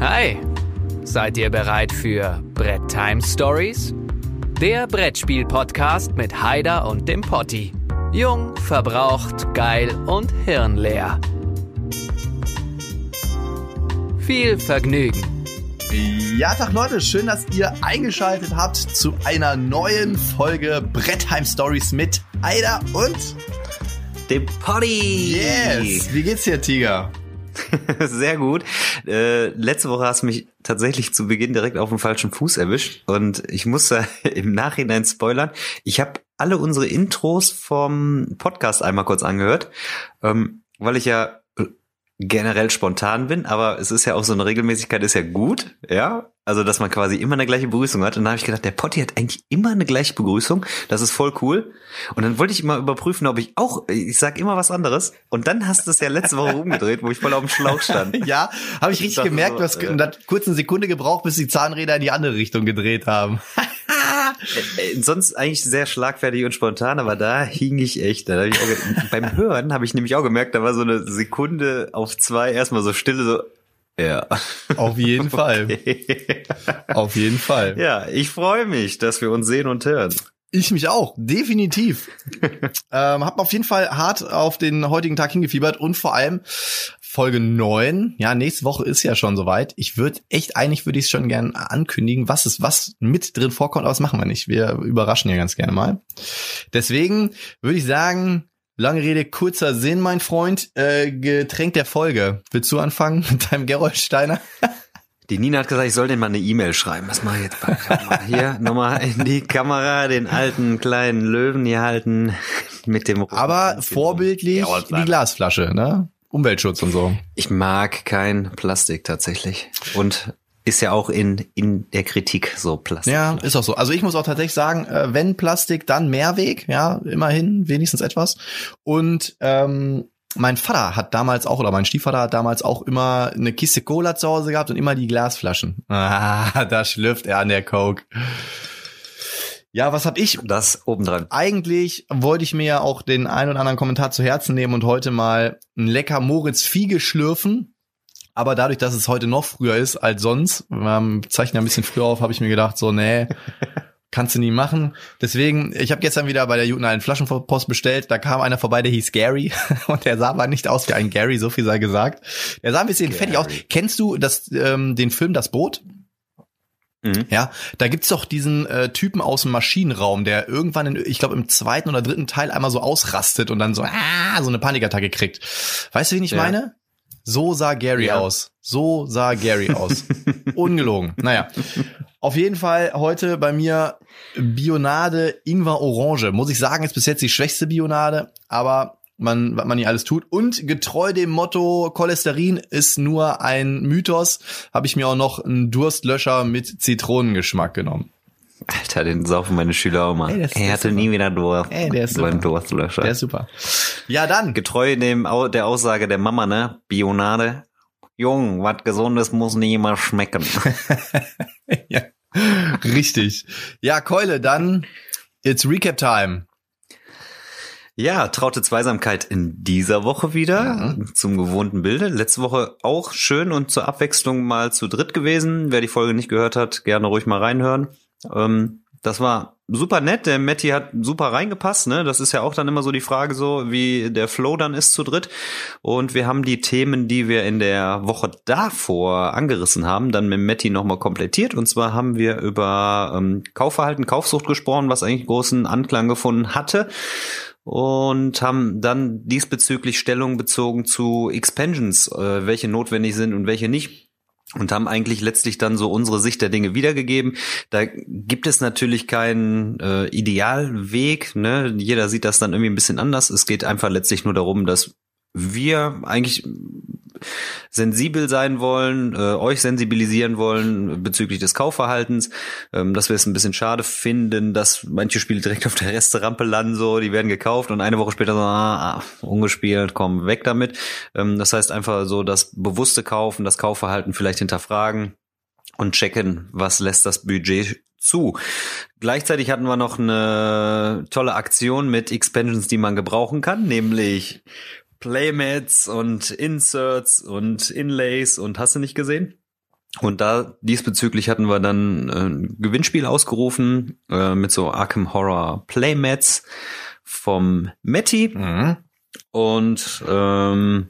Hi, seid ihr bereit für Brett Time Stories? Der Brettspiel-Podcast mit Haider und dem Potti. Jung, verbraucht, geil und hirnleer. Viel Vergnügen. Ja, Tag Leute, schön, dass ihr eingeschaltet habt zu einer neuen Folge Brettheim Stories mit Aida und dem Potty. Yes. Wie geht's dir, Tiger? Sehr gut. Äh, letzte Woche hast du mich tatsächlich zu Beginn direkt auf dem falschen Fuß erwischt und ich muss im Nachhinein spoilern. Ich habe alle unsere Intros vom Podcast einmal kurz angehört, ähm, weil ich ja generell spontan bin, aber es ist ja auch so eine Regelmäßigkeit, ist ja gut, ja. Also, dass man quasi immer eine gleiche Begrüßung hat. Und da habe ich gedacht, der Potti hat eigentlich immer eine gleiche Begrüßung. Das ist voll cool. Und dann wollte ich immer überprüfen, ob ich auch, ich sag immer was anderes. Und dann hast du es ja letzte Woche umgedreht, wo ich voll auf dem Schlauch stand. ja, habe ich richtig gemerkt, so, du hast äh, kurz eine Sekunde gebraucht, bis die Zahnräder in die andere Richtung gedreht haben. Äh, äh, sonst eigentlich sehr schlagfertig und spontan, aber da hing ich echt. Da hab ich auch, beim Hören habe ich nämlich auch gemerkt, da war so eine Sekunde auf zwei erstmal so stille, so ja. Auf jeden Fall. Auf jeden Fall. Ja, ich freue mich, dass wir uns sehen und hören. Ich mich auch, definitiv. ähm, hab auf jeden Fall hart auf den heutigen Tag hingefiebert und vor allem Folge 9. Ja, nächste Woche ist ja schon soweit. Ich würde echt, eigentlich würde ich es schon gern ankündigen, was ist, was mit drin vorkommt, aber das machen wir nicht. Wir überraschen ja ganz gerne mal. Deswegen würde ich sagen, lange Rede, kurzer Sinn, mein Freund. Äh, Getränk der Folge. Willst du anfangen mit deinem Gerolsteiner? Die Nina hat gesagt, ich soll den mal eine E-Mail schreiben. Was mache ich jetzt? Mal hier nochmal in die Kamera den alten kleinen Löwen hier halten mit dem. Aber vorbildlich die Glasflasche, ne? Umweltschutz und so. Ich mag kein Plastik tatsächlich. Und ist ja auch in, in der Kritik so Plastik. Ja, ist auch so. Also ich muss auch tatsächlich sagen, äh, wenn Plastik, dann Mehrweg, ja, immerhin, wenigstens etwas. Und ähm, mein Vater hat damals auch, oder mein Stiefvater hat damals auch immer eine Kiste Cola zu Hause gehabt und immer die Glasflaschen. Ah, da schlüpft er an der Coke. Ja, was hab ich? Das obendran. Eigentlich wollte ich mir ja auch den ein oder anderen Kommentar zu Herzen nehmen und heute mal ein lecker Moritz Fiege schlürfen. Aber dadurch, dass es heute noch früher ist als sonst, wir zeichnen ja ein bisschen früher auf, habe ich mir gedacht, so, nee, kannst du nie machen. Deswegen, ich habe gestern wieder bei der Juten einen Flaschenpost bestellt. Da kam einer vorbei, der hieß Gary und der sah aber nicht aus wie ein Gary, so viel sei gesagt. Der sah ein bisschen Gary. fettig aus. Kennst du das, ähm, den Film Das Boot? Mhm. Ja, da gibt's doch diesen äh, Typen aus dem Maschinenraum, der irgendwann, in, ich glaube im zweiten oder dritten Teil einmal so ausrastet und dann so ah, so eine Panikattacke kriegt. Weißt du, wen ich ja. meine? So sah Gary ja. aus. So sah Gary aus. Ungelogen. Naja. Auf jeden Fall heute bei mir Bionade Ingwer Orange. Muss ich sagen, ist bis jetzt die schwächste Bionade, aber man, was man hier alles tut. Und getreu dem Motto, Cholesterin ist nur ein Mythos, habe ich mir auch noch einen Durstlöscher mit Zitronengeschmack genommen. Alter, den saufen meine Schüler auch mal. Ey, er hatte super. nie wieder Durst. Ey, der ist super. Durstlöscher. Der ist super. Ja, dann. Getreu dem, der Aussage der Mama, ne? Bionade. Jung, was Gesundes muss nie immer schmecken. ja, richtig. Ja, Keule, dann, it's Recap Time. Ja, traute Zweisamkeit in dieser Woche wieder ja. zum gewohnten Bilde. Letzte Woche auch schön und zur Abwechslung mal zu dritt gewesen. Wer die Folge nicht gehört hat, gerne ruhig mal reinhören. Ähm, das war super nett. Der Matti hat super reingepasst. Ne? Das ist ja auch dann immer so die Frage, so wie der Flow dann ist zu dritt. Und wir haben die Themen, die wir in der Woche davor angerissen haben, dann mit Matti nochmal komplettiert. Und zwar haben wir über ähm, Kaufverhalten, Kaufsucht gesprochen, was eigentlich großen Anklang gefunden hatte und haben dann diesbezüglich Stellung bezogen zu Expansions, äh, welche notwendig sind und welche nicht und haben eigentlich letztlich dann so unsere Sicht der Dinge wiedergegeben. Da gibt es natürlich keinen äh, Idealweg, ne? Jeder sieht das dann irgendwie ein bisschen anders. Es geht einfach letztlich nur darum, dass wir eigentlich sensibel sein wollen, äh, euch sensibilisieren wollen bezüglich des Kaufverhaltens, ähm, dass wir es ein bisschen schade finden, dass manche Spiele direkt auf der Resterampe landen, so, die werden gekauft und eine Woche später so, ah, ah, ungespielt, komm, weg damit. Ähm, das heißt einfach so das bewusste Kaufen, das Kaufverhalten vielleicht hinterfragen und checken, was lässt das Budget zu. Gleichzeitig hatten wir noch eine tolle Aktion mit Expansions, die man gebrauchen kann, nämlich Playmats und Inserts und Inlays und hast du nicht gesehen? Und da diesbezüglich hatten wir dann äh, ein Gewinnspiel ausgerufen äh, mit so Arkham Horror Playmats vom Matty. Mhm. Und ähm,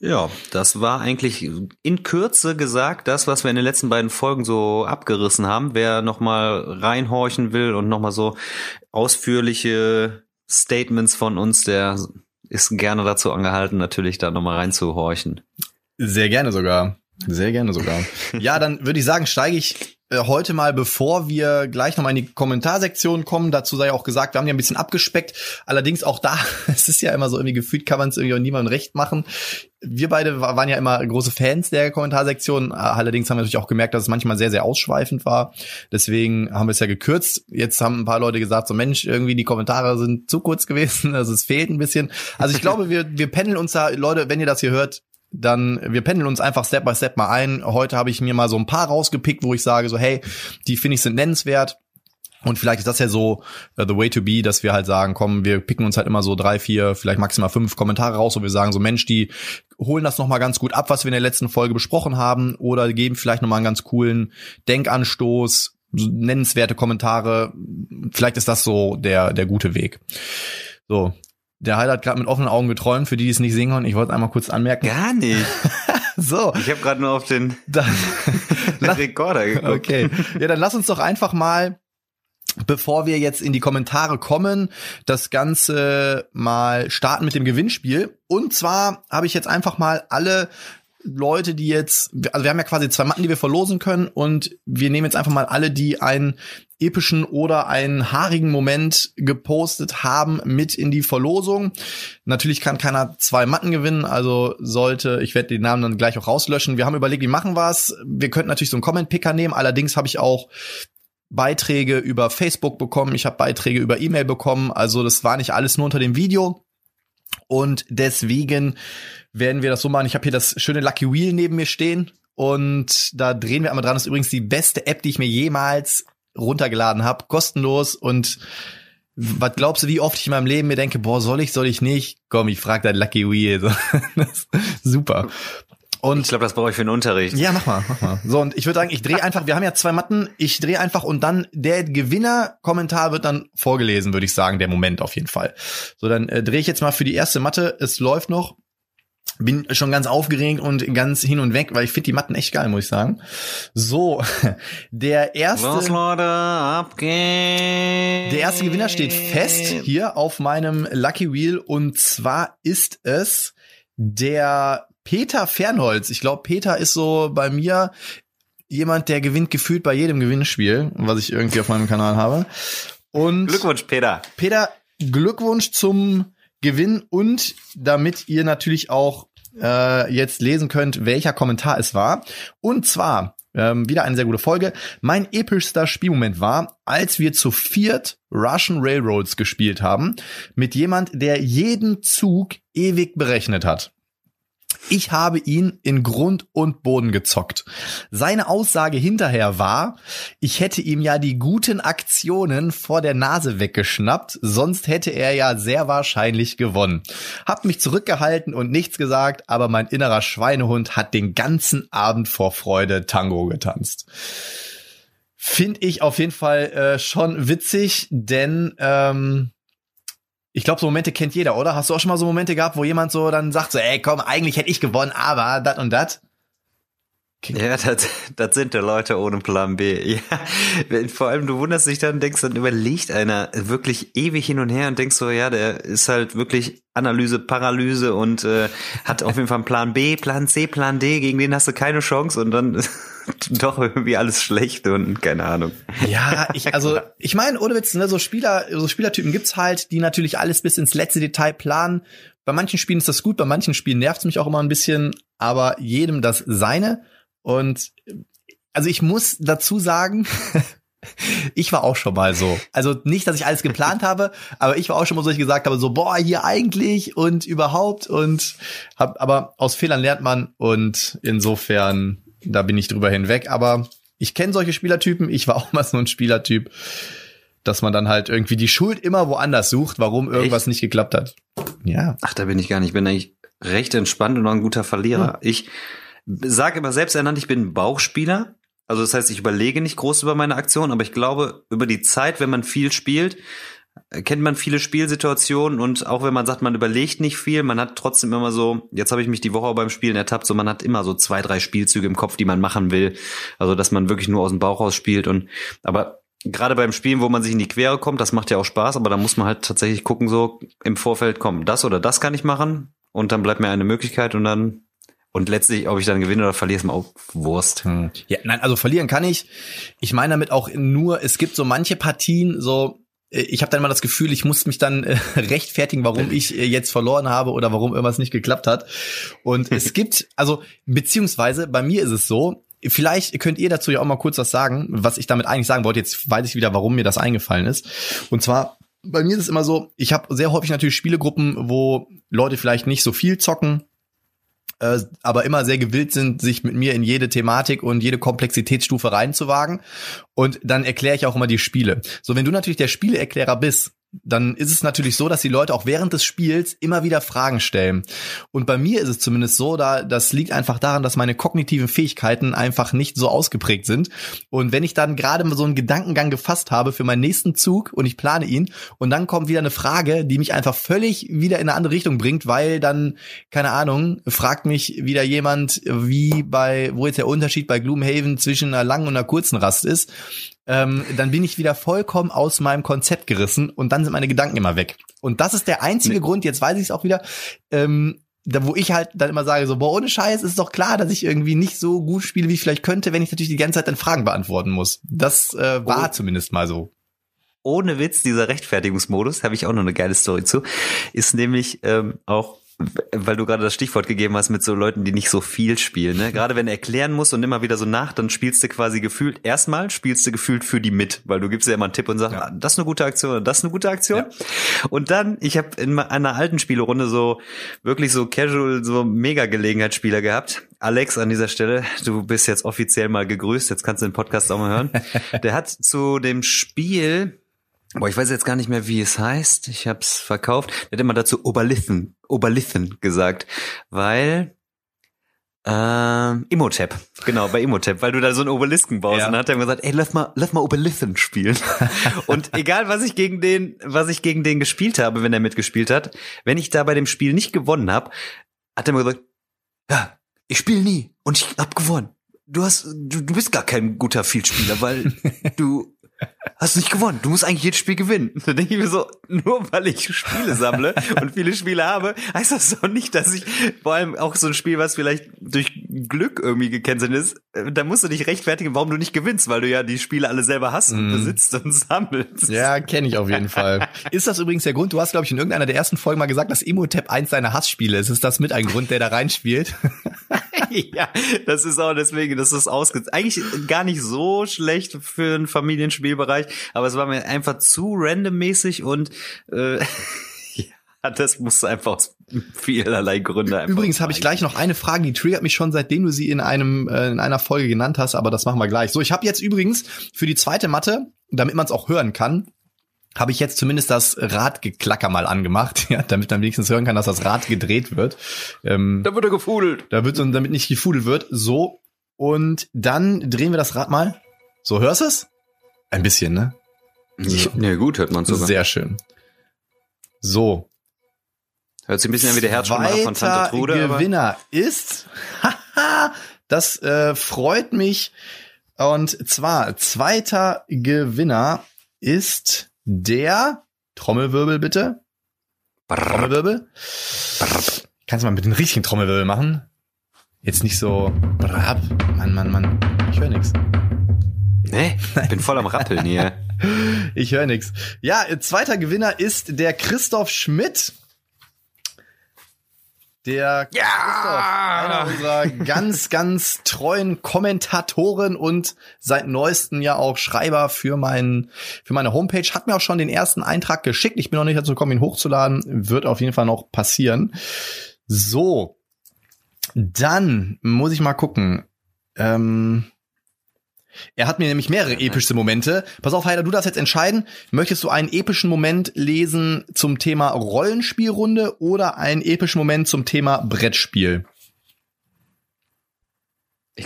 ja, das war eigentlich in Kürze gesagt das, was wir in den letzten beiden Folgen so abgerissen haben. Wer nochmal reinhorchen will und nochmal so ausführliche Statements von uns, der ist gerne dazu angehalten, natürlich da nochmal reinzuhorchen. Sehr gerne sogar. Sehr gerne sogar. Ja, dann würde ich sagen, steige ich heute mal, bevor wir gleich nochmal in die Kommentarsektion kommen. Dazu sei auch gesagt, wir haben ja ein bisschen abgespeckt. Allerdings auch da, es ist ja immer so irgendwie gefühlt, kann man es irgendwie auch niemandem recht machen. Wir beide waren ja immer große Fans der Kommentarsektion. Allerdings haben wir natürlich auch gemerkt, dass es manchmal sehr, sehr ausschweifend war. Deswegen haben wir es ja gekürzt. Jetzt haben ein paar Leute gesagt, so Mensch, irgendwie die Kommentare sind zu kurz gewesen. Also es fehlt ein bisschen. Also ich glaube, wir, wir pendeln uns da, Leute, wenn ihr das hier hört, dann wir pendeln uns einfach Step by Step mal ein. Heute habe ich mir mal so ein paar rausgepickt, wo ich sage so, hey, die finde ich sind nennenswert. Und vielleicht ist das ja so uh, the way to be, dass wir halt sagen, komm, wir picken uns halt immer so drei, vier, vielleicht maximal fünf Kommentare raus, wo wir sagen, so Mensch, die holen das nochmal ganz gut ab, was wir in der letzten Folge besprochen haben, oder geben vielleicht nochmal einen ganz coolen Denkanstoß, nennenswerte Kommentare. Vielleicht ist das so der, der gute Weg. So, der Heil hat gerade mit offenen Augen geträumt, für die, die es nicht sehen konnten. Ich wollte einmal kurz anmerken. Gar nicht. so. Ich habe gerade nur auf den Dann, Rekorder geguckt. okay. Ja, dann lass uns doch einfach mal, bevor wir jetzt in die Kommentare kommen, das Ganze mal starten mit dem Gewinnspiel. Und zwar habe ich jetzt einfach mal alle Leute, die jetzt, also wir haben ja quasi zwei Matten, die wir verlosen können und wir nehmen jetzt einfach mal alle, die einen epischen oder einen haarigen Moment gepostet haben, mit in die Verlosung. Natürlich kann keiner zwei Matten gewinnen, also sollte, ich werde den Namen dann gleich auch rauslöschen. Wir haben überlegt, wie machen wir es? Wir könnten natürlich so einen Comment-Picker nehmen, allerdings habe ich auch Beiträge über Facebook bekommen, ich habe Beiträge über E-Mail bekommen, also das war nicht alles nur unter dem Video. Und deswegen werden wir das so machen. Ich habe hier das schöne Lucky Wheel neben mir stehen und da drehen wir einmal dran. Das ist übrigens die beste App, die ich mir jemals runtergeladen habe, kostenlos und was glaubst du, wie oft ich in meinem Leben mir denke, boah, soll ich, soll ich nicht? Komm, ich frag dein Lucky Wheel. super. Und ich glaube, das brauche ich für den Unterricht. Ja, mach mal, mach mal. So, und ich würde sagen, ich drehe einfach, wir haben ja zwei Matten, ich drehe einfach und dann der Gewinner-Kommentar wird dann vorgelesen, würde ich sagen, der Moment auf jeden Fall. So, dann äh, drehe ich jetzt mal für die erste Matte. Es läuft noch bin schon ganz aufgeregt und ganz hin und weg, weil ich finde die Matten echt geil, muss ich sagen. So, der erste. Los, Leute, ab geht's. Der erste Gewinner steht fest hier auf meinem Lucky Wheel und zwar ist es der Peter Fernholz. Ich glaube, Peter ist so bei mir jemand, der gewinnt gefühlt bei jedem Gewinnspiel, was ich irgendwie auf meinem Kanal habe. Und Glückwunsch, Peter. Peter, Glückwunsch zum Gewinn und damit ihr natürlich auch äh, jetzt lesen könnt, welcher Kommentar es war. Und zwar ähm, wieder eine sehr gute Folge. Mein epischster Spielmoment war, als wir zu viert Russian Railroads gespielt haben, mit jemand, der jeden Zug ewig berechnet hat. Ich habe ihn in Grund und Boden gezockt. Seine Aussage hinterher war, ich hätte ihm ja die guten Aktionen vor der Nase weggeschnappt, sonst hätte er ja sehr wahrscheinlich gewonnen. Hab mich zurückgehalten und nichts gesagt, aber mein innerer Schweinehund hat den ganzen Abend vor Freude Tango getanzt. Finde ich auf jeden Fall äh, schon witzig, denn ähm, ich glaube, so Momente kennt jeder, oder? Hast du auch schon mal so Momente gehabt, wo jemand so dann sagt so, ey, komm, eigentlich hätte ich gewonnen, aber dat und dat? Ja, das, das sind die Leute ohne Plan B. Ja, vor allem du wunderst dich dann, denkst dann überlegt einer wirklich ewig hin und her und denkst so, ja, der ist halt wirklich Analyse, Paralyse und äh, hat auf jeden Fall einen Plan B, Plan C, Plan D, gegen den hast du keine Chance und dann doch irgendwie alles schlecht und keine Ahnung. Ja, ich, also ich meine, ohne Witz, ne, so Spieler, so Spielertypen gibt's halt, die natürlich alles bis ins letzte Detail planen. Bei manchen Spielen ist das gut, bei manchen Spielen nervt's mich auch immer ein bisschen, aber jedem das seine. Und also ich muss dazu sagen, ich war auch schon mal so. Also nicht, dass ich alles geplant habe, aber ich war auch schon mal so, dass ich gesagt habe, so, boah, hier eigentlich und überhaupt und hab, aber aus Fehlern lernt man und insofern da bin ich drüber hinweg. Aber ich kenne solche Spielertypen. Ich war auch mal so ein Spielertyp, dass man dann halt irgendwie die Schuld immer woanders sucht, warum irgendwas Echt? nicht geklappt hat. Ja. Ach, da bin ich gar nicht. Ich bin eigentlich recht entspannt und noch ein guter Verlierer. Hm. Ich sage immer selbst ernannt, ich bin Bauchspieler. Also das heißt, ich überlege nicht groß über meine Aktion, aber ich glaube, über die Zeit, wenn man viel spielt, kennt man viele Spielsituationen und auch wenn man sagt, man überlegt nicht viel, man hat trotzdem immer so, jetzt habe ich mich die Woche beim Spielen ertappt, so man hat immer so zwei, drei Spielzüge im Kopf, die man machen will. Also dass man wirklich nur aus dem Bauch raus spielt und aber gerade beim Spielen, wo man sich in die Quere kommt, das macht ja auch Spaß, aber da muss man halt tatsächlich gucken, so im Vorfeld, komm, das oder das kann ich machen und dann bleibt mir eine Möglichkeit und dann und letztlich, ob ich dann gewinne oder verliere, ist mir auch Wurst. Hm. Ja, nein, also verlieren kann ich. Ich meine damit auch nur, es gibt so manche Partien, so äh, ich habe dann immer das Gefühl, ich muss mich dann äh, rechtfertigen, warum ich äh, jetzt verloren habe oder warum irgendwas nicht geklappt hat. Und es gibt, also beziehungsweise bei mir ist es so, Vielleicht könnt ihr dazu ja auch mal kurz was sagen, was ich damit eigentlich sagen wollte. Jetzt weiß ich wieder, warum mir das eingefallen ist. Und zwar, bei mir ist es immer so, ich habe sehr häufig natürlich Spielegruppen, wo Leute vielleicht nicht so viel zocken, äh, aber immer sehr gewillt sind, sich mit mir in jede Thematik und jede Komplexitätsstufe reinzuwagen. Und dann erkläre ich auch immer die Spiele. So, wenn du natürlich der Spieleerklärer bist, dann ist es natürlich so, dass die Leute auch während des Spiels immer wieder Fragen stellen. Und bei mir ist es zumindest so, da das liegt einfach daran, dass meine kognitiven Fähigkeiten einfach nicht so ausgeprägt sind. Und wenn ich dann gerade so einen Gedankengang gefasst habe für meinen nächsten Zug und ich plane ihn und dann kommt wieder eine Frage, die mich einfach völlig wieder in eine andere Richtung bringt, weil dann keine Ahnung, fragt mich wieder jemand, wie bei wo jetzt der Unterschied bei Gloomhaven zwischen einer langen und einer kurzen Rast ist ähm, dann bin ich wieder vollkommen aus meinem Konzept gerissen und dann sind meine Gedanken immer weg. Und das ist der einzige nee. Grund, jetzt weiß ich es auch wieder, ähm, da wo ich halt dann immer sage, so, boah, ohne Scheiß ist doch klar, dass ich irgendwie nicht so gut spiele, wie ich vielleicht könnte, wenn ich natürlich die ganze Zeit dann Fragen beantworten muss. Das äh, war oh. zumindest mal so. Ohne Witz, dieser Rechtfertigungsmodus, habe ich auch noch eine geile Story zu, ist nämlich ähm, auch weil du gerade das Stichwort gegeben hast mit so Leuten, die nicht so viel spielen. Ne? Gerade wenn er erklären muss und immer wieder so nach, dann spielst du quasi gefühlt, erstmal spielst du gefühlt für die mit, weil du gibst ja immer einen Tipp und sagst, ja. ah, das ist eine gute Aktion, das ist eine gute Aktion. Ja. Und dann, ich habe in einer alten Spielerunde so wirklich so casual, so mega Gelegenheitsspieler gehabt. Alex an dieser Stelle, du bist jetzt offiziell mal gegrüßt, jetzt kannst du den Podcast auch mal hören. Der hat zu dem Spiel Boah, ich weiß jetzt gar nicht mehr, wie es heißt. Ich habe es verkauft. Er hat immer dazu Oberlithen, Oberlithen gesagt, weil ähm, Imhotep, genau, bei Imhotep, weil du da so einen Obelisken baust. Ja. Und dann hat er gesagt, ey, lass mal, lass mal Oberlithen spielen. und egal, was ich gegen den, was ich gegen den gespielt habe, wenn er mitgespielt hat, wenn ich da bei dem Spiel nicht gewonnen habe, hat er mir gesagt, ja, ich spiele nie und ich hab gewonnen. Du hast, du, du bist gar kein guter Vielspieler, weil du hast nicht gewonnen. Du musst eigentlich jedes Spiel gewinnen. Da denke ich mir so, nur weil ich Spiele sammle und viele Spiele habe, heißt das doch nicht, dass ich vor allem auch so ein Spiel, was vielleicht durch Glück irgendwie gekennzeichnet ist, äh, da musst du dich rechtfertigen, warum du nicht gewinnst, weil du ja die Spiele alle selber hast und mm. besitzt und sammelst. Ja, kenne ich auf jeden Fall. Ist das übrigens der Grund, du hast, glaube ich, in irgendeiner der ersten Folgen mal gesagt, dass Imhotep eins deiner Hassspiele ist. Ist das mit ein Grund, der da reinspielt? ja, das ist auch deswegen, das ist ausge eigentlich gar nicht so schlecht für ein Familienspielbereich, aber es war mir einfach zu randommäßig und äh, ja, das musste einfach aus vielerlei Gründe einfach Übrigens habe ich gleich noch eine Frage, die triggert mich schon, seitdem du sie in einem äh, in einer Folge genannt hast, aber das machen wir gleich. So, ich habe jetzt übrigens für die zweite Matte, damit man es auch hören kann, habe ich jetzt zumindest das Radgeklacker mal angemacht, ja, damit man wenigstens hören kann, dass das Rad gedreht wird. Ähm, da wird er gefudelt. Da wird damit nicht gefudelt wird. So und dann drehen wir das Rad mal. So hörst du es? Ein bisschen, ne? So. Ja gut, hört man sogar. Sehr schön. So. Hört sich ein bisschen an wie der Herzschmerz von Tante Trude. Gewinner ist, haha, das äh, freut mich. Und zwar zweiter Gewinner ist der Trommelwirbel bitte. Trommelwirbel. Kannst du mal mit den richtigen Trommelwirbel machen? Jetzt nicht so. Mann, Mann, Mann. Ich höre nix. Nee, ich bin voll am Rappeln hier. ich höre nix. Ja, zweiter Gewinner ist der Christoph Schmidt. Der ja! Christoph, einer unserer ganz, ganz treuen Kommentatoren und seit neuestem ja auch Schreiber für mein, für meine Homepage, hat mir auch schon den ersten Eintrag geschickt. Ich bin noch nicht dazu gekommen, ihn hochzuladen. Wird auf jeden Fall noch passieren. So. Dann muss ich mal gucken. Ähm, er hat mir nämlich mehrere epische Momente. Pass auf, Heider, du darfst jetzt entscheiden. Möchtest du einen epischen Moment lesen zum Thema Rollenspielrunde oder einen epischen Moment zum Thema Brettspiel?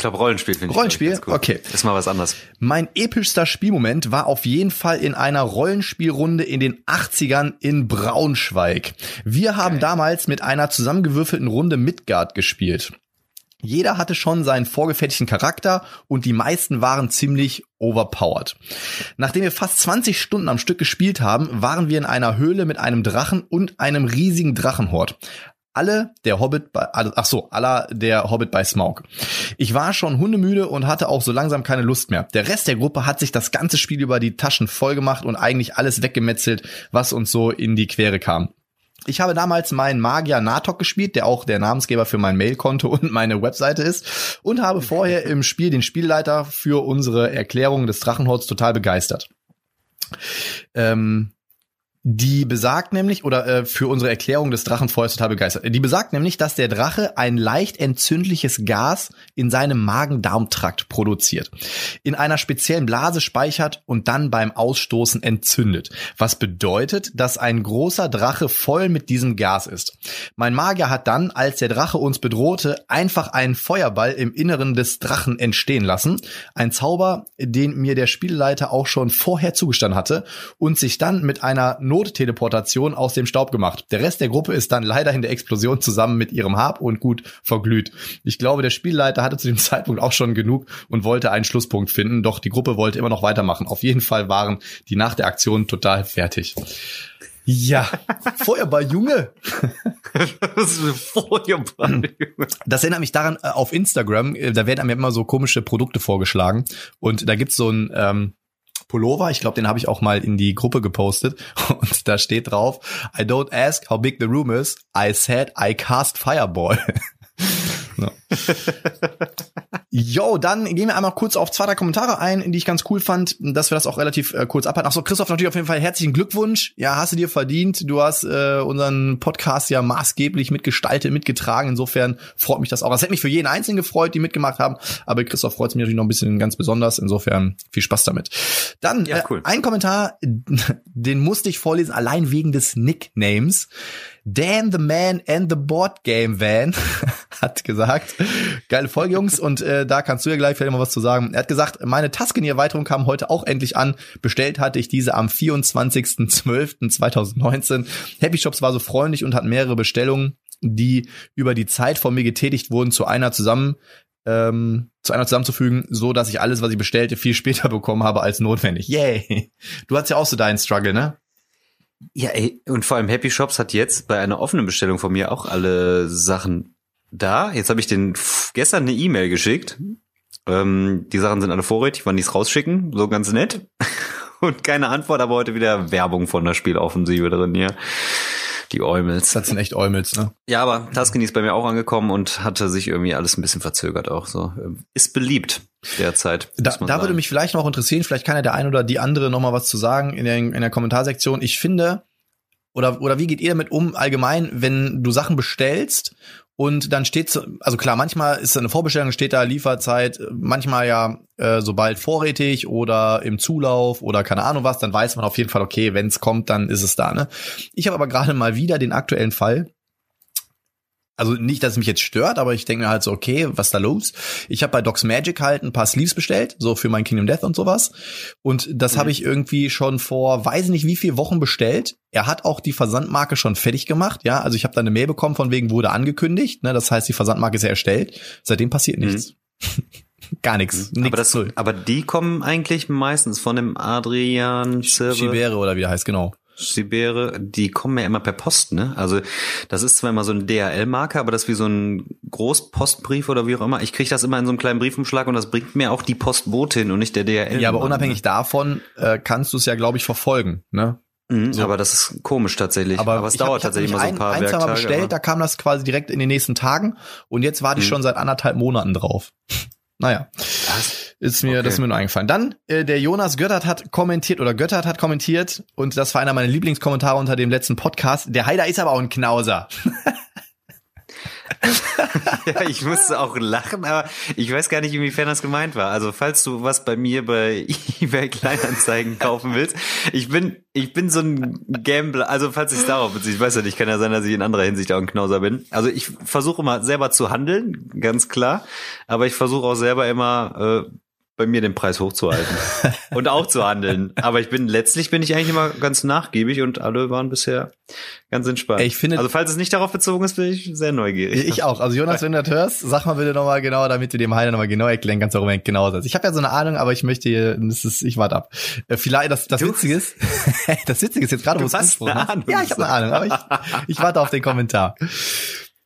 glaube, Rollenspiel finde ich. Rollenspiel? ganz cool. Okay. Ist mal was anderes. Mein epischster Spielmoment war auf jeden Fall in einer Rollenspielrunde in den 80ern in Braunschweig. Wir haben damals mit einer zusammengewürfelten Runde Midgard gespielt. Jeder hatte schon seinen vorgefertigten Charakter und die meisten waren ziemlich overpowered. Nachdem wir fast 20 Stunden am Stück gespielt haben, waren wir in einer Höhle mit einem Drachen und einem riesigen Drachenhort. Alle der Hobbit bei, ach so, aller der Hobbit bei Smaug. Ich war schon hundemüde und hatte auch so langsam keine Lust mehr. Der Rest der Gruppe hat sich das ganze Spiel über die Taschen voll gemacht und eigentlich alles weggemetzelt, was uns so in die Quere kam. Ich habe damals meinen Magier Natok gespielt, der auch der Namensgeber für mein Mailkonto und meine Webseite ist, und habe vorher im Spiel den Spielleiter für unsere Erklärung des Drachenholz total begeistert. Ähm, die besagt nämlich, oder äh, für unsere Erklärung des Drachenfeuers total begeistert. Die besagt nämlich, dass der Drache ein leicht entzündliches Gas in seinem Magen-Darm-Trakt produziert, in einer speziellen Blase speichert und dann beim Ausstoßen entzündet. Was bedeutet, dass ein großer Drache voll mit diesem Gas ist. Mein Magier hat dann, als der Drache uns bedrohte, einfach einen Feuerball im Inneren des Drachen entstehen lassen. Ein Zauber, den mir der Spielleiter auch schon vorher zugestanden hatte und sich dann mit einer Notteleportation aus dem Staub gemacht. Der Rest der Gruppe ist dann leider in der Explosion zusammen mit ihrem Hab und Gut verglüht. Ich glaube, der Spielleiter hatte zu dem Zeitpunkt auch schon genug und wollte einen Schlusspunkt finden, doch die Gruppe wollte immer noch weitermachen. Auf jeden Fall waren die nach der Aktion total fertig. Ja, Feuerball, Junge. das ist Feuerball. Das erinnert mich daran, äh, auf Instagram, äh, da werden einem ja immer so komische Produkte vorgeschlagen. Und da gibt's so ein ähm, Pullover, ich glaube, den habe ich auch mal in die Gruppe gepostet. Und da steht drauf, I don't ask how big the room is, I said I cast Fireball. Ja. Jo, dann gehen wir einmal kurz auf zwei, drei Kommentare ein, die ich ganz cool fand, dass wir das auch relativ äh, kurz abhalten. Achso, Christoph, natürlich auf jeden Fall herzlichen Glückwunsch. Ja, hast du dir verdient. Du hast äh, unseren Podcast ja maßgeblich mitgestaltet, mitgetragen. Insofern freut mich das auch. Das hätte mich für jeden Einzelnen gefreut, die mitgemacht haben. Aber Christoph freut mich natürlich noch ein bisschen ganz besonders. Insofern viel Spaß damit. Dann Ja, cool. äh, ein Kommentar, den musste ich vorlesen, allein wegen des Nicknames. Dan the Man and the Board Game Van hat gesagt, geile Folge, Jungs, und äh, da kannst du ja gleich vielleicht mal was zu sagen. Er hat gesagt, meine Tuscany-Erweiterung kam heute auch endlich an. Bestellt hatte ich diese am 24.12.2019. Happy Shops war so freundlich und hat mehrere Bestellungen, die über die Zeit von mir getätigt wurden, zu einer zusammen ähm, zu einer zusammenzufügen, so dass ich alles, was ich bestellte, viel später bekommen habe als notwendig. Yay! Du hast ja auch so deinen Struggle, ne? Ja, ey, und vor allem Happy Shops hat jetzt bei einer offenen Bestellung von mir auch alle Sachen da. Jetzt habe ich den gestern eine E-Mail geschickt. Ähm, die Sachen sind alle vorrätig, wann die es rausschicken, so ganz nett. Und keine Antwort, aber heute wieder Werbung von der Spieleoffensive drin hier. Die Eumels. Das sind echt Eumels, ne? Ja, aber Tuscany ist bei mir auch angekommen und hatte sich irgendwie alles ein bisschen verzögert auch so. Ist beliebt derzeit. Da, da würde mich vielleicht noch interessieren, vielleicht kann ja der ein oder die andere noch mal was zu sagen in der, in der Kommentarsektion. Ich finde, oder, oder wie geht ihr damit um allgemein, wenn du Sachen bestellst und dann steht, so- also klar, manchmal ist eine Vorbestellung, steht da Lieferzeit, manchmal ja äh, sobald vorrätig oder im Zulauf oder keine Ahnung was, dann weiß man auf jeden Fall, okay, wenn es kommt, dann ist es da. Ne? Ich habe aber gerade mal wieder den aktuellen Fall, also nicht, dass es mich jetzt stört, aber ich denke mir halt so, okay, was ist da los? Ich habe bei Docs Magic halt ein paar Sleeves bestellt, so für mein Kingdom Death und sowas. Und das habe ich irgendwie schon vor, weiß nicht wie viel Wochen bestellt. Er hat auch die Versandmarke schon fertig gemacht, ja. Also ich habe da eine Mail bekommen, von wegen wurde angekündigt. Ne? Das heißt, die Versandmarke ist ja erstellt. Seitdem passiert nichts. Gar nichts. aber, das, aber die kommen eigentlich meistens von dem Adrian Silver. Chibere oder wie der heißt, genau. Sibere, die kommen ja immer per Post, ne? Also das ist zwar immer so ein DHL-Marke, aber das ist wie so ein Großpostbrief oder wie auch immer. Ich kriege das immer in so einem kleinen Briefumschlag und das bringt mir auch die Postbotin und nicht der DHL. Ja, aber unabhängig davon äh, kannst du es ja, glaube ich, verfolgen. Ne? Mhm, so. Aber das ist komisch tatsächlich. Aber, es ich hab- dauert ich hab tatsächlich immer so ein paar ein, Mal Werktage. bestellt, aber- da kam das quasi direkt in den nächsten Tagen und jetzt warte ich Mhm. schon seit anderthalb Monaten drauf. naja, Was? Ist mir Okay. das ist mir nur eingefallen. Dann äh, der Jonas Göttert hat kommentiert oder Göttert hat kommentiert und das war einer meiner Lieblingskommentare unter dem letzten Podcast. Der Heider ist aber auch ein Knauser. ja, ich musste auch lachen, aber ich weiß gar nicht, inwiefern das gemeint war. Also falls du was bei mir bei eBay Kleinanzeigen kaufen willst, ich bin ich bin so ein Gambler. Also falls ich darauf beziehe, ich weiß ja nicht, kann ja sein, dass ich in anderer Hinsicht auch ein Knauser bin. Also ich versuche immer selber zu handeln, ganz klar, aber ich versuche auch selber immer äh, bei mir den Preis hochzuhalten und auch zu handeln. Aber ich bin letztlich bin ich eigentlich immer ganz nachgiebig und alle waren bisher ganz entspannt. Ich finde, also falls es nicht darauf bezogen ist, bin ich sehr neugierig. Ich auch. Also Jonas, wenn du das hörst, sag mal bitte nochmal genau, damit du dem Heiner nochmal genau erklären kannst, warum er genau ist. Ich habe ja so eine Ahnung, aber ich möchte, hier, das ist, ich warte ab. Äh, vielleicht das, das Witzige ist, das Witzige ist jetzt gerade, wo es angesprochen hast. Ja, ich habe eine Ahnung, aber ich, ich warte auf den Kommentar.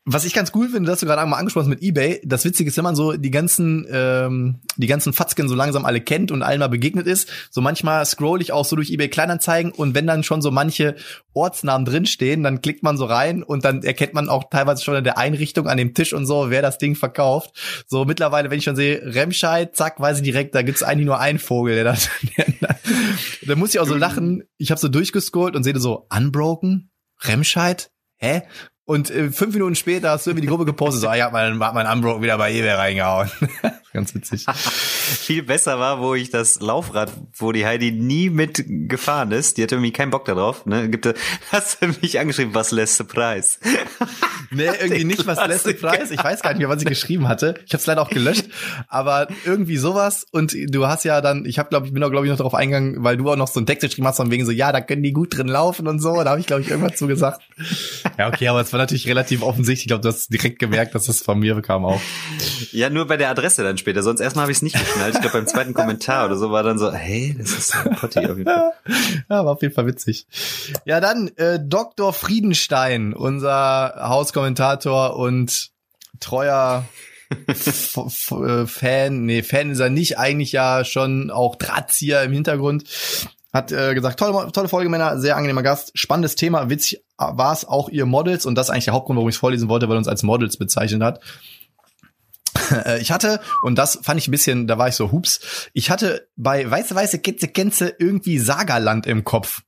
Was ich ganz cool finde, dass du gerade einmal angesprochen hast mit eBay. Das Witzige ist, wenn man so die ganzen, ähm, die ganzen Fatzken so langsam alle kennt und allen mal begegnet ist, so manchmal scroll ich auch so durch eBay Kleinanzeigen und wenn dann schon so manche Ortsnamen drinstehen, dann klickt man so rein und dann erkennt man auch teilweise schon in der Einrichtung an dem Tisch und so, wer das Ding verkauft. So mittlerweile, wenn ich schon sehe, Remscheid, zack, weiß ich direkt, da gibt's eigentlich nur einen Vogel, der das, da muss ich auch so lachen. Ich habe so durchgescrollt und sehe so, Unbroken? Remscheid? Hä? Und äh, fünf Minuten später hast du irgendwie die Gruppe gepostet, so, ah, ich hab mein, mein Unbroken wieder bei eBay reingehauen. Ganz witzig. Viel besser war, wo ich das Laufrad, wo die Heidi nie mit gefahren ist, die hatte irgendwie keinen Bock darauf, ne, gibt, hast du mich angeschrieben, was lässt der Preis? Nee, irgendwie nicht, was der Preis? Ich weiß gar nicht mehr, was ich geschrieben hatte. Ich habe es leider auch gelöscht, aber irgendwie sowas und du hast ja dann, ich habe glaube ich bin auch glaube ich noch darauf eingegangen, weil du auch noch so einen Text geschrieben hast von wegen so, ja, da können die gut drin laufen und so, da habe ich glaube ich irgendwas zu gesagt. Ja, okay, aber es war natürlich relativ offensichtlich. Ich glaube, du hast direkt gemerkt, dass es von mir kam auch. Ja, nur bei der Adresse dann später. Sonst erstmal habe ich es nicht geschnallt. Ich glaube, beim zweiten Kommentar oder so war dann so, hey, das ist ein Potti auf jeden Fall. Ja, war auf jeden Fall witzig. Ja, dann äh, Dr. Friedenstein, unser Hauskommentator und treuer äh, Fan, nee, Fan ist er nicht, eigentlich ja schon auch Drahtzieher im Hintergrund. Hat äh, gesagt, tolle, tolle Folge, Männer, sehr angenehmer Gast, spannendes Thema, witzig war es auch ihr Models und das ist eigentlich der Hauptgrund, warum ich es vorlesen wollte, weil er uns als Models bezeichnet hat. Äh, ich hatte, und das fand ich ein bisschen, da war ich so, hups, ich hatte bei Weiße Weiße Kitze Kenze irgendwie Sagerland im Kopf.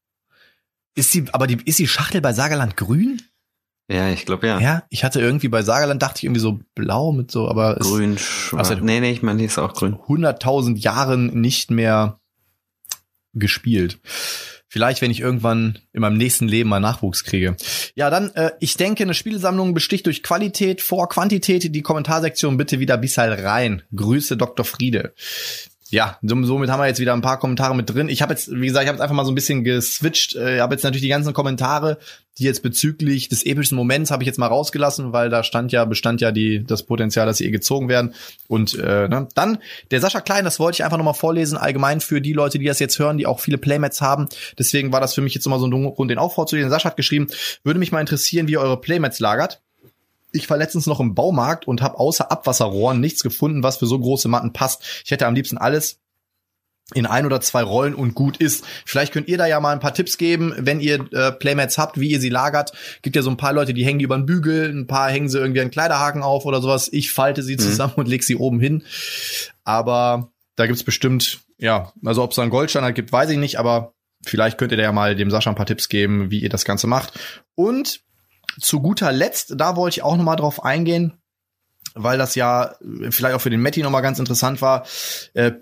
Ist sie, aber die, ist die Schachtel bei Sagerland grün? Ja, ich glaube ja. Ja, ich hatte irgendwie bei Sagerland dachte ich irgendwie so blau mit so, aber grün, schwarz. Also, nee, nee, ich meine, die ist auch grün. 100.000 Jahren nicht mehr gespielt. Vielleicht, wenn ich irgendwann in meinem nächsten Leben mal Nachwuchs kriege. Ja, dann, äh, ich denke, eine Spielsammlung besticht durch Qualität vor Quantität. Die Kommentarsektion bitte wieder bis halt rein. Grüße Dr. Friede ja, somit haben wir jetzt wieder ein paar Kommentare mit drin. Ich habe jetzt, wie gesagt, ich habe jetzt einfach mal so ein bisschen geswitcht. Ich äh, habe jetzt natürlich die ganzen Kommentare, die jetzt bezüglich des epischen Moments habe ich jetzt mal rausgelassen, weil da stand ja, bestand ja die das Potenzial, dass sie eh gezogen werden. Und äh, ne, dann der Sascha Klein, das wollte ich einfach nochmal vorlesen, allgemein für die Leute, die das jetzt hören, die auch viele Playmats haben. Deswegen war das für mich jetzt nochmal so ein Grund, den auch vorzulesen. Sascha hat geschrieben, würde mich mal interessieren, wie ihr eure Playmats lagert. Ich war letztens noch im Baumarkt und habe außer Abwasserrohren nichts gefunden, was für so große Matten passt. Ich hätte am liebsten alles in ein oder zwei Rollen und gut ist. Vielleicht könnt ihr da ja mal ein paar Tipps geben, wenn ihr äh, Playmats habt, wie ihr sie lagert. Gibt ja so ein paar Leute, die hängen die über den Bügel, ein paar hängen sie irgendwie einen Kleiderhaken auf oder sowas. Ich falte sie mhm. zusammen und leg sie oben hin. Aber da gibt's bestimmt, ja, also ob es da einen Goldstandard gibt, weiß ich nicht, aber vielleicht könnt ihr da ja mal dem Sascha ein paar Tipps geben, wie ihr das Ganze macht. Und zu guter Letzt, da wollte ich auch noch mal drauf eingehen, weil das ja vielleicht auch für den Matti noch mal ganz interessant war. Äh,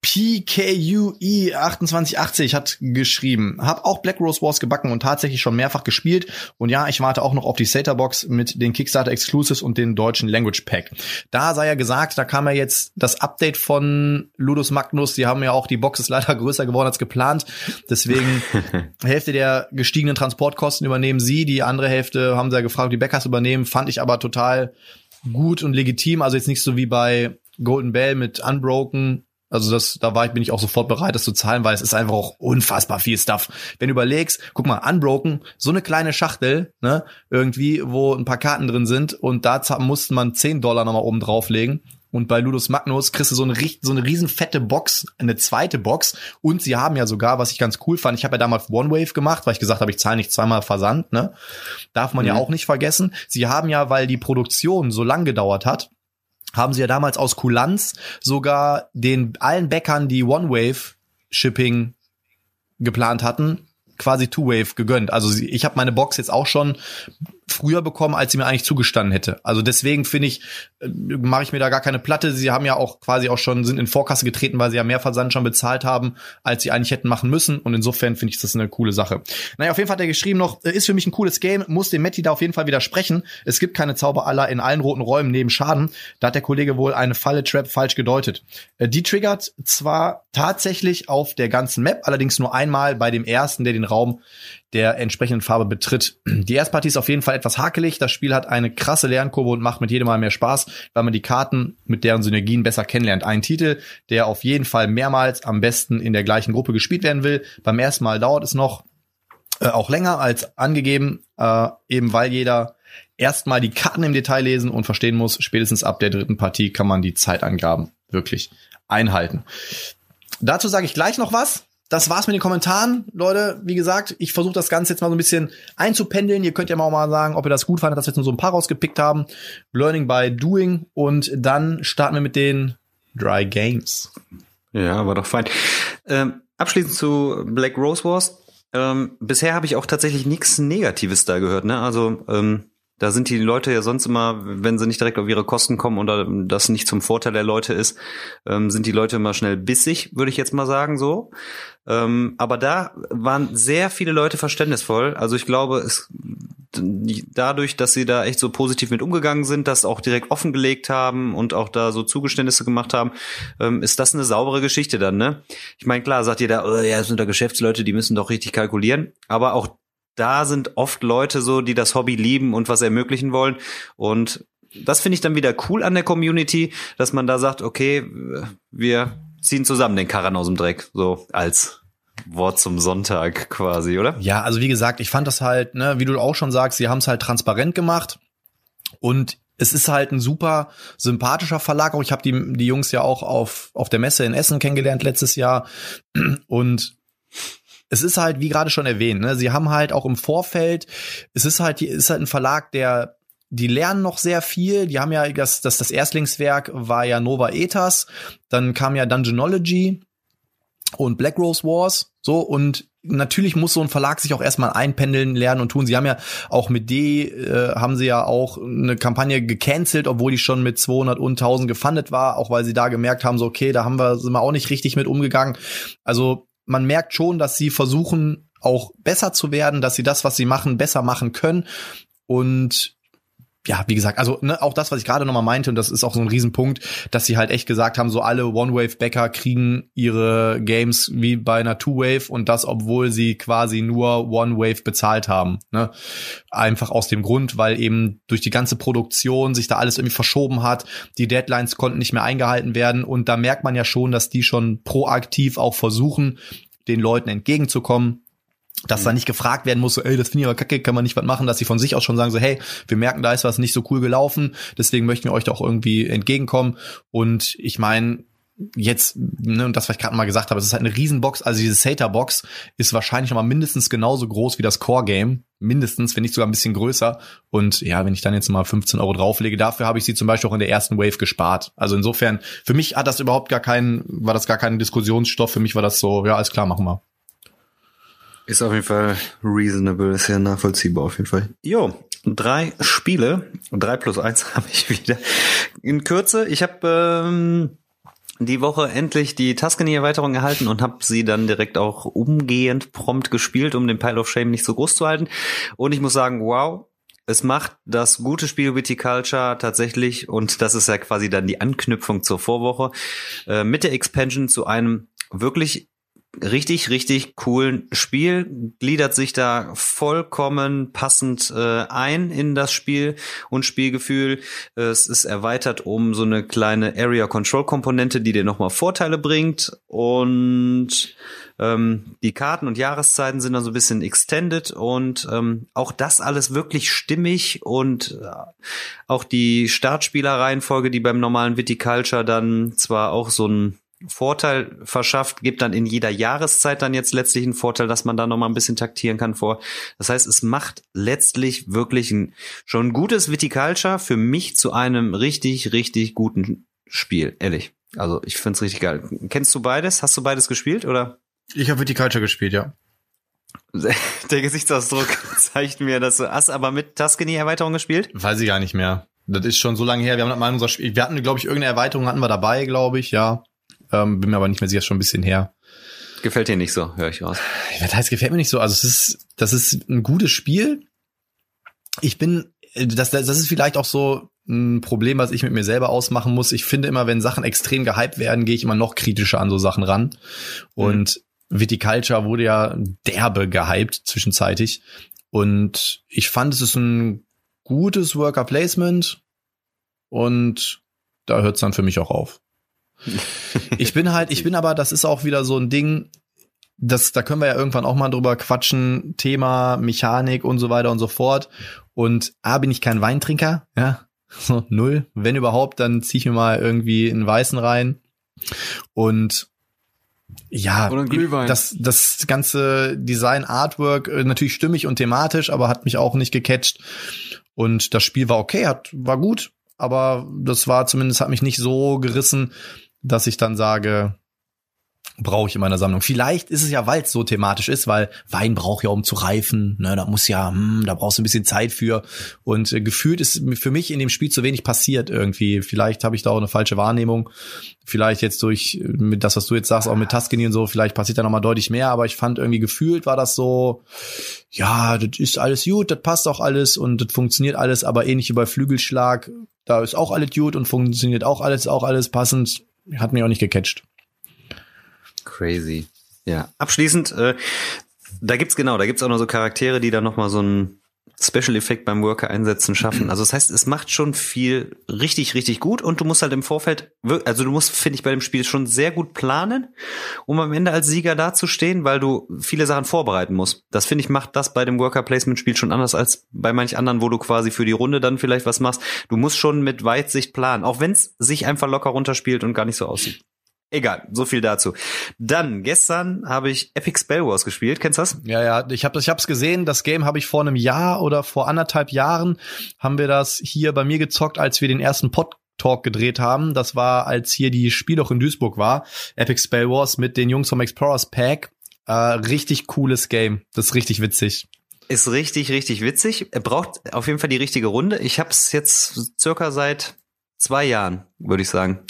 PKUE 2880 hat geschrieben, hab auch Black Rose Wars gebacken und tatsächlich schon mehrfach gespielt. Und ja, ich warte auch noch auf die Sata Box mit den Kickstarter Exclusives und den deutschen Language Pack. Da sei ja gesagt, da kam ja jetzt das Update von Ludus Magnus. Die haben ja auch die Box ist leider größer geworden als geplant. Deswegen Hälfte der gestiegenen Transportkosten übernehmen sie. Die andere Hälfte haben sie ja gefragt, die Bäckers übernehmen. Fand ich aber total gut und legitim. Also jetzt nicht so wie bei Golden Bell mit Unbroken also das, da war ich, bin ich auch sofort bereit, das zu zahlen, weil es ist einfach auch unfassbar viel Stuff. Wenn du überlegst, guck mal, Unbroken, so eine kleine Schachtel, ne, irgendwie, wo ein paar Karten drin sind und da musste man 10 Dollar nochmal oben drauflegen. Und bei Ludus Magnus kriegst du so eine, so eine riesen fette Box, eine zweite Box. Und sie haben ja sogar, was ich ganz cool fand, ich habe ja damals One Wave gemacht, weil ich gesagt habe, ich zahle nicht zweimal Versand, ne? Darf man mhm. ja auch nicht vergessen. Sie haben ja, weil die Produktion so lang gedauert hat, haben sie ja damals aus Kulanz sogar den allen Bäckern, die One-Wave-Shipping geplant hatten, quasi Two-Wave gegönnt. Also ich habe meine Box jetzt auch schon früher bekommen, als sie mir eigentlich zugestanden hätte. Also deswegen finde ich, äh, mache ich mir da gar keine Platte. Sie haben ja auch quasi auch schon, sind in Vorkasse getreten, weil sie ja mehr Versand schon bezahlt haben, als sie eigentlich hätten machen müssen. Und insofern finde ich das eine coole Sache. Naja, auf jeden Fall hat er geschrieben noch, äh, ist für mich ein cooles Game, muss dem Matti da auf jeden Fall widersprechen. Es gibt keine Zauberaller in allen roten Räumen neben Schaden. Da hat der Kollege wohl eine Falle-Trap falsch gedeutet. Äh, die triggert zwar tatsächlich auf der ganzen Map, allerdings nur einmal bei dem ersten, der den Raum der entsprechenden Farbe betritt. Die Erstpartie ist auf jeden Fall etwas hakelig. Das Spiel hat eine krasse Lernkurve und macht mit jedem Mal mehr Spaß, weil man die Karten mit deren Synergien besser kennenlernt. Ein Titel, der auf jeden Fall mehrmals am besten in der gleichen Gruppe gespielt werden will. Beim ersten Mal dauert es noch äh, auch länger als angegeben, äh, eben weil jeder erstmal die Karten im Detail lesen und verstehen muss. Spätestens ab der dritten Partie kann man die Zeitangaben wirklich einhalten. Dazu sage ich gleich noch was das war's mit den Kommentaren, Leute. Wie gesagt, ich versuche das Ganze jetzt mal so ein bisschen einzupendeln. Ihr könnt ja mal, mal sagen, ob ihr das gut fandet, dass wir jetzt nur so ein paar rausgepickt haben. Learning by doing. Und dann starten wir mit den Dry Games. Ja, war doch fein. Ähm, abschließend zu Black Rose Wars. Ähm, bisher habe ich auch tatsächlich nichts Negatives da gehört. Ne? Also ähm, da sind die Leute ja sonst immer, wenn sie nicht direkt auf ihre Kosten kommen oder das nicht zum Vorteil der Leute ist, ähm, sind die Leute immer schnell bissig, würde ich jetzt mal sagen so. Ähm, aber da waren sehr viele Leute verständnisvoll. Also ich glaube, es dadurch, dass sie da echt so positiv mit umgegangen sind, das auch direkt offengelegt haben und auch da so Zugeständnisse gemacht haben, ähm, ist das eine saubere Geschichte dann, ne? Ich meine, klar, sagt ihr da, oh, ja, das sind da Geschäftsleute, die müssen doch richtig kalkulieren, aber auch da sind oft Leute so, die das Hobby lieben und was ermöglichen wollen. Und das finde ich dann wieder cool an der Community, dass man da sagt, okay, wir ziehen zusammen den Karren aus dem Dreck, so als Wort zum Sonntag quasi, oder? Ja, also wie gesagt, ich fand das halt, ne, wie du auch schon sagst, sie haben es halt transparent gemacht und es ist halt ein super sympathischer Verlag. Auch ich habe die, die Jungs ja auch auf, auf der Messe in Essen kennengelernt letztes Jahr und es ist halt, wie gerade schon erwähnt, ne, sie haben halt auch im Vorfeld, es ist halt, ist halt ein Verlag, der die lernen noch sehr viel. Die haben ja das, das, das Erstlingswerk war ja Nova Ethas, dann kam ja Dungeonology und Black Rose Wars, so und natürlich muss so ein Verlag sich auch erstmal einpendeln lernen und tun. Sie haben ja auch mit D äh, haben sie ja auch eine Kampagne gecancelt, obwohl die schon mit 200 und 1000 gefundet war, auch weil sie da gemerkt haben, so okay, da haben wir sind wir auch nicht richtig mit umgegangen. Also man merkt schon, dass sie versuchen, auch besser zu werden, dass sie das, was sie machen, besser machen können. Und ja, wie gesagt, also ne, auch das, was ich gerade nochmal meinte, und das ist auch so ein Riesenpunkt, dass sie halt echt gesagt haben, so alle One-Wave-Bäcker kriegen ihre Games wie bei einer Two-Wave und das, obwohl sie quasi nur One-Wave bezahlt haben. Ne? Einfach aus dem Grund, weil eben durch die ganze Produktion sich da alles irgendwie verschoben hat, die Deadlines konnten nicht mehr eingehalten werden und da merkt man ja schon, dass die schon proaktiv auch versuchen, den Leuten entgegenzukommen dass da mhm. nicht gefragt werden muss, so, ey, das finde ich aber kacke, kann man nicht was machen, dass sie von sich aus schon sagen, so, hey, wir merken, da ist was nicht so cool gelaufen, deswegen möchten wir euch da auch irgendwie entgegenkommen. Und ich meine, jetzt, ne, und das, was ich gerade mal gesagt habe, es ist halt eine Riesenbox, also diese SATA-Box ist wahrscheinlich noch mal mindestens genauso groß wie das Core-Game. Mindestens, wenn nicht sogar ein bisschen größer. Und ja, wenn ich dann jetzt mal 15 Euro drauflege, dafür habe ich sie zum Beispiel auch in der ersten Wave gespart. Also insofern, für mich hat das überhaupt gar keinen, war das gar kein Diskussionsstoff. Für mich war das so, ja, alles klar, machen wir. Ist auf jeden Fall reasonable, ist ja nachvollziehbar auf jeden Fall. Jo, drei Spiele, drei plus eins habe ich wieder. In Kürze, ich habe ähm, die Woche endlich die Tuscany-Erweiterung erhalten und habe sie dann direkt auch umgehend prompt gespielt, um den Pile of Shame nicht so groß zu halten. Und ich muss sagen, wow, es macht das gute Spiel Viticulture tatsächlich, und das ist ja quasi dann die Anknüpfung zur Vorwoche, äh, mit der Expansion zu einem wirklich richtig, richtig coolen Spiel, gliedert sich da vollkommen passend äh, ein in das Spiel und Spielgefühl. Es ist erweitert um so eine kleine Area Control Komponente, die dir nochmal Vorteile bringt und ähm, die Karten und Jahreszeiten sind dann so ein bisschen extended und ähm, auch das alles wirklich stimmig und äh, auch die Startspielerreihenfolge, die beim normalen Viticulture dann zwar auch so ein Vorteil verschafft, gibt dann in jeder Jahreszeit dann jetzt letztlich einen Vorteil, dass man da noch mal ein bisschen taktieren kann vor. Das heißt, es macht letztlich wirklich ein schon ein gutes Viticulture für mich zu einem richtig, richtig guten Spiel, ehrlich. Also ich find's richtig geil. Kennst du beides? Hast du beides gespielt oder? Ich habe Viticulture gespielt, ja. Der Gesichtsausdruck zeigt mir, dass du hast aber mit Tuscany-Erweiterung gespielt? Weiß ich gar nicht mehr. Das ist schon so lange her. Wir haben mal unser Spiel, wir hatten, glaube ich, irgendeine Erweiterung hatten wir dabei, glaube ich, ja. Ähm, bin mir aber nicht mehr sicher, schon ein bisschen her. Gefällt dir nicht so, höre ich raus. Das heißt, gefällt mir nicht so. Also es ist, das ist ein gutes Spiel. Ich bin, das, das ist vielleicht auch so ein Problem, was ich mit mir selber ausmachen muss. Ich finde immer, wenn Sachen extrem gehypt werden, gehe ich immer noch kritischer an so Sachen ran. Und mhm. Viticulture wurde ja derbe gehypt zwischenzeitig. Und ich fand, es ist ein gutes Worker Placement. Und da hört es dann für mich auch auf. ich bin halt, ich bin aber, das ist auch wieder so ein Ding, das, da können wir ja irgendwann auch mal drüber quatschen, Thema Mechanik und so weiter und so fort. Und A, bin ich kein Weintrinker, ja, so null. Wenn überhaupt, dann ziehe ich mir mal irgendwie einen Weißen rein. Und ja, das, das ganze Design, Artwork, äh, natürlich stimmig und thematisch, aber hat mich auch nicht gecatcht. Und das Spiel war okay, hat, war gut, aber das war zumindest, hat mich nicht so gerissen, dass ich dann sage, brauche ich in meiner Sammlung. Vielleicht ist es ja, weil es so thematisch ist, weil Wein braucht ja, um zu reifen. Ne, da muss ja, hm, da brauchst du ein bisschen Zeit für. Und äh, gefühlt ist für mich in dem Spiel zu wenig passiert irgendwie. Vielleicht habe ich da auch eine falsche Wahrnehmung. Vielleicht jetzt durch äh, mit das, was du jetzt sagst, auch mit Tuscany und so, vielleicht passiert da noch mal deutlich mehr. Aber ich fand irgendwie gefühlt war das so, ja, das ist alles gut, das passt auch alles und das funktioniert alles, aber ähnlich wie bei Flügelschlag, da ist auch alles gut und funktioniert auch alles, auch alles passend hat mich auch nicht gecatcht. Crazy. Ja. Abschließend, äh, da gibt's genau, da gibt's auch noch so Charaktere, die da noch mal so ein Special Effekt beim Worker einsetzen schaffen. Also das heißt, es macht schon viel richtig, richtig gut und du musst halt im Vorfeld, also du musst, finde ich, bei dem Spiel schon sehr gut planen, um am Ende als Sieger dazustehen, weil du viele Sachen vorbereiten musst. Das finde ich macht das bei dem Worker Placement Spiel schon anders als bei manch anderen, wo du quasi für die Runde dann vielleicht was machst. Du musst schon mit Weitsicht planen, auch wenn es sich einfach locker runterspielt und gar nicht so aussieht. Egal, so viel dazu. Dann gestern habe ich Epic Spell Wars gespielt. Kennst du das? Ja, ja, ich habe ich hab's gesehen, das Game habe ich vor einem Jahr oder vor anderthalb Jahren haben wir das hier bei mir gezockt, als wir den ersten Pod Talk gedreht haben. Das war, als hier die Spiel auch in Duisburg war. Epic Spell Wars mit den Jungs vom Explorers Pack. Äh, richtig cooles Game. Das ist richtig witzig. Ist richtig, richtig witzig. Er braucht auf jeden Fall die richtige Runde. Ich habe es jetzt circa seit zwei Jahren, würde ich sagen.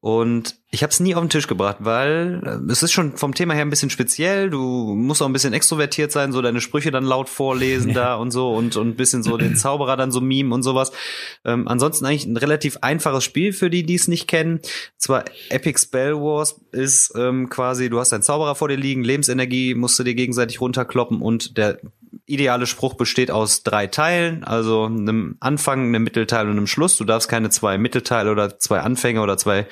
Und ich habe es nie auf den Tisch gebracht, weil äh, es ist schon vom Thema her ein bisschen speziell. Du musst auch ein bisschen extrovertiert sein, so deine Sprüche dann laut vorlesen da und so und und ein bisschen so den Zauberer dann so meme und sowas. Ähm, ansonsten eigentlich ein relativ einfaches Spiel für die, die es nicht kennen. Zwar Epic Spell Wars ist ähm, quasi, du hast einen Zauberer vor dir liegen, Lebensenergie musst du dir gegenseitig runterkloppen und der ideale Spruch besteht aus drei Teilen, also einem Anfang, einem Mittelteil und einem Schluss. Du darfst keine zwei Mittelteile oder zwei Anfänge oder zwei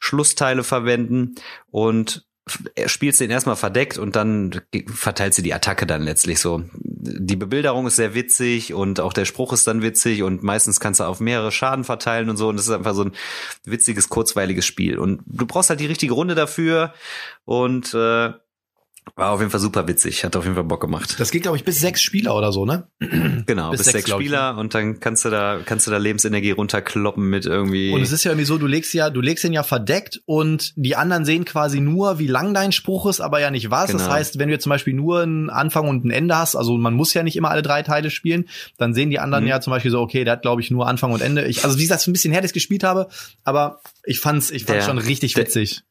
Schlussteile verwenden und spielst den erstmal verdeckt und dann verteilst du die Attacke dann letztlich so. Die Bebilderung ist sehr witzig und auch der Spruch ist dann witzig und meistens kannst du auf mehrere Schaden verteilen und so und das ist einfach so ein witziges, kurzweiliges Spiel. Und du brauchst halt die richtige Runde dafür und äh, war auf jeden Fall super witzig, hat auf jeden Fall Bock gemacht. Das geht, glaube ich, bis sechs Spieler oder so, ne? Genau, bis, bis sechs, sechs Spieler und dann kannst du da, kannst du da Lebensenergie runterkloppen mit irgendwie. Und es ist ja irgendwie so, du legst ja, du legst den ja verdeckt und die anderen sehen quasi nur, wie lang dein Spruch ist, aber ja nicht was. Genau. Das heißt, wenn du jetzt zum Beispiel nur einen Anfang und ein Ende hast, also man muss ja nicht immer alle drei Teile spielen, dann sehen die anderen mhm. ja zum Beispiel so, okay, der hat, glaube ich, nur Anfang und Ende. Ich, also wie gesagt, ein bisschen her, dass ich gespielt habe, aber ich fand's, ich fand's der, schon richtig witzig.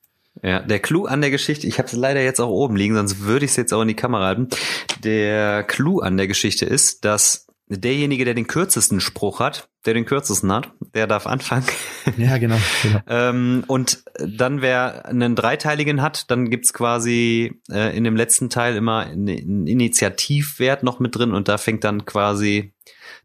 Ja, der Clou an der Geschichte, ich habe es leider jetzt auch oben liegen, sonst würde ich es jetzt auch in die Kamera halten. Der Clou an der Geschichte ist, dass derjenige, der den kürzesten Spruch hat, der den kürzesten hat, der darf anfangen. Ja, genau. genau. ähm, und dann, wer einen dreiteiligen hat, dann gibt's quasi äh, in dem letzten Teil immer einen Initiativwert noch mit drin und da fängt dann quasi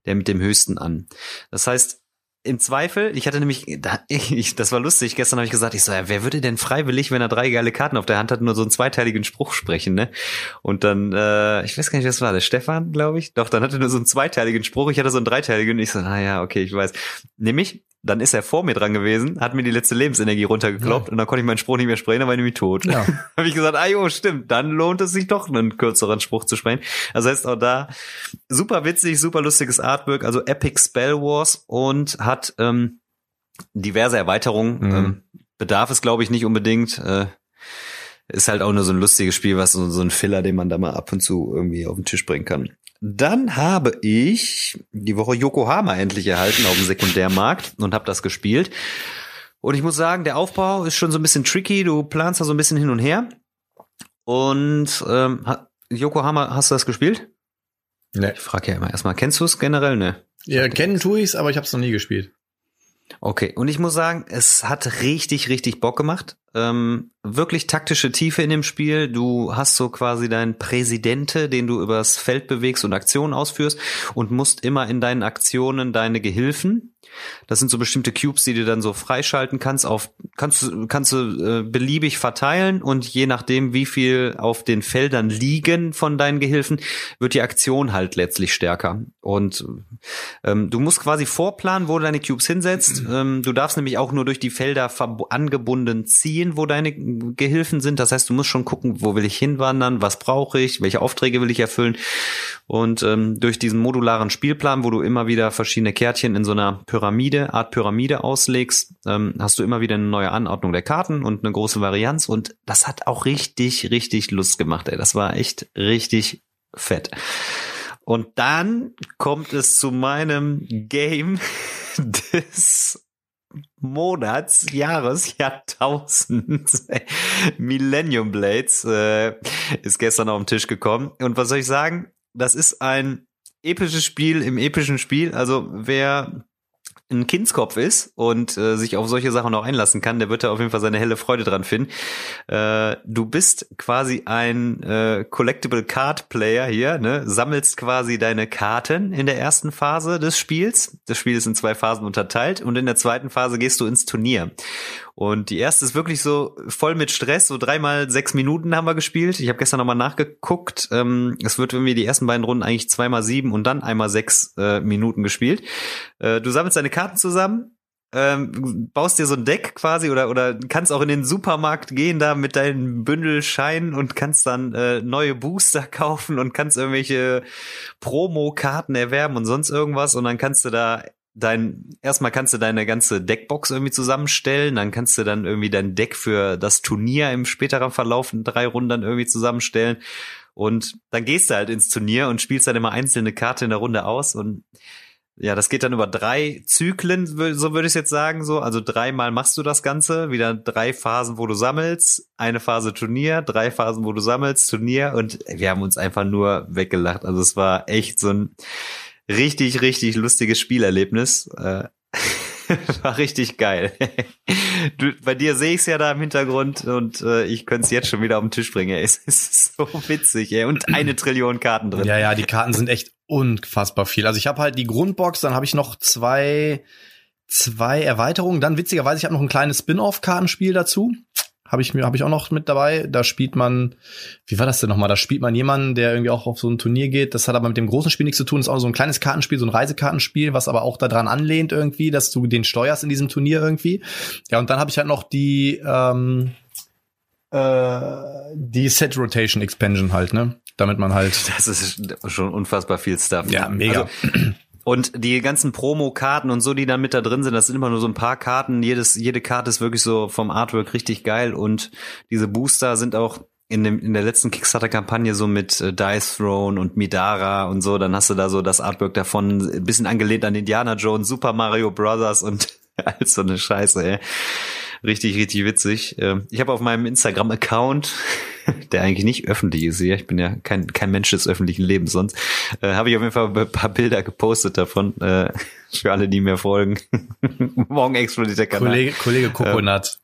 der mit dem höchsten an. Das heißt, im Zweifel, ich hatte nämlich, ich, das war lustig, gestern habe ich gesagt, ich so, ja, wer würde denn freiwillig, wenn er drei geile Karten auf der Hand hat, nur so einen zweiteiligen Spruch sprechen, ne? Und dann, äh, ich weiß gar nicht, was war, der Stefan, glaube ich. Doch, dann hatte er nur so einen zweiteiligen Spruch, ich hatte so einen dreiteiligen und ich so, naja, okay, ich weiß. Nämlich, dann ist er vor mir dran gewesen, hat mir die letzte Lebensenergie runtergekloppt ja. und dann konnte ich meinen Spruch nicht mehr sprechen, dann war ich nämlich tot. Ja. habe ich gesagt, ah jo, stimmt, dann lohnt es sich doch, einen kürzeren Spruch zu sprechen. Also heißt auch da super witzig, super lustiges Artwork, also Epic Spell Wars und hat ähm, diverse Erweiterungen. Mhm. Ähm, bedarf es, glaube ich, nicht unbedingt. Äh, Ist halt auch nur so ein lustiges Spiel, was so, so ein Filler, den man da mal ab und zu irgendwie auf den Tisch bringen kann. Dann habe ich die Woche Yokohama endlich erhalten auf dem Sekundärmarkt und habe das gespielt. Und ich muss sagen, der Aufbau ist schon so ein bisschen tricky. Du planst da so ein bisschen hin und her. Und ähm, Yokohama, hast du das gespielt? Nee. Ich frage ja immer erstmal, kennst du es generell? Ne? Ja, kennen tue ich's, aber ich habe es noch nie gespielt. Okay, und ich muss sagen, es hat richtig, richtig Bock gemacht. Ähm, wirklich taktische Tiefe in dem Spiel. Du hast so quasi deinen Präsidente, den du übers Feld bewegst und Aktionen ausführst und musst immer in deinen Aktionen deine Gehilfen das sind so bestimmte Cubes, die du dann so freischalten kannst. Auf kannst du kannst du äh, beliebig verteilen und je nachdem, wie viel auf den Feldern liegen von deinen Gehilfen, wird die Aktion halt letztlich stärker. Und ähm, du musst quasi vorplanen, wo du deine Cubes hinsetzt. Ähm, du darfst nämlich auch nur durch die Felder angebunden ziehen, wo deine Gehilfen sind. Das heißt, du musst schon gucken, wo will ich hinwandern, was brauche ich, welche Aufträge will ich erfüllen. Und ähm, durch diesen modularen Spielplan, wo du immer wieder verschiedene Kärtchen in so einer Pyramide, Art Pyramide auslegst, ähm, hast du immer wieder eine neue Anordnung der Karten und eine große Varianz. Und das hat auch richtig, richtig Lust gemacht. Ey. Das war echt richtig fett. Und dann kommt es zu meinem Game des Monats, Jahres, Jahrtausends. Millennium Blades äh, ist gestern auf den Tisch gekommen. Und was soll ich sagen? Das ist ein episches Spiel im epischen Spiel. Also wer ein Kindskopf ist und äh, sich auf solche Sachen auch einlassen kann, der wird da auf jeden Fall seine helle Freude dran finden. Äh, du bist quasi ein äh, Collectible Card Player hier, ne? sammelst quasi deine Karten in der ersten Phase des Spiels. Das Spiel ist in zwei Phasen unterteilt und in der zweiten Phase gehst du ins Turnier. Und die erste ist wirklich so voll mit Stress. So dreimal sechs Minuten haben wir gespielt. Ich habe gestern nochmal nachgeguckt. Ähm, es wird irgendwie die ersten beiden Runden eigentlich zweimal sieben und dann einmal sechs äh, Minuten gespielt. Äh, du sammelst deine Karten zusammen, ähm, baust dir so ein Deck quasi oder oder kannst auch in den Supermarkt gehen da mit deinen Bündelscheinen und kannst dann äh, neue Booster kaufen und kannst irgendwelche Promo-Karten erwerben und sonst irgendwas und dann kannst du da dein, erstmal kannst du deine ganze Deckbox irgendwie zusammenstellen, dann kannst du dann irgendwie dein Deck für das Turnier im späteren Verlauf in drei Runden dann irgendwie zusammenstellen. Und dann gehst du halt ins Turnier und spielst dann immer einzelne Karte in der Runde aus und ja, das geht dann über drei Zyklen, so würde ich jetzt sagen, so. Also dreimal machst du das Ganze, wieder drei Phasen, wo du sammelst, eine Phase Turnier, drei Phasen, wo du sammelst, Turnier und wir haben uns einfach nur weggelacht. Also es war echt so ein, richtig, richtig lustiges Spielerlebnis. Äh, war richtig geil. Du, bei dir sehe ich es ja da im Hintergrund und äh, ich könnte es jetzt schon wieder auf den Tisch bringen. Ey. Es ist so witzig, ey. Und eine Trillion Karten drin. Ja, ja, die Karten sind echt unfassbar viel. Also ich habe halt die Grundbox, dann habe ich noch zwei, zwei Erweiterungen. Dann witzigerweise, ich habe noch ein kleines Spin-off-Kartenspiel dazu habe ich mir habe ich auch noch mit dabei. Da spielt man, wie war das denn nochmal? Da spielt man jemanden, der irgendwie auch auf so ein Turnier geht. Das hat aber mit dem großen Spiel nichts zu tun. Das ist auch so ein kleines Kartenspiel, so ein Reisekartenspiel, was aber auch daran anlehnt irgendwie, dass du den steuerst in diesem Turnier irgendwie. Ja, und dann habe ich halt noch die ähm, äh, die Set Rotation Expansion halt, ne? Damit man halt. Das ist schon unfassbar viel Stuff. Ja, mega. Also, und die ganzen Promo-Karten und so, die dann mit da drin sind, das sind immer nur so ein paar Karten. Jedes, jede Karte ist wirklich so vom Artwork richtig geil. Und diese Booster sind auch in, dem, in der letzten Kickstarter-Kampagne so mit äh, Dice Throne und Midara und so. Dann hast du da so das Artwork davon, ein bisschen angelehnt an Indiana Jones, Super Mario Brothers und alles so eine Scheiße, ey. Richtig, richtig witzig. Ähm, ich habe auf meinem Instagram-Account, der eigentlich nicht öffentlich ist hier, ich bin ja kein, kein Mensch des öffentlichen Lebens sonst, äh, habe ich auf jeden Fall ein paar Bilder gepostet davon, äh, für alle, die mir folgen. Morgen explodiert der Kanal. Kollege, Kollege Coconut.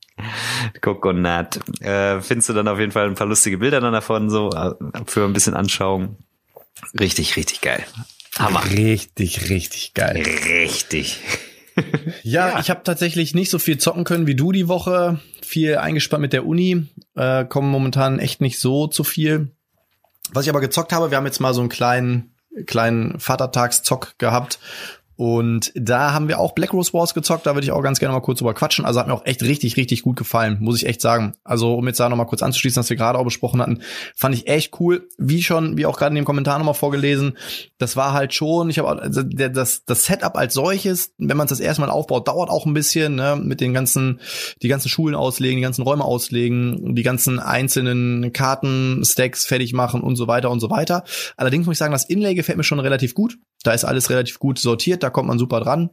Coconut. Äh, findest du dann auf jeden Fall ein paar lustige Bilder dann davon, so für ein bisschen Anschauung. Richtig, richtig geil. Hammer. Richtig, richtig geil. Richtig. Ja, ja. ich habe tatsächlich nicht so viel zocken können wie du die Woche. Viel eingespannt mit der Uni. Äh, kommen momentan echt nicht so zu viel. Was ich aber gezockt habe, wir haben jetzt mal so einen kleinen, kleinen Vatertagszock gehabt. Und da haben wir auch Black Rose Wars gezockt, da würde ich auch ganz gerne mal kurz drüber quatschen. Also hat mir auch echt richtig, richtig gut gefallen, muss ich echt sagen. Also um jetzt da nochmal kurz anzuschließen, was wir gerade auch besprochen hatten, fand ich echt cool. Wie schon, wie auch gerade in dem Kommentar nochmal vorgelesen, das war halt schon, ich habe also das, das Setup als solches, wenn man es das erstmal aufbaut, dauert auch ein bisschen, ne, mit den ganzen, die ganzen Schulen auslegen, die ganzen Räume auslegen, die ganzen einzelnen Karten-Stacks fertig machen und so weiter und so weiter. Allerdings muss ich sagen, das Inlay gefällt mir schon relativ gut. Da ist alles relativ gut sortiert, da kommt man super dran.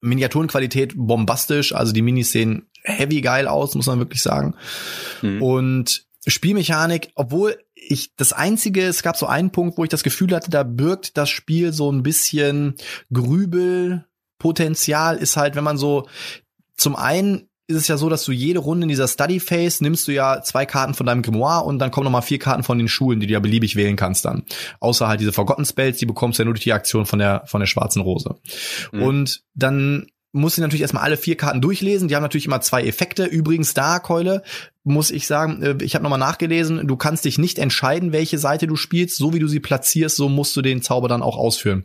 Miniaturenqualität bombastisch, also die Minis sehen heavy geil aus, muss man wirklich sagen. Mhm. Und Spielmechanik, obwohl ich das einzige, es gab so einen Punkt, wo ich das Gefühl hatte, da birgt das Spiel so ein bisschen Grübelpotenzial, ist halt, wenn man so zum einen ist es ja so, dass du jede Runde in dieser Study Phase nimmst du ja zwei Karten von deinem Grimoire und dann kommen noch mal vier Karten von den Schulen, die du ja beliebig wählen kannst dann. Außer halt diese Forgotten Spells, die bekommst du ja nur durch die Aktion von der von der schwarzen Rose. Mhm. Und dann muss ich natürlich erstmal alle vier Karten durchlesen. Die haben natürlich immer zwei Effekte. Übrigens da, Keule, muss ich sagen, äh, ich habe nochmal nachgelesen, du kannst dich nicht entscheiden, welche Seite du spielst. So wie du sie platzierst, so musst du den Zauber dann auch ausführen.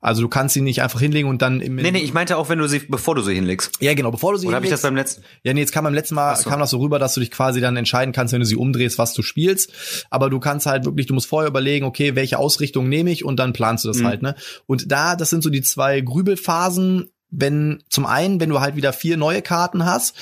Also du kannst sie nicht einfach hinlegen und dann im Nee, nee, ich meinte auch, wenn du sie, bevor du sie hinlegst. Ja, genau, bevor du sie Oder habe ich das beim letzten? Ja, nee, jetzt kam beim letzten Mal, so. kam das so rüber, dass du dich quasi dann entscheiden kannst, wenn du sie umdrehst, was du spielst. Aber du kannst halt wirklich, du musst vorher überlegen, okay, welche Ausrichtung nehme ich und dann planst du das mhm. halt, ne? Und da, das sind so die zwei Grübelphasen, wenn zum einen, wenn du halt wieder vier neue Karten hast,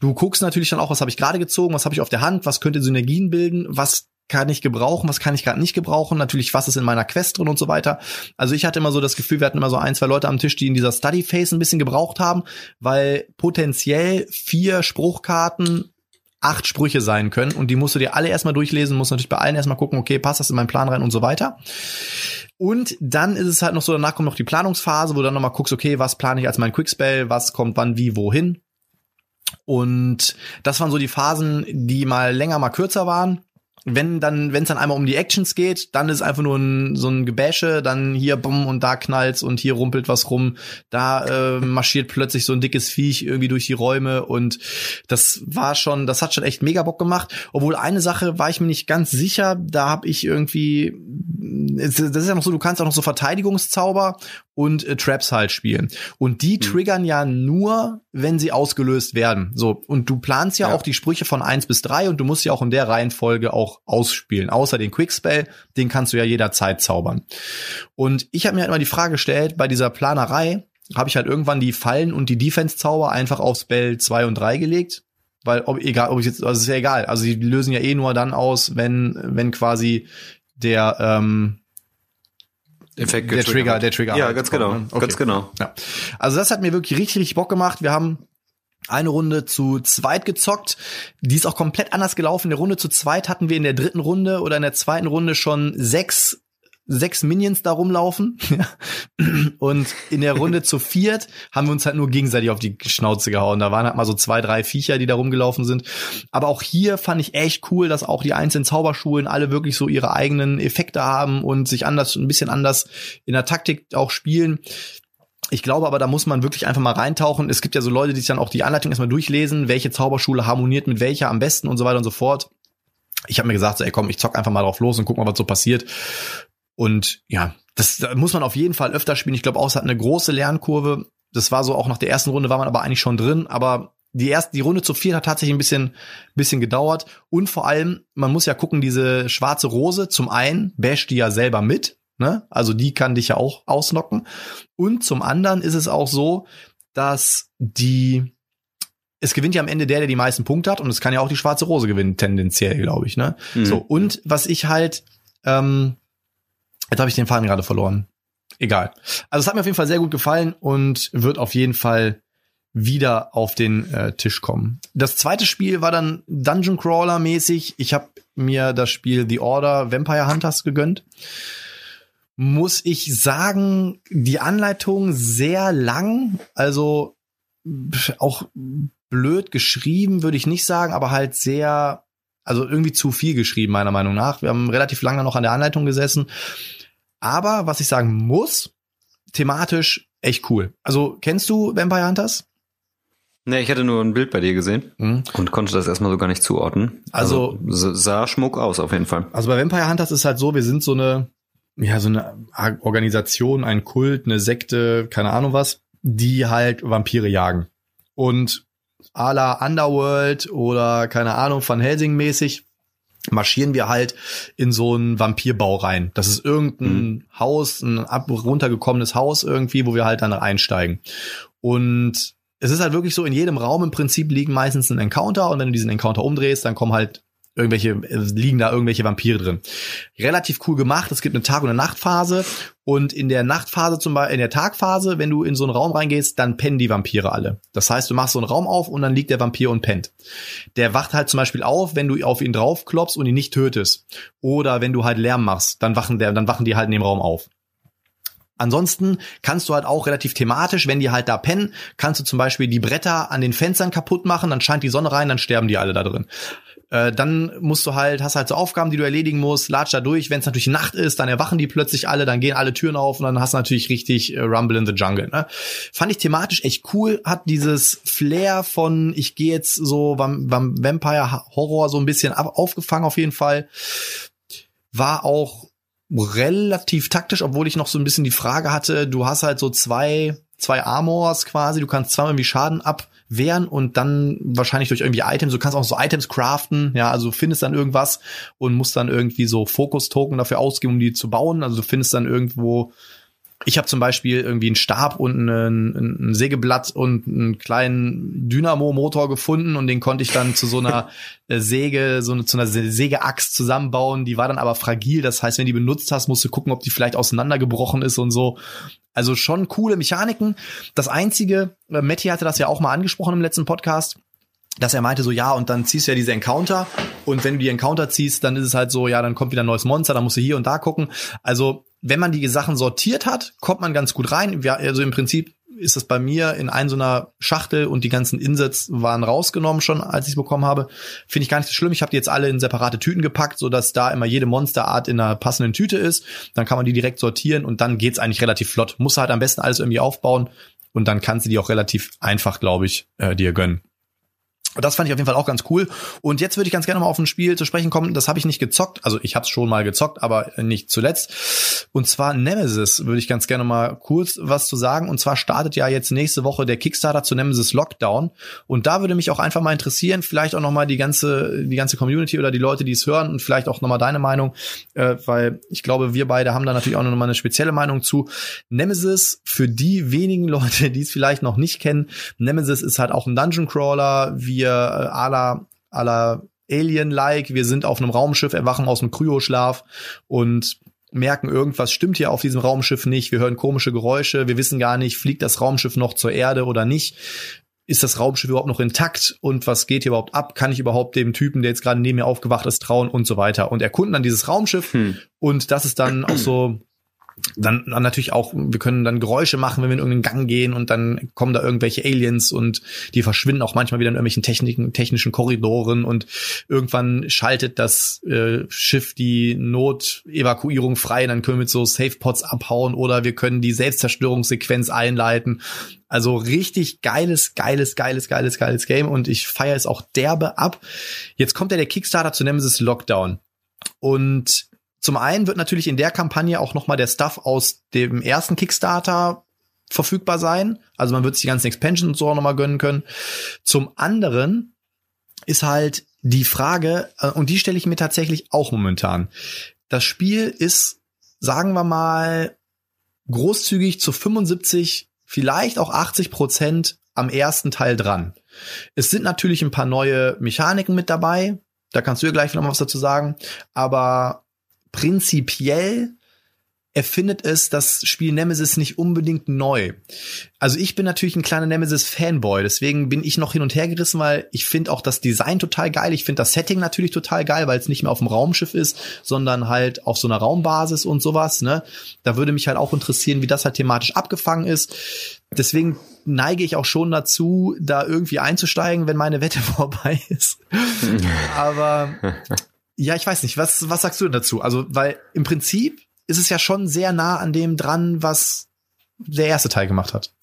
du guckst natürlich dann auch, was habe ich gerade gezogen, was habe ich auf der Hand, was könnte Synergien bilden, was kann ich gebrauchen, was kann ich gerade nicht gebrauchen, natürlich, was ist in meiner Quest drin und so weiter. Also ich hatte immer so das Gefühl, wir hatten immer so ein, zwei Leute am Tisch, die in dieser Study Phase ein bisschen gebraucht haben, weil potenziell vier Spruchkarten acht Sprüche sein können und die musst du dir alle erstmal durchlesen, musst natürlich bei allen erstmal gucken, okay, passt das in meinen Plan rein und so weiter. Und dann ist es halt noch so, danach kommt noch die Planungsphase, wo du dann nochmal guckst, okay, was plane ich als mein Quickspell, was kommt wann, wie, wohin. Und das waren so die Phasen, die mal länger, mal kürzer waren wenn dann, wenn es dann einmal um die Actions geht, dann ist einfach nur ein, so ein Gebäsche, dann hier bumm und da knallt's und hier rumpelt was rum, da äh, marschiert plötzlich so ein dickes Viech irgendwie durch die Räume und das war schon, das hat schon echt mega Bock gemacht. Obwohl eine Sache war ich mir nicht ganz sicher, da habe ich irgendwie, das ist ja noch so, du kannst auch noch so Verteidigungszauber und äh, Traps halt spielen. Und die mhm. triggern ja nur, wenn sie ausgelöst werden. So, und du planst ja, ja, auch die Sprüche von eins bis drei und du musst ja auch in der Reihenfolge auch ausspielen. Außer den Quickspell, den kannst du ja jederzeit zaubern. Und ich habe mir halt immer die Frage gestellt, bei dieser Planerei habe ich halt irgendwann die Fallen und die Defense-Zauber einfach auf Spell 2 und 3 gelegt. Weil, ob, egal, ob ich jetzt, also ist ja egal. Also die lösen ja eh nur dann aus, wenn, wenn quasi der, ähm, Effekt der Trigger, der Trigger. Ja, halt ganz genau, okay. ganz genau. Ja. Also das hat mir wirklich richtig, richtig Bock gemacht. Wir haben eine Runde zu zweit gezockt. Die ist auch komplett anders gelaufen. In der Runde zu zweit hatten wir in der dritten Runde oder in der zweiten Runde schon sechs sechs Minions da rumlaufen. und in der Runde zu viert haben wir uns halt nur gegenseitig auf die Schnauze gehauen. Da waren halt mal so zwei, drei Viecher, die da rumgelaufen sind. Aber auch hier fand ich echt cool, dass auch die einzelnen Zauberschulen alle wirklich so ihre eigenen Effekte haben und sich anders, ein bisschen anders in der Taktik auch spielen. Ich glaube aber, da muss man wirklich einfach mal reintauchen. Es gibt ja so Leute, die sich dann auch die Anleitung erstmal durchlesen, welche Zauberschule harmoniert mit welcher am besten und so weiter und so fort. Ich habe mir gesagt, so, ey komm, ich zock einfach mal drauf los und guck mal, was so passiert. Und ja, das, das muss man auf jeden Fall öfter spielen. Ich glaube auch, es hat eine große Lernkurve. Das war so, auch nach der ersten Runde war man aber eigentlich schon drin, aber die erste, die Runde zu vier hat tatsächlich ein bisschen, bisschen gedauert. Und vor allem, man muss ja gucken, diese schwarze Rose, zum einen basht die ja selber mit, ne? Also die kann dich ja auch ausnocken. Und zum anderen ist es auch so, dass die, es gewinnt ja am Ende der, der die meisten Punkte hat, und es kann ja auch die schwarze Rose gewinnen, tendenziell, glaube ich, ne? Mhm. So, und was ich halt, ähm, Jetzt habe ich den Faden gerade verloren. Egal. Also es hat mir auf jeden Fall sehr gut gefallen und wird auf jeden Fall wieder auf den äh, Tisch kommen. Das zweite Spiel war dann Dungeon Crawler mäßig. Ich habe mir das Spiel The Order Vampire Hunters gegönnt. Muss ich sagen, die Anleitung sehr lang, also auch blöd geschrieben, würde ich nicht sagen, aber halt sehr, also irgendwie zu viel geschrieben, meiner Meinung nach. Wir haben relativ lange noch an der Anleitung gesessen aber was ich sagen muss, thematisch echt cool. Also kennst du Vampire Hunters? Nee, ich hatte nur ein Bild bei dir gesehen mhm. und konnte das erstmal so gar nicht zuordnen. Also, also sah schmuck aus auf jeden Fall. Also bei Vampire Hunters ist halt so, wir sind so eine ja, so eine Organisation, ein Kult, eine Sekte, keine Ahnung was, die halt Vampire jagen. Und à la Underworld oder keine Ahnung, Van Helsing mäßig marschieren wir halt in so einen Vampirbau rein. Das ist irgendein mhm. Haus, ein ab runtergekommenes Haus irgendwie, wo wir halt dann einsteigen. Und es ist halt wirklich so, in jedem Raum im Prinzip liegen meistens ein Encounter und wenn du diesen Encounter umdrehst, dann kommen halt irgendwelche, liegen da irgendwelche Vampire drin. Relativ cool gemacht. Es gibt eine Tag- und eine Nachtphase. Und in der Nachtphase zum Beispiel, in der Tagphase, wenn du in so einen Raum reingehst, dann pennen die Vampire alle. Das heißt, du machst so einen Raum auf und dann liegt der Vampir und pennt. Der wacht halt zum Beispiel auf, wenn du auf ihn draufklopfst und ihn nicht tötest. Oder wenn du halt Lärm machst, dann wachen der, dann wachen die halt in dem Raum auf. Ansonsten kannst du halt auch relativ thematisch, wenn die halt da pennen, kannst du zum Beispiel die Bretter an den Fenstern kaputt machen, dann scheint die Sonne rein, dann sterben die alle da drin. Äh, dann musst du halt, hast halt so Aufgaben, die du erledigen musst, latsch da durch. Wenn es natürlich Nacht ist, dann erwachen die plötzlich alle, dann gehen alle Türen auf und dann hast du natürlich richtig äh, Rumble in the Jungle. Ne? Fand ich thematisch echt cool, hat dieses Flair von, ich gehe jetzt so Vam Vam Vampire Horror so ein bisschen aufgefangen auf jeden Fall. War auch relativ taktisch, obwohl ich noch so ein bisschen die Frage hatte, du hast halt so zwei, zwei Armors quasi, du kannst zweimal irgendwie Schaden ab wehren und dann wahrscheinlich durch irgendwie Items, du kannst auch so Items craften, ja, also findest dann irgendwas und musst dann irgendwie so Fokus-Token dafür ausgeben, um die zu bauen. Also du findest dann irgendwo ich habe zum Beispiel irgendwie einen Stab und ein, ein Sägeblatt und einen kleinen Dynamo-Motor gefunden und den konnte ich dann zu so einer äh, Säge, so eine, zu einer Sägeaxt zusammenbauen. Die war dann aber fragil. Das heißt, wenn die benutzt hast, musst du gucken, ob die vielleicht auseinandergebrochen ist und so. Also schon coole Mechaniken. Das einzige, äh, Matti hatte das ja auch mal angesprochen im letzten Podcast, dass er meinte so, ja, und dann ziehst du ja diese Encounter und wenn du die Encounter ziehst, dann ist es halt so, ja, dann kommt wieder ein neues Monster, dann musst du hier und da gucken. Also, wenn man die Sachen sortiert hat, kommt man ganz gut rein. Also im Prinzip ist das bei mir in ein so einer Schachtel und die ganzen Insets waren rausgenommen schon, als ich es bekommen habe. Finde ich gar nicht so schlimm. Ich habe die jetzt alle in separate Tüten gepackt, so dass da immer jede Monsterart in einer passenden Tüte ist. Dann kann man die direkt sortieren und dann geht's eigentlich relativ flott. Muss halt am besten alles irgendwie aufbauen und dann kannst du die auch relativ einfach, glaube ich, äh, dir gönnen. Das fand ich auf jeden Fall auch ganz cool. Und jetzt würde ich ganz gerne mal auf ein Spiel zu sprechen kommen. Das habe ich nicht gezockt. Also ich habe es schon mal gezockt, aber nicht zuletzt. Und zwar Nemesis würde ich ganz gerne mal kurz was zu sagen. Und zwar startet ja jetzt nächste Woche der Kickstarter zu Nemesis Lockdown. Und da würde mich auch einfach mal interessieren, vielleicht auch noch mal die ganze die ganze Community oder die Leute, die es hören und vielleicht auch noch mal deine Meinung, äh, weil ich glaube, wir beide haben da natürlich auch noch mal eine spezielle Meinung zu. Nemesis für die wenigen Leute, die es vielleicht noch nicht kennen, Nemesis ist halt auch ein Dungeon Crawler. Wir wir äh, aller aller Alien-like, wir sind auf einem Raumschiff, erwachen aus einem Kryoschlaf und merken, irgendwas stimmt hier auf diesem Raumschiff nicht. Wir hören komische Geräusche. Wir wissen gar nicht, fliegt das Raumschiff noch zur Erde oder nicht. Ist das Raumschiff überhaupt noch intakt? Und was geht hier überhaupt ab? Kann ich überhaupt dem Typen, der jetzt gerade neben mir aufgewacht ist, trauen und so weiter? Und erkunden dann dieses Raumschiff. Hm. Und das ist dann auch so dann, dann natürlich auch, wir können dann Geräusche machen, wenn wir in irgendeinen Gang gehen und dann kommen da irgendwelche Aliens und die verschwinden auch manchmal wieder in irgendwelchen Techniken, technischen Korridoren und irgendwann schaltet das äh, Schiff die Notevakuierung frei, dann können wir mit so Safe-Pods abhauen oder wir können die Selbstzerstörungssequenz einleiten. Also richtig geiles, geiles, geiles, geiles, geiles Game und ich feiere es auch derbe ab. Jetzt kommt ja der Kickstarter zu Nemesis Lockdown. Und zum einen wird natürlich in der Kampagne auch nochmal der Stuff aus dem ersten Kickstarter verfügbar sein. Also man wird sich die ganzen Expansions und so auch nochmal gönnen können. Zum anderen ist halt die Frage, äh, und die stelle ich mir tatsächlich auch momentan. Das Spiel ist, sagen wir mal, großzügig zu 75, vielleicht auch 80 Prozent am ersten Teil dran. Es sind natürlich ein paar neue Mechaniken mit dabei. Da kannst du ja gleich noch mal was dazu sagen. Aber prinzipiell erfindet es das Spiel Nemesis nicht unbedingt neu. Also ich bin natürlich ein kleiner Nemesis-Fanboy, deswegen bin ich noch hin und her gerissen, weil ich finde auch das Design total geil. Ich finde das Setting natürlich total geil, weil es nicht mehr auf dem Raumschiff ist, sondern halt auf so einer Raumbasis und sowas. Ne? Da würde mich halt auch interessieren, wie das halt thematisch abgefangen ist. Deswegen neige ich auch schon dazu, da irgendwie einzusteigen, wenn meine Wette vorbei ist. Aber ja, ich weiß nicht. Was, was sagst du dazu? Also, weil im Prinzip ist es ja schon sehr nah an dem dran, was der erste Teil gemacht hat.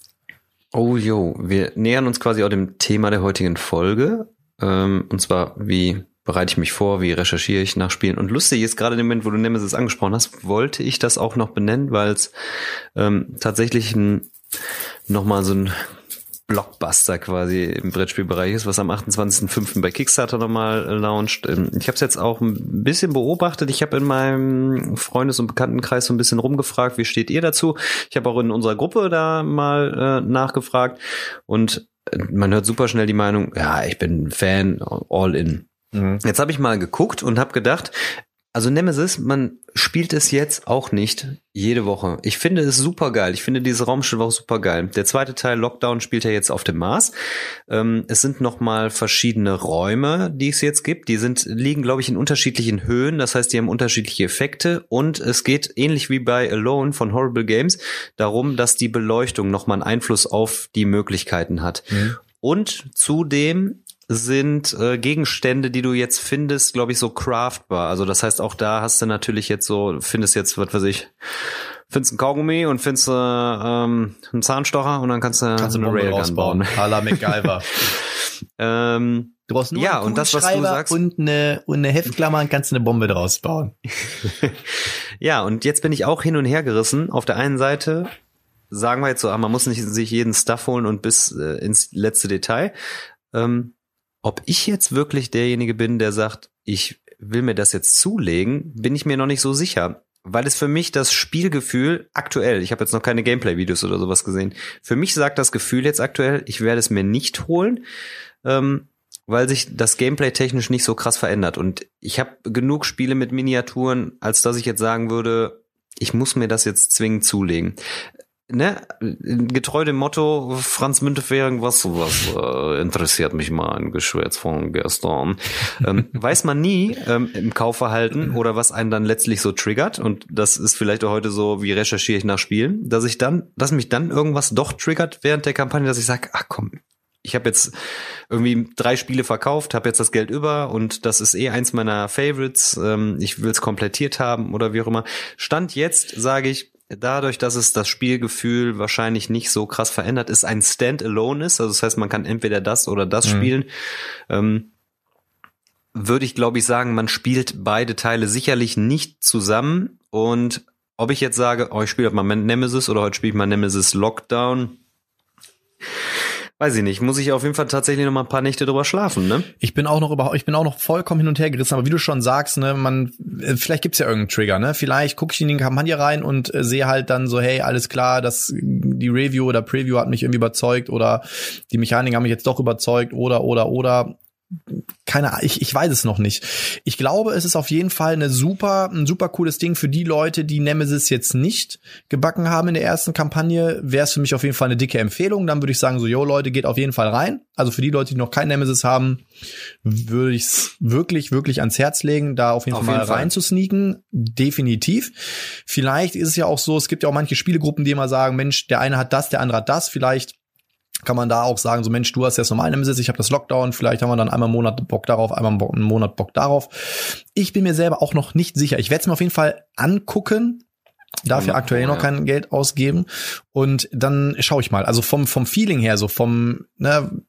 Oh jo, wir nähern uns quasi auch dem Thema der heutigen Folge. Ähm, und zwar, wie bereite ich mich vor, wie recherchiere ich nach Spielen. Und lustig ist gerade im Moment, wo du Nemesis angesprochen hast, wollte ich das auch noch benennen, weil es ähm, tatsächlich ein, nochmal so ein Blockbuster quasi im Brettspielbereich ist, was am 28.05. bei Kickstarter nochmal launcht. Ähm, ich habe es jetzt auch ein bisschen beobachtet. Ich habe in meinem Freundes- und Bekanntenkreis so ein bisschen rumgefragt, wie steht ihr dazu? Ich habe auch in unserer Gruppe da mal äh, nachgefragt und äh, man hört super schnell die Meinung, ja, ich bin Fan, all in. Mhm. Jetzt habe ich mal geguckt und habe gedacht, also Nemesis, man spielt es jetzt auch nicht jede Woche. Ich finde es super geil. Ich finde dieses Raumschiff auch super geil. Der zweite Teil Lockdown spielt ja jetzt auf dem Mars. Ähm, es sind noch mal verschiedene Räume, die es jetzt gibt. Die sind liegen, glaube ich, in unterschiedlichen Höhen. Das heißt, die haben unterschiedliche Effekte und es geht ähnlich wie bei Alone von Horrible Games darum, dass die Beleuchtung noch mal einen Einfluss auf die Möglichkeiten hat. Mhm. Und zudem sind äh, Gegenstände, die du jetzt findest, glaube ich, so craftbar. Also das heißt, auch da hast du natürlich jetzt so, findest jetzt, was weiß ich, findest ein Kaugummi und findest äh, ähm, einen Zahnstocher und dann kannst du, kannst eine, eine Railgun bauen. A la MacGyver. ähm, Du brauchst nur ja, einen und das, was du sagst, und eine, und eine Heftklammer und kannst eine Bombe draus bauen. ja, und jetzt bin ich auch hin und her gerissen. Auf der einen Seite sagen wir jetzt so, ah, man muss nicht sich jeden Stuff holen und bis äh, ins letzte Detail. Ähm, ob ich jetzt wirklich derjenige bin, der sagt, ich will mir das jetzt zulegen, bin ich mir noch nicht so sicher. Weil es für mich das Spielgefühl aktuell, ich habe jetzt noch keine Gameplay-Videos oder sowas gesehen, für mich sagt das Gefühl jetzt aktuell, ich werde es mir nicht holen, ähm, weil sich das Gameplay technisch nicht so krass verändert. Und ich habe genug Spiele mit Miniaturen, als dass ich jetzt sagen würde, ich muss mir das jetzt zwingend zulegen ne, getreu dem Motto Franz Müntefering, was, was äh, interessiert mich mal ein Geschwätz von gestern, ähm, weiß man nie ähm, im Kaufverhalten oder was einen dann letztlich so triggert und das ist vielleicht auch heute so, wie recherchiere ich nach Spielen, dass ich dann, dass mich dann irgendwas doch triggert während der Kampagne, dass ich sage, ach komm, ich habe jetzt irgendwie drei Spiele verkauft, habe jetzt das Geld über und das ist eh eins meiner Favorites. Ähm, ich will es komplettiert haben oder wie auch immer. Stand jetzt sage ich, dadurch, dass es das Spielgefühl wahrscheinlich nicht so krass verändert ist, ein Standalone ist. Also das heißt, man kann entweder das oder das mhm. spielen. Ähm, würde ich, glaube ich, sagen, man spielt beide Teile sicherlich nicht zusammen. Und ob ich jetzt sage, oh, ich spiele heute mal Nemesis oder heute spiele ich mal Nemesis Lockdown, Weiß ich nicht, muss ich auf jeden Fall tatsächlich noch mal ein paar Nächte drüber schlafen, ne? Ich bin auch noch überhaupt, ich bin auch noch vollkommen hin und her gerissen, aber wie du schon sagst, ne, man, äh, vielleicht gibt's ja irgendeinen Trigger, ne? Vielleicht gucke ich in die Kampagne rein und äh, sehe halt dann so, hey, alles klar, das, die Review oder Preview hat mich irgendwie überzeugt oder die Mechaniken haben mich jetzt doch überzeugt oder, oder, oder keine Ahnung, ich, ich weiß es noch nicht. Ich glaube, es ist auf jeden Fall eine super, ein super cooles Ding für die Leute, die Nemesis jetzt nicht gebacken haben in der ersten Kampagne. Wäre es für mich auf jeden Fall eine dicke Empfehlung. Dann würde ich sagen, so, yo Leute, geht auf jeden Fall rein. Also für die Leute, die noch kein Nemesis haben, würde ich es wirklich, wirklich ans Herz legen, da auf jeden auf Fall jeden rein zu sneaken. Definitiv. Vielleicht ist es ja auch so, es gibt ja auch manche Spielegruppen, die immer sagen, Mensch, der eine hat das, der andere hat das. Vielleicht kann man da auch sagen, so Mensch, du hast jetzt normal Nemesis, ich habe das Lockdown, vielleicht haben wir dann einmal im Monat Bock darauf, einmal einen Monat Bock darauf. Ich bin mir selber auch noch nicht sicher. Ich werde es mir auf jeden Fall angucken, dafür ja, aktuell noch kein Geld ausgeben und dann schaue ich mal. Also vom vom Feeling her, so vom ne,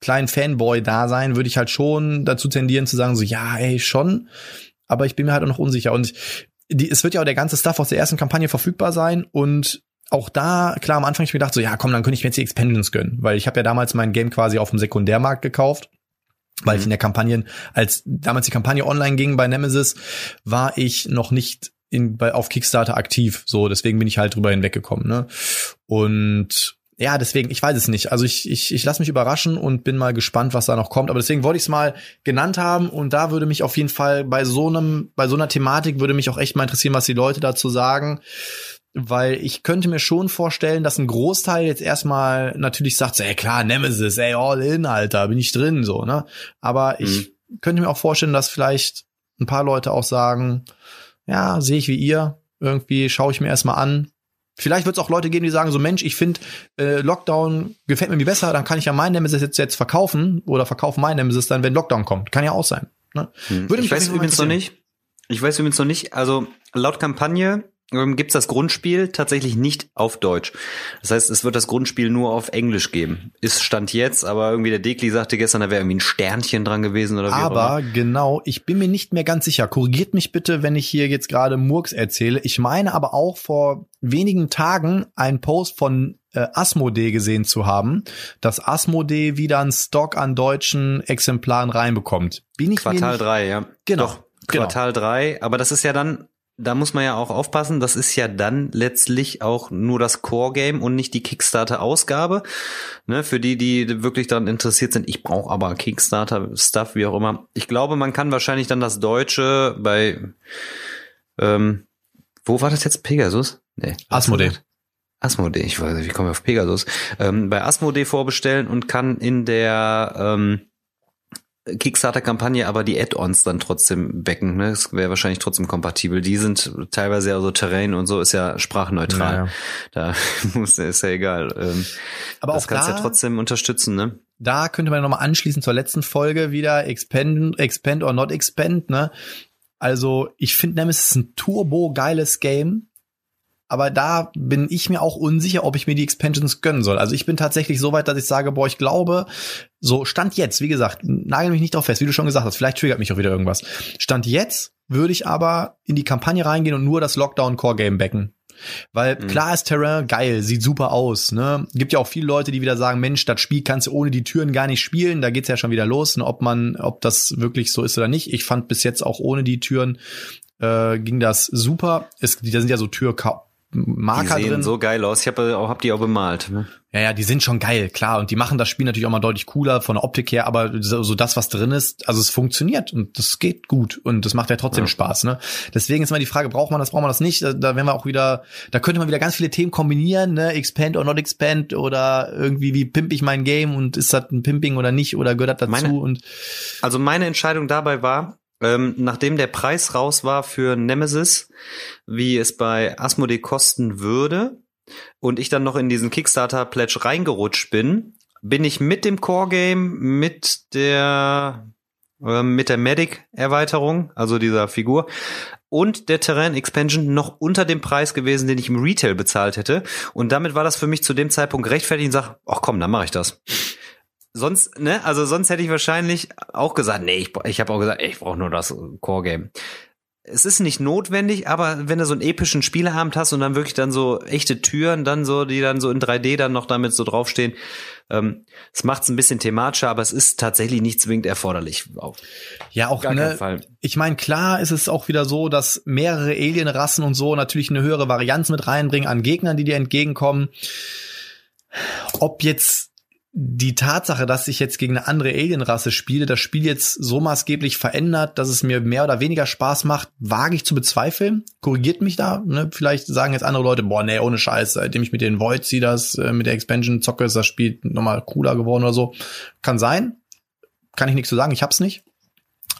kleinen Fanboy-Dasein würde ich halt schon dazu tendieren zu sagen, so ja, ey, schon, aber ich bin mir halt auch noch unsicher und die, es wird ja auch der ganze Stuff aus der ersten Kampagne verfügbar sein und auch da, klar, am Anfang ich mir gedacht, so, ja, komm, dann könnte ich mir jetzt die Expansions gönnen, weil ich habe ja damals mein Game quasi auf dem Sekundärmarkt gekauft. Weil mhm. ich in der Kampagne, als damals die Kampagne online ging bei Nemesis, war ich noch nicht in, bei, auf Kickstarter aktiv. So, deswegen bin ich halt drüber hinweggekommen. Ne? Und ja, deswegen, ich weiß es nicht. Also ich, ich, ich lasse mich überraschen und bin mal gespannt, was da noch kommt. Aber deswegen wollte ich es mal genannt haben und da würde mich auf jeden Fall bei so einem, bei so einer Thematik würde mich auch echt mal interessieren, was die Leute dazu sagen weil ich könnte mir schon vorstellen, dass ein Großteil jetzt erstmal natürlich sagt, so, ey klar, Nemesis, ey, all in, Alter, bin ich drin, so, ne? Aber ich mhm. könnte mir auch vorstellen, dass vielleicht ein paar Leute auch sagen, ja, sehe ich wie ihr, irgendwie schaue ich mir erstmal an. Vielleicht wird es auch Leute geben, die sagen so, Mensch, ich finde äh, Lockdown gefällt mir besser, dann kann ich ja mein Nemesis jetzt, jetzt verkaufen oder verkaufen mein Nemesis dann, wenn Lockdown kommt. Kann ja auch sein. Ne? Hm. Würde ich weiß übrigens noch nicht. Ich weiß übrigens noch nicht, also laut Kampagne ähm, gibt's das Grundspiel tatsächlich nicht auf Deutsch. Das heißt, es wird das Grundspiel nur auf Englisch geben. Ist Stand jetzt, aber irgendwie der Dekli sagte gestern, da wäre irgendwie ein Sternchen dran gewesen oder wie Aber genau, ich bin mir nicht mehr ganz sicher. Korrigiert mich bitte, wenn ich hier jetzt gerade Murks erzähle. Ich meine aber auch vor wenigen Tagen einen Post von äh, Asmodee gesehen zu haben, dass Asmodee wieder einen Stock an deutschen Exemplaren reinbekommt. Bin ich Quartal nicht, 3, ja. Genau, Doch, genau. Quartal 3, aber das ist ja dann, da muss man ja auch aufpassen, das ist ja dann letztlich auch nur das Core-Game und nicht die Kickstarter-Ausgabe. Ne, für die, die wirklich daran interessiert sind, ich brauche aber Kickstarter-Stuff, wie auch immer. Ich glaube, man kann wahrscheinlich dann das Deutsche bei ähm, wo war das jetzt? Pegasus? Nee. Asmodee. Asmodee, ich weiß nicht, wie komme ich auf Pegasus? Ähm, bei Asmodee vorbestellen und kann in der ähm, Kickstarter-Kampagne aber die Add-ons dann trotzdem backen. Ne? Das wäre wahrscheinlich trotzdem kompatibel. Die sind teilweise ja so Terrain und so ist ja sprachneutral. Ja, ja. Da muss ist ja egal. Ähm, Aber das auch kannst du da- ja trotzdem unterstützen, ne? da könnte man nochmal anschließen zur letzten Folge wieder expand, expand or not expand, ne? Also, ich finde Nemesis ein turbo geiles Game. Aber da bin ich mir auch unsicher, ob ich mir die Expansions gönnen soll. Also ich bin tatsächlich so weit, dass ich sage, boah, ich glaube, so Stand jetzt, wie gesagt, nagel mich nicht drauf fest, wie du schon gesagt hast, vielleicht triggert mich auch wieder irgendwas. Stand jetzt würde ich aber in die Kampagne reingehen und nur das Lockdown Core Game backen. Weil Mhm. klar ist Terrain geil, sieht super aus. Ne? Gibt ja auch viele Leute, die wieder sagen, Mensch, das Spiel kannst du ohne die Türen gar nicht spielen. Da geht's ja schon wieder los, ne? ob man, ob das wirklich so ist oder nicht. Ich fand bis jetzt auch ohne die Türen äh, ging das super. Es, da sind ja so Türmarker Die sehen drin. so geil aus. Ich habe auch hab die auch bemalt. Ne? Ja, ja, die sind schon geil, klar. Und die machen das Spiel natürlich auch mal deutlich cooler von der Optik her, aber so, so das, was drin ist, also es funktioniert und das geht gut und das macht ja trotzdem Ja. Spaß, ne? Deswegen ist immer die Frage, braucht man das, braucht man das nicht? Da, da werden wir auch wieder, da könnte man wieder ganz viele Themen kombinieren, ne? Expand or not expand oder irgendwie, wie pimp ich mein Game und ist das ein Pimping oder nicht oder gehört das dazu Meine- und Also meine Entscheidung dabei war, ähm, nachdem der Preis raus war für Nemesis, wie es bei Asmodee kosten würde, und ich dann noch in diesen Kickstarter-Pledge reingerutscht bin, bin ich mit dem Core-Game, mit der ähm, mit der Medic-Erweiterung, also dieser Figur, und der Terrain-Expansion noch unter dem Preis gewesen, den ich im Retail bezahlt hätte. Und damit war das für mich zu dem Zeitpunkt rechtfertigt und sag, ach komm, dann mache ich das. Sonst, ne, also sonst hätte ich wahrscheinlich auch gesagt, nee, ich, ich habe auch gesagt, ey, ich brauche nur das Core-Game. Es ist nicht notwendig, aber wenn du so einen epischen Spieleabend hast und dann wirklich dann so echte Türen, dann so, die dann so in 3D dann noch damit so draufstehen, ähm, es macht's ein bisschen thematischer, aber es ist tatsächlich nicht zwingend erforderlich. Auf ja auch gar ne, keinen Fall. ich meine, klar ist es auch wieder so, dass mehrere Alienrassen und so natürlich eine höhere Varianz mit reinbringen an Gegnern, die dir entgegenkommen. Ob jetzt die Tatsache, dass ich jetzt gegen eine andere Alienrasse spiele, das Spiel jetzt so maßgeblich verändert, dass es mir mehr oder weniger Spaß macht, wage ich zu bezweifeln. Korrigiert mich da. Ne? Vielleicht sagen jetzt andere Leute, boah, nee, ohne Scheiß, seitdem ich mit den Voids sie das äh, mit der Expansion zocke, ist das Spiel nochmal cooler geworden oder so. Kann sein. Kann ich nichts zu sagen, ich hab's nicht.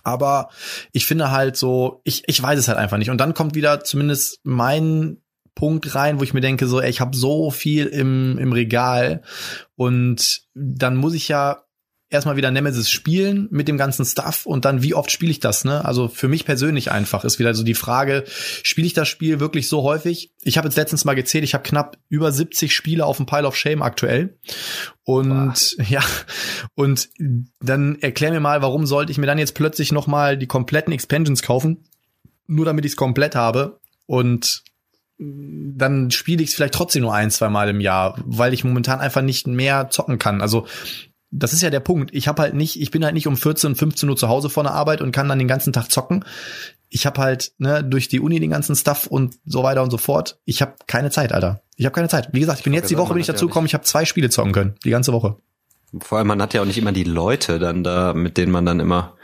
Aber ich finde halt so, ich, ich weiß es halt einfach nicht. Und dann kommt wieder zumindest mein Punkt rein, wo ich mir denke, so, ey, ich habe so viel im, im Regal und dann muss ich ja erstmal wieder Nemesis spielen mit dem ganzen Stuff und dann wie oft spiele ich das, ne? Also für mich persönlich einfach ist wieder so die Frage, spiele ich das Spiel wirklich so häufig? Ich habe jetzt letztens mal gezählt, ich habe knapp über 70 Spiele auf dem Pile of Shame aktuell. Und ja, und dann erklär mir mal, warum sollte ich mir dann jetzt plötzlich noch mal die kompletten Expansions kaufen, nur damit ich es komplett habe und dann spiele ich es vielleicht trotzdem nur ein, zwei Mal im Jahr, weil ich momentan einfach nicht mehr zocken kann. Also das ist ja der Punkt. Ich habe halt nicht, ich bin halt nicht um 14, 15 Uhr zu Hause vor der Arbeit und kann dann den ganzen Tag zocken. Ich habe halt ne, durch die Uni den ganzen Stuff und so weiter und so fort. Ich habe keine Zeit, Alter. Ich habe keine Zeit. Wie gesagt, ich bin Ich jetzt die Woche bin ich dazu gekommen, ich habe zwei Spiele zocken können, die ganze Woche. Vor allem, man hat ja auch nicht immer die Leute dann da, mit denen man dann immer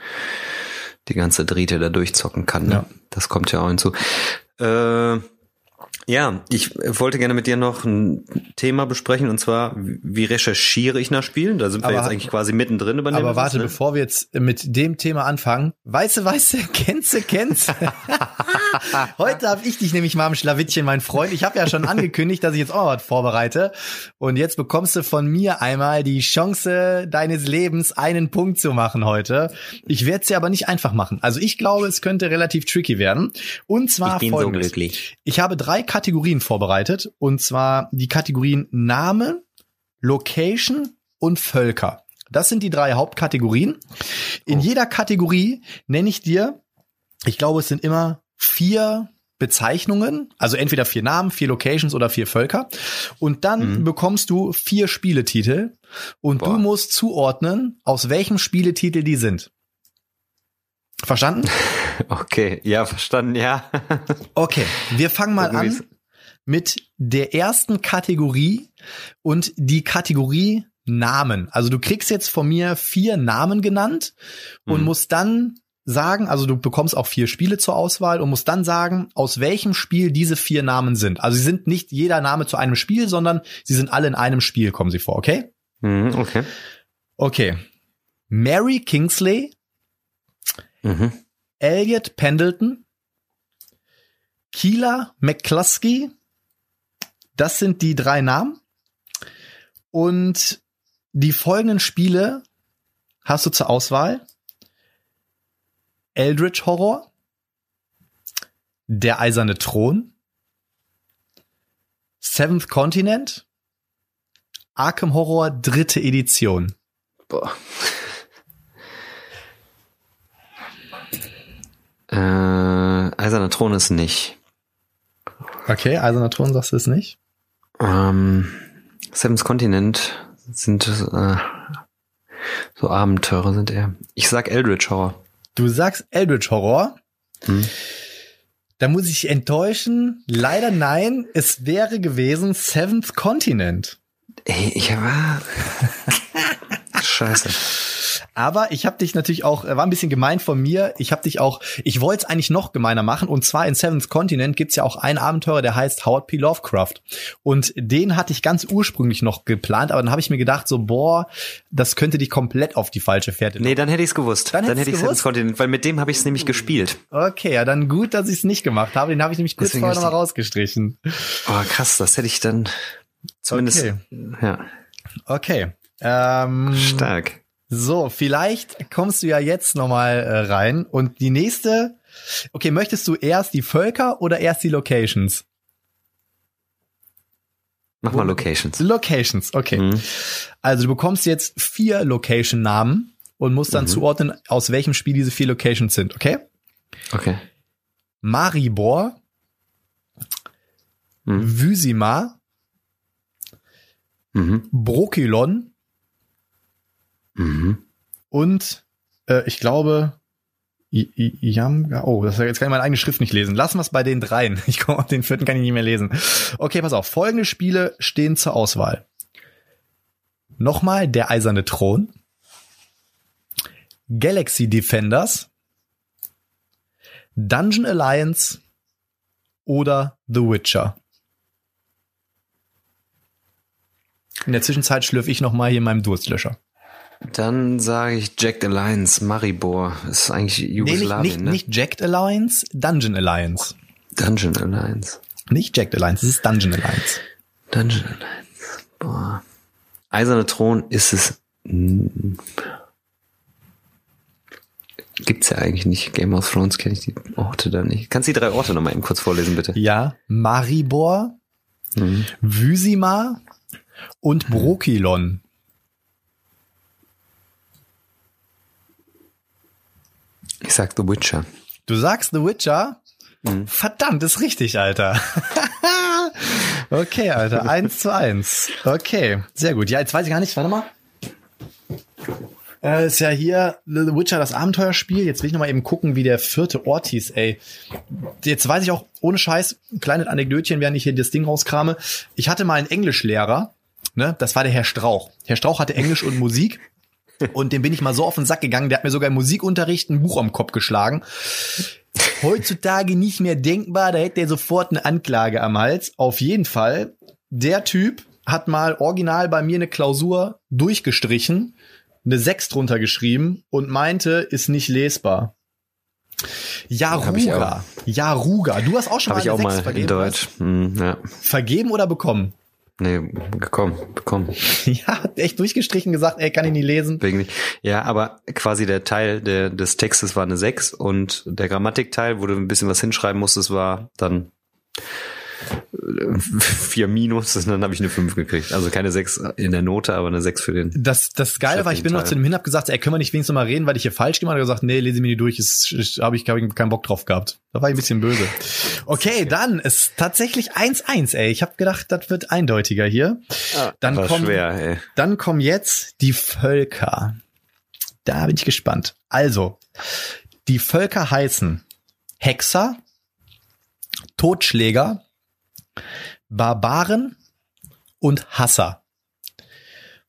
die ganze Driete da durchzocken kann. Ne? Ja. Das kommt ja auch hinzu. Äh, ja, ich wollte gerne mit dir noch ein Thema besprechen und zwar, wie recherchiere ich nach Spielen? Da sind wir Aber- jetzt eigentlich quasi mittendrin über Aber warte, ne? bevor wir jetzt mit dem Thema anfangen, weiße, weiße, kennst du, kennst Heute habe ich dich nämlich mal im Schlawittchen, mein Freund. Ich habe ja schon angekündigt, dass ich jetzt auch mal was vorbereite. Und jetzt bekommst du von mir einmal die Chance deines Lebens, einen Punkt zu machen heute. Ich werde es dir aber nicht einfach machen. Also ich glaube, es könnte relativ tricky werden. Und zwar Ich bin folgendes. so glücklich. Ich habe drei Kategorien vorbereitet. Und zwar die Kategorien Name, Location und Völker. Das sind die drei Hauptkategorien. In Oh. jeder Kategorie nenne ich dir, ich glaube, es sind immer vier Bezeichnungen, also entweder vier Namen, vier Locations oder vier Völker. Und dann Mhm. bekommst du vier Spieletitel und du Boah. musst zuordnen, aus welchem Spieletitel die sind. Verstanden? Okay, ja, verstanden, ja. Okay, wir fangen mal an mit der ersten Kategorie und die Kategorie Namen. Also du kriegst jetzt von mir vier Namen genannt und Mhm. musst dann sagen, also du bekommst auch vier Spiele zur Auswahl und musst dann sagen, aus welchem Spiel diese vier Namen sind. Also sie sind nicht jeder Name zu einem Spiel, sondern sie sind alle in einem Spiel, kommen sie vor, okay? Mhm, okay. Okay. Mary Kingsley, Mhm. Elliot Pendleton, Keela McCluskey. Das sind die drei Namen. Und die folgenden Spiele hast du zur Auswahl. Eldritch Horror, Der Eiserne Thron, Seventh Continent, Arkham Horror dritte Edition. Boah. Äh, Eiserner Thron ist nicht. Okay, Eiserner Thron sagst du es nicht? Ähm, Seven's Continent sind äh, so Abenteurer sind er. Ich sag Eldritch Horror. Du sagst Eldritch Horror. Hm. Da muss ich enttäuschen. Leider nein. Es wäre gewesen Seventh Continent. Ey, ich war. Scheiße. Aber ich habe dich natürlich auch, äh, war ein bisschen gemein von mir. Ich habe dich auch, ich wollte es eigentlich noch gemeiner machen. Und zwar in Seventh Continent gibt's ja auch einen Abenteurer, der heißt Howard P. Lovecraft. Und den hatte ich ganz ursprünglich noch geplant, aber dann habe ich mir gedacht, so, boah, das könnte dich komplett auf die falsche Fährte Nee, dann hätte ich's gewusst. Dann Dann, hätte ich gewusst? Continent, weil mit dem habe ich es nämlich gespielt. Okay, ja, dann gut, dass ich es nicht gemacht habe. Den habe ich nämlich kurz Deswegen vorher nochmal rausgestrichen. Oh, krass, das hätte ich dann zumindest. Okay. Ja, Okay. Ähm, stark. So, vielleicht kommst du ja jetzt nochmal äh, rein. Und die nächste, okay, möchtest du erst die Völker oder erst die Locations? Mach mal Locations. Locations, okay. Mhm. Also du bekommst jetzt vier Location-Namen und musst dann Mhm. zuordnen, aus welchem Spiel diese vier Locations sind, okay? Okay. Maribor, Mhm. Vysima, Mhm. Brokilon Mhm. und äh, ich glaube I I Iamga. Oh, das jetzt kann ich meine eigene Schrift nicht lesen. Lassen wir es bei den dreien. Ich komme auf den vierten kann ich nicht mehr lesen. Okay, pass auf. Folgende Spiele stehen zur Auswahl. Nochmal der eiserne Thron, Galaxy Defenders, Dungeon Alliance oder The Witcher. In der Zwischenzeit schlürfe ich noch mal hier in meinem Durstlöscher. Dann sage ich Jack Alliance, Maribor. Ist eigentlich Nee, nicht, Jugoslawien, nicht, ne? nicht Jacked Alliance, Dungeon Alliance. Dungeon Alliance. Nicht Jacked Alliance, es ist Dungeon Alliance. Dungeon Alliance. Boah. Eiserne Thron ist es. Gibt's ja eigentlich nicht. Game of Thrones kenne ich die Orte da nicht. Kannst du die drei Orte nochmal eben kurz vorlesen, bitte? Ja, Maribor, Mhm. Vysima und Brokilon. Ich sag The Witcher. Du sagst The Witcher? Mhm. Verdammt, ist richtig, Alter. okay, Alter, eins zu eins. Okay, sehr gut. Ja, jetzt weiß ich gar nicht, warte mal. Äh, ist ja hier The Witcher, das Abenteuerspiel. Jetzt will ich noch mal eben gucken, wie der vierte Ort hieß, ey. Jetzt weiß ich auch, ohne Scheiß, ein kleines Anekdötchen, während ich hier das Ding rauskrame. Ich hatte mal einen Englischlehrer, ne, das war der Herr Strauch. Herr Strauch hatte Englisch und Musik. Und dem bin ich mal so auf den Sack gegangen, der hat mir sogar im Musikunterricht ein Buch am Kopf geschlagen. Heutzutage nicht mehr denkbar, da hätte er sofort eine Anklage am Hals. Auf jeden Fall, der Typ hat mal original bei mir eine Klausur durchgestrichen, eine 6 drunter geschrieben und meinte, ist nicht lesbar. Jaruga. Jaruga. Du hast auch schon Habe mal ich eine auch 6 mal vergeben. in Deutsch. Hm, ja. Vergeben oder bekommen? Nee, gekommen, bekommen. Ja, hat echt durchgestrichen gesagt, ey, kann ich nie lesen. Wegen nicht. Ja, aber quasi der Teil der, des Textes war eine 6 und der Grammatikteil, wo du ein bisschen was hinschreiben musstest, war dann vier Minus und dann habe ich eine 5 gekriegt. Also keine 6 in der Note, aber eine 6 für den. Das, das Geile war, ich bin noch Teil. zu dem hin, hab gesagt, ey, können wir nicht wenigstens mal reden, weil ich hier falsch gemacht habe. Gesagt, nee, lese mir die durch, ist, habe ich, hab ich keinen Bock drauf gehabt. Da war ich ein bisschen böse. Okay, dann ist tatsächlich 1-1, ey. Ich habe gedacht, das wird eindeutiger hier. Dann war kommen, schwer, ey. dann kommen jetzt die Völker. Da bin ich gespannt. Also, die Völker heißen Hexer, Totschläger, Barbaren und Hasser.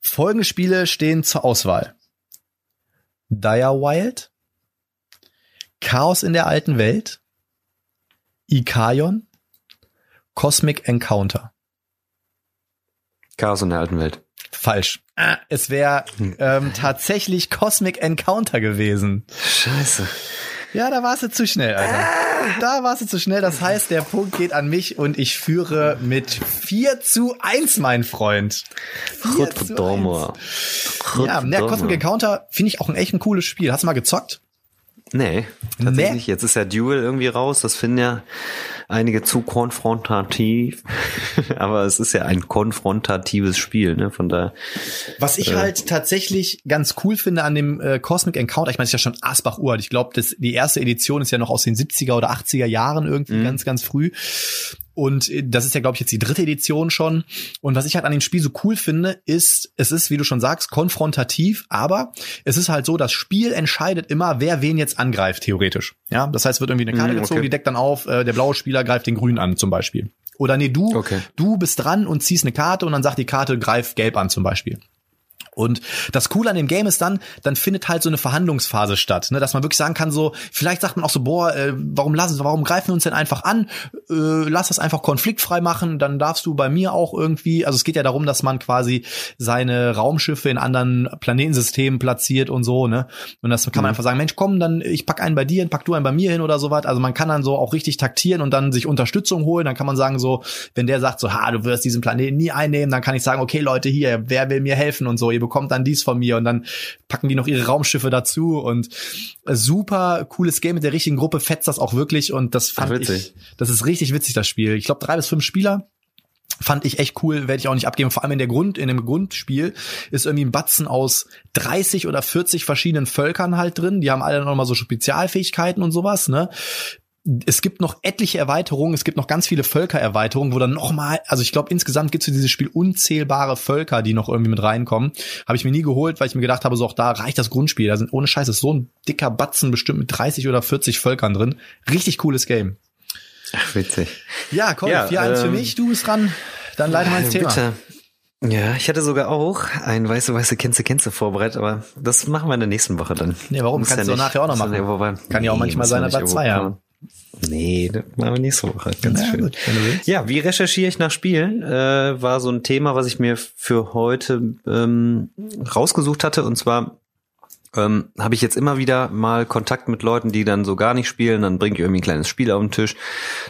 Folgende Spiele stehen zur Auswahl. Dire Wild, Chaos in der alten Welt, Ikaion, Cosmic Encounter. Chaos in der alten Welt. Falsch. Ah, Es wäre ähm, tatsächlich Cosmic Encounter gewesen. Scheiße. Ja, da warst du zu schnell, Alter. Da warst du zu schnell. Das heißt, der Punkt geht an mich und ich führe mit 4 zu 1, mein Freund. 4 zu 1. Ja, der Cosmic Encounter finde ich auch ein echt ein cooles Spiel. Hast du mal gezockt? Nee, tatsächlich. Nee. Jetzt ist ja Duel irgendwie raus. Das finden ja einige zu konfrontativ. Aber es ist ja ein konfrontatives Spiel, ne? Von daher. Was ich halt tatsächlich ganz cool finde an dem äh, Cosmic Encounter, ich meine, es ist ja schon Asbach uralt. Ich glaube, das die erste Edition ist ja noch aus den 70er oder 80er Jahren irgendwie ganz ganz früh. Und äh, das ist ja, glaube ich, jetzt die dritte Edition schon. Und was ich halt an dem Spiel so cool finde, ist, es ist, wie du schon sagst, konfrontativ, aber es ist halt so, das Spiel entscheidet immer, wer wen jetzt angreift, theoretisch. Ja, das heißt, wird irgendwie eine Karte gezogen, okay. die deckt dann auf, äh, der blaue Spieler greift den grünen an, zum Beispiel. Oder nee, du, Okay. du bist dran und ziehst eine Karte und dann sagt die Karte, greif gelb an, zum Beispiel. Und das Coole an dem Game ist dann, dann findet halt so eine Verhandlungsphase statt, ne, dass man wirklich sagen kann, so, vielleicht sagt man auch so, boah, äh, warum lassen, warum greifen wir uns denn einfach an? Äh, lass das einfach konfliktfrei machen, dann darfst du bei mir auch irgendwie, also es geht ja darum, dass man quasi seine Raumschiffe in anderen Planetensystemen platziert und so, ne? Und das kann man einfach sagen, Mensch, komm, dann ich pack einen bei dir, pack du einen bei mir hin oder sowas. Also man kann dann so auch richtig taktieren und dann sich Unterstützung holen. Dann kann man sagen so, wenn der sagt so, ha, du wirst diesen Planeten nie einnehmen, dann kann ich sagen, okay, Leute, hier, wer will mir helfen und so, ihr bekommt dann dies von mir und dann packen die noch ihre Raumschiffe dazu und äh, super cooles Game mit der richtigen Gruppe, fetzt das auch wirklich und das fand Ach, ich, das ist richtig witzig, das Spiel. Ich glaube, drei bis fünf Spieler. Fand ich echt cool, werde ich auch nicht abgeben. Vor allem in der Grund, in dem Grundspiel ist irgendwie ein Batzen aus 30 oder 40 verschiedenen Völkern halt drin. Die haben alle noch mal so Spezialfähigkeiten und sowas, ne? Es gibt noch etliche Erweiterungen, es gibt noch ganz viele Völkererweiterungen, wo dann noch mal, also ich glaube insgesamt gibt es für dieses Spiel unzählbare Völker, die noch irgendwie mit reinkommen. Habe ich mir nie geholt, weil ich mir gedacht habe, so auch da reicht das Grundspiel. Da sind ohne Scheiß ist so ein dicker Batzen bestimmt mit 30 oder 40 Völkern drin. Richtig cooles Game. Ach, witzig. Ja, Colin, Ja, 4-1 für ähm, mich, du bist dran. Dann leite mal ins Thema. Bitte. Ja, ich hatte sogar auch ein weiße, weiße Känze, Känze vorbereitet, aber das machen wir in der nächsten Woche dann. Nee, warum? Muss Kannst du nicht- nachher auch noch machen. Kann ja auch manchmal sein, irgendwo zwei haben. Nee, das machen wir nächste Woche. Ganz Na schön. gut. Ja, wie recherchiere ich nach Spielen? Äh, war so ein Thema, was ich mir für heute ähm, rausgesucht hatte. Und zwar ähm, habe ich jetzt immer wieder mal Kontakt mit Leuten, die dann so gar nicht spielen. Dann bringe ich irgendwie ein kleines Spiel auf den Tisch.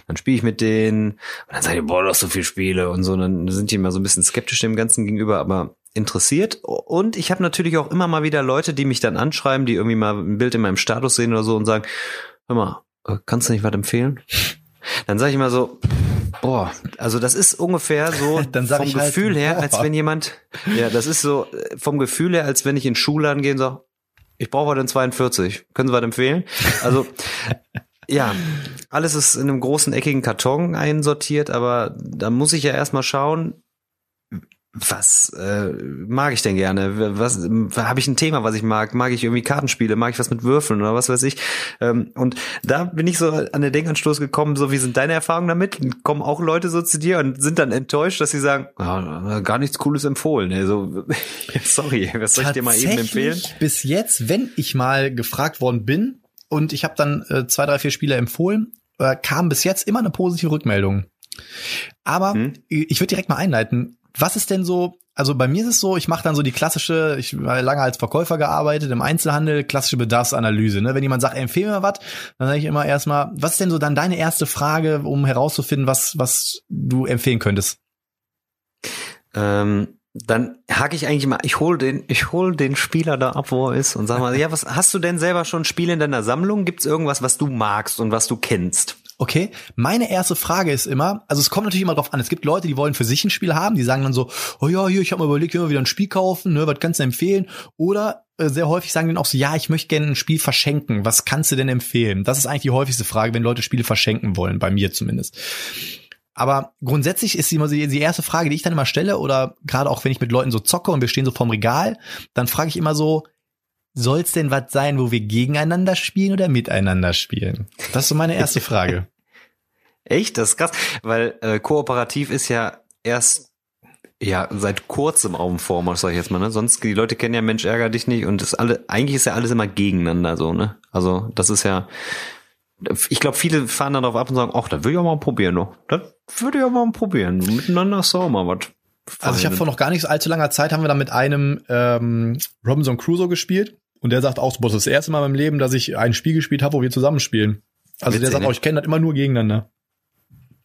Dann spiele ich mit denen. Und dann sagen die, boah, du hast so viel Spiele und so. Und dann sind die immer so ein bisschen skeptisch dem Ganzen gegenüber, aber interessiert. Und ich habe natürlich auch immer mal wieder Leute, die mich dann anschreiben, die irgendwie mal ein Bild in meinem Status sehen oder so und sagen, hör mal, kannst du nicht was empfehlen? Dann sage ich immer so, boah, also das ist ungefähr so vom ich halt, Gefühl her, boah. als wenn jemand, ja, das ist so äh, vom Gefühl her, als wenn ich in den Schulladen gehe und sage, ich brauche heute einen 42. Können Sie was empfehlen? Also ja, alles ist in einem großen eckigen Karton einsortiert, aber da muss ich ja erstmal schauen, was äh, mag ich denn gerne? Was habe ich ein Thema, was ich mag? Mag ich irgendwie Kartenspiele? Mag ich was mit Würfeln oder was weiß ich? Ähm, und da bin ich so an den Denkanstoß gekommen, so wie sind deine Erfahrungen damit? Kommen auch Leute so zu dir und sind dann enttäuscht, dass sie sagen, ah, gar nichts Cooles empfohlen. Also, sorry, was soll ich dir mal eben empfehlen? Bis jetzt, wenn ich mal gefragt worden bin und ich habe dann äh, zwei, drei, vier Spiele empfohlen, äh, kam bis jetzt immer eine positive Rückmeldung. Aber Hm? ich würde direkt mal einleiten. Was ist denn so, also bei mir ist es so, ich mache dann so die klassische, ich war lange als Verkäufer gearbeitet im Einzelhandel, klassische Bedarfsanalyse. Ne? Wenn jemand sagt, empfehle mir was, dann sage ich immer erstmal, was ist denn so dann deine erste Frage, um herauszufinden, was, was du empfehlen könntest? Ähm, dann hake ich eigentlich mal, ich hol den, ich hol den Spieler da ab, wo er ist und sag mal, ja, was hast du denn selber schon Spiele in deiner Sammlung? Gibt's irgendwas, was du magst und was du kennst? Okay, meine erste Frage ist immer, also es kommt natürlich immer drauf an, es gibt Leute, die wollen für sich ein Spiel haben, die sagen dann so, oh ja, hier, ich habe mal überlegt, immer wieder ein Spiel kaufen, ne, was kannst du empfehlen? Oder äh, sehr häufig sagen dann auch so, ja, ich möchte gerne ein Spiel verschenken, was kannst du denn empfehlen? Das ist eigentlich die häufigste Frage, wenn Leute Spiele verschenken wollen, bei mir zumindest. Aber grundsätzlich ist immer die erste Frage, die ich dann immer stelle, oder gerade auch wenn ich mit Leuten so zocke und wir stehen so vorm Regal, dann frage ich immer so, soll es denn was sein, wo wir gegeneinander spielen oder miteinander spielen? Das ist so meine erste Frage. Echt? Das ist krass, weil äh, kooperativ ist ja erst ja seit kurzem auf dem Vormarsch, sag ich jetzt mal, ne? Sonst die Leute kennen ja Mensch ärger dich nicht und das alle eigentlich ist ja alles immer gegeneinander so, ne? Also, das ist ja ich glaube, viele fahren dann darauf ab und sagen, ach, das will ich auch mal probieren, noch. Das würde ich auch mal probieren. Miteinander ist auch mal was. Also ich habe vor noch gar nicht allzu langer Zeit haben wir dann mit einem ähm, Robinson Crusoe gespielt und der sagt auch, boah, das ist das erste Mal in meinem Leben, dass ich ein Spiel gespielt habe, wo wir zusammenspielen. Also Witzig, der sagt auch, ich kenne das immer nur gegeneinander.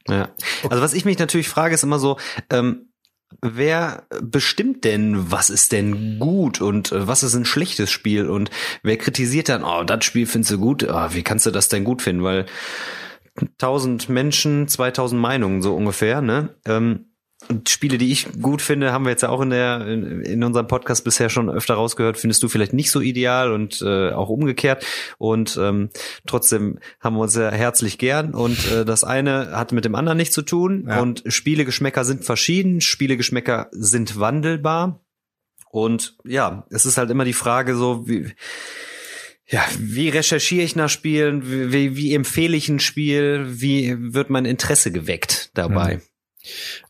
Ja. Also was ich mich natürlich frage, ist immer so, ähm, wer bestimmt denn, was ist denn gut und äh, was ist ein schlechtes Spiel und wer kritisiert dann, oh, das Spiel findest du gut, oh, wie kannst du das denn gut finden, weil 1000 Menschen, 2000 Meinungen so ungefähr, ne? Ähm, und Spiele, die ich gut finde, haben wir jetzt ja auch in der in, in unserem Podcast bisher schon öfter rausgehört, findest du vielleicht nicht so ideal und äh, auch umgekehrt. Und ähm, trotzdem haben wir uns sehr herzlich gern. Und äh, das eine hat mit dem anderen nichts zu tun. Ja. Und Spielegeschmäcker sind verschieden, Spielegeschmäcker sind wandelbar. Und ja, es ist halt immer die Frage so, wie ja, wie recherchiere ich nach Spielen? Wie, wie empfehle ich ein Spiel? Wie wird mein Interesse geweckt dabei? Mhm.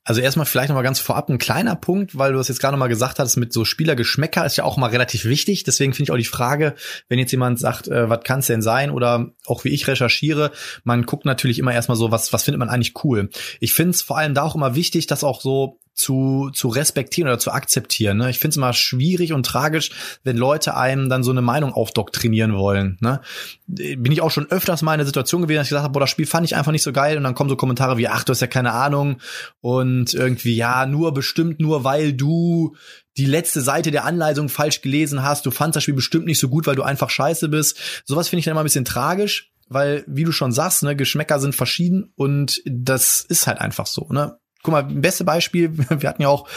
Also erstmal vielleicht noch mal ganz vorab ein kleiner Punkt, weil du das jetzt gerade noch mal gesagt hast, mit so Spielergeschmäcker ist ja auch mal relativ wichtig. Deswegen finde ich auch die Frage, wenn jetzt jemand sagt, äh, was kann es denn sein oder auch wie ich recherchiere, man guckt natürlich immer erstmal so, was was findet man eigentlich cool. Ich finde es vor allem da auch immer wichtig, dass auch so zu, zu respektieren oder zu akzeptieren. Ne? Ich finde es immer schwierig und tragisch, wenn Leute einem dann so eine Meinung aufdoktrinieren wollen. Ne? Bin ich auch schon öfters mal in der Situation gewesen, dass ich gesagt habe, boah, das Spiel fand ich einfach nicht so geil und dann kommen so Kommentare wie, ach, du hast ja keine Ahnung und irgendwie, ja, nur bestimmt nur, weil du die letzte Seite der Anleitung falsch gelesen hast, du fandst das Spiel bestimmt nicht so gut, weil du einfach scheiße bist. Sowas finde ich dann immer ein bisschen tragisch, weil, wie du schon sagst, ne, Geschmäcker sind verschieden und das ist halt einfach so, ne? Guck mal, beste Beispiel, wir hatten ja auch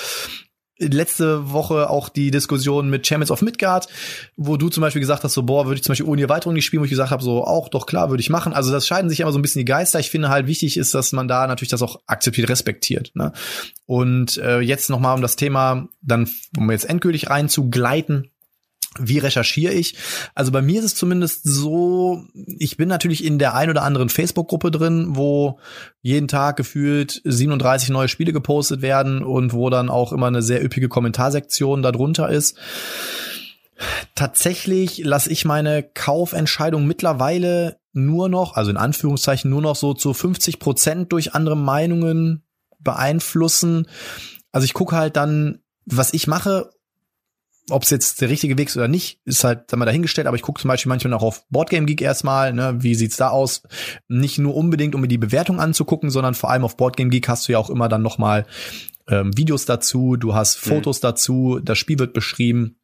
letzte Woche auch die Diskussion mit Champions of Midgard, wo du zum Beispiel gesagt hast, so, boah, würde ich zum Beispiel ohne Erweiterung nicht spielen, wo ich gesagt habe, so, auch, doch klar, würde ich machen. Also das scheiden sich immer so ein bisschen die Geister. Ich finde halt wichtig ist, dass man da natürlich das auch akzeptiert, respektiert. Ne? Und äh, jetzt nochmal um das Thema, dann, um jetzt endgültig reinzugleiten, wie recherchiere ich? Also bei mir ist es zumindest so, ich bin natürlich in der ein oder anderen Facebook-Gruppe drin, wo jeden Tag gefühlt 37 neue Spiele gepostet werden und wo dann auch immer eine sehr üppige Kommentarsektion darunter ist. Tatsächlich lasse ich meine Kaufentscheidung mittlerweile nur noch, also in Anführungszeichen nur noch so zu 50 Prozent durch andere Meinungen beeinflussen. Also ich gucke halt dann, was ich mache ob es jetzt der richtige Weg ist oder nicht, ist halt sag mal dahingestellt, aber ich gucke zum Beispiel manchmal auch auf Boardgame Geek erstmal, ne, wie sieht's da aus? Nicht nur unbedingt, um mir die Bewertung anzugucken, sondern vor allem auf Boardgame Geek hast du ja auch immer dann nochmal ähm, Videos dazu, du hast mhm. Fotos mhm. dazu, das Spiel wird beschrieben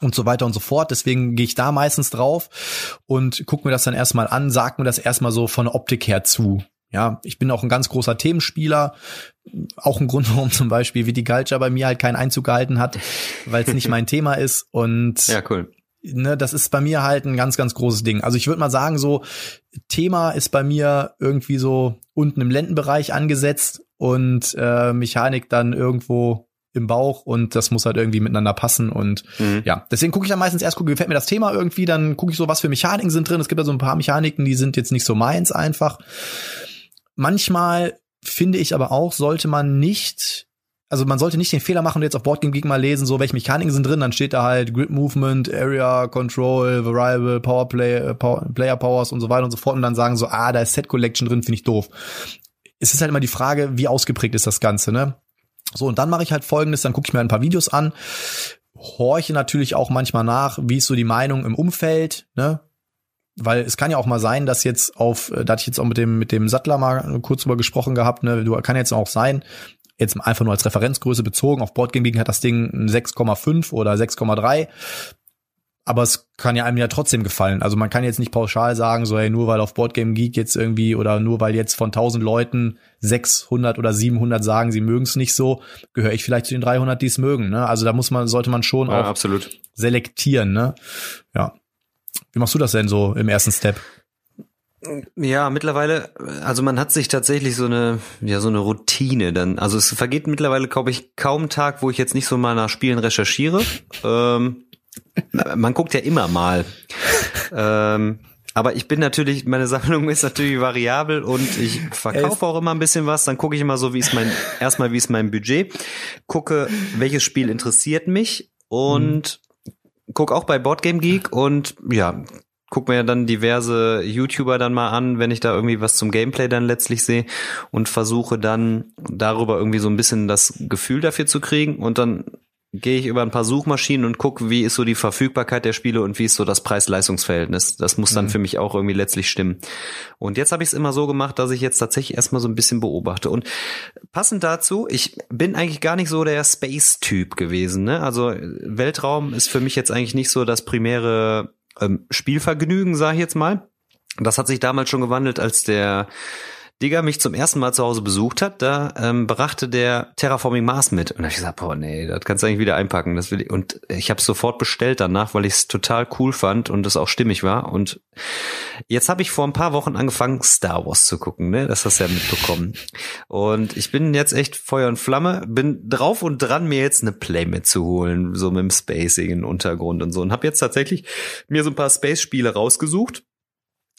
und so weiter und so fort. Deswegen gehe ich da meistens drauf und guck mir das dann erstmal an, sag mir das erstmal so von der Optik her zu. Ja, ich bin auch ein ganz großer Themenspieler. Auch ein Grund, warum zum Beispiel Viticulture bei mir halt keinen Einzug gehalten hat, weil es nicht mein Thema ist. Und ja, cool. Ne, das ist bei mir halt ein ganz, ganz großes Ding. Also ich würde mal sagen, so Thema ist bei mir irgendwie so unten im Lendenbereich angesetzt und äh, Mechanik dann irgendwo im Bauch und das muss halt irgendwie miteinander passen und mhm. ja, deswegen gucke ich dann meistens erst, gucke, gefällt mir das Thema irgendwie, dann gucke ich so, was für Mechaniken sind drin. Es gibt ja so ein paar Mechaniken, die sind jetzt nicht so meins einfach. Manchmal finde ich aber auch, sollte man nicht also man sollte nicht den Fehler machen und jetzt auf Boardgame Geek mal lesen, so welche Mechaniken sind drin, dann steht da halt Grid Movement, Area Control, Variable, Powerplay, äh, Power, Player Powers und so weiter und so fort und dann sagen so, ah, da ist Set Collection drin, finde ich doof. Es ist halt immer die Frage, wie ausgeprägt ist das Ganze, ne? So, und dann mache ich halt folgendes, dann gucke ich mir ein paar Videos an, horche natürlich auch manchmal nach, wie ist so die Meinung im Umfeld, ne? Weil es kann ja auch mal sein, dass jetzt auf, da hatte ich jetzt auch mit dem, mit dem Sattler mal kurz drüber gesprochen gehabt, ne, du kann jetzt auch sein, jetzt einfach nur als Referenzgröße bezogen, auf Boardgame Geek hat das Ding 6,5 oder 6,3 aber es kann ja einem ja trotzdem gefallen. Also man kann jetzt nicht pauschal sagen, so hey, nur weil auf Boardgame Geek jetzt irgendwie oder nur weil jetzt von 1000 Leuten 600 oder 700 sagen, sie mögen es nicht so, gehöre ich vielleicht zu den 300, die es mögen. Ne? Also da muss man, sollte man schon ja, auch absolut. selektieren. Ne? Ja. Wie machst du das denn so im ersten Step? Ja, mittlerweile, also man hat sich tatsächlich so eine, ja, so eine Routine dann. Also es vergeht mittlerweile, glaube ich, kaum Tag, wo ich jetzt nicht so mal nach Spielen recherchiere. Ähm, man guckt ja immer mal. ähm, aber ich bin natürlich, meine Sammlung ist natürlich variabel und ich verkaufe auch immer ein bisschen was. Dann gucke ich immer so, wie ist mein, erstmal, wie ist mein Budget, gucke, welches Spiel interessiert mich und gucke auch bei Boardgame Geek und ja, guck mir dann diverse YouTuber dann mal an, wenn ich da irgendwie was zum Gameplay dann letztlich sehe und versuche dann darüber irgendwie so ein bisschen das Gefühl dafür zu kriegen und dann gehe ich über ein paar Suchmaschinen und gucke, wie ist so die Verfügbarkeit der Spiele und wie ist so das Preis-Leistungs-Verhältnis. Das muss dann mhm. für mich auch irgendwie letztlich stimmen. Und jetzt habe ich es immer so gemacht, dass ich jetzt tatsächlich erstmal so ein bisschen beobachte. Und passend dazu, ich bin eigentlich gar nicht so der Space-Typ gewesen. Ne? Also Weltraum ist für mich jetzt eigentlich nicht so das primäre ähm, Spielvergnügen, sage ich jetzt mal. Das hat sich damals schon gewandelt, als der Digger mich zum ersten Mal zu Hause besucht hat, da ähm, brachte der Terraforming Mars mit. Und da hab ich gesagt, boah, nee, das kannst du eigentlich wieder einpacken. Das will ich. Und ich habe sofort bestellt danach, weil ich es total cool fand und es auch stimmig war. Und jetzt habe ich vor ein paar Wochen angefangen, Star Wars zu gucken, ne? Das hast du ja mitbekommen. Und ich bin jetzt echt Feuer und Flamme, bin drauf und dran, mir jetzt eine Play mitzuholen, so mit dem Spacing im Untergrund und so. Und habe jetzt tatsächlich mir so ein paar Space-Spiele rausgesucht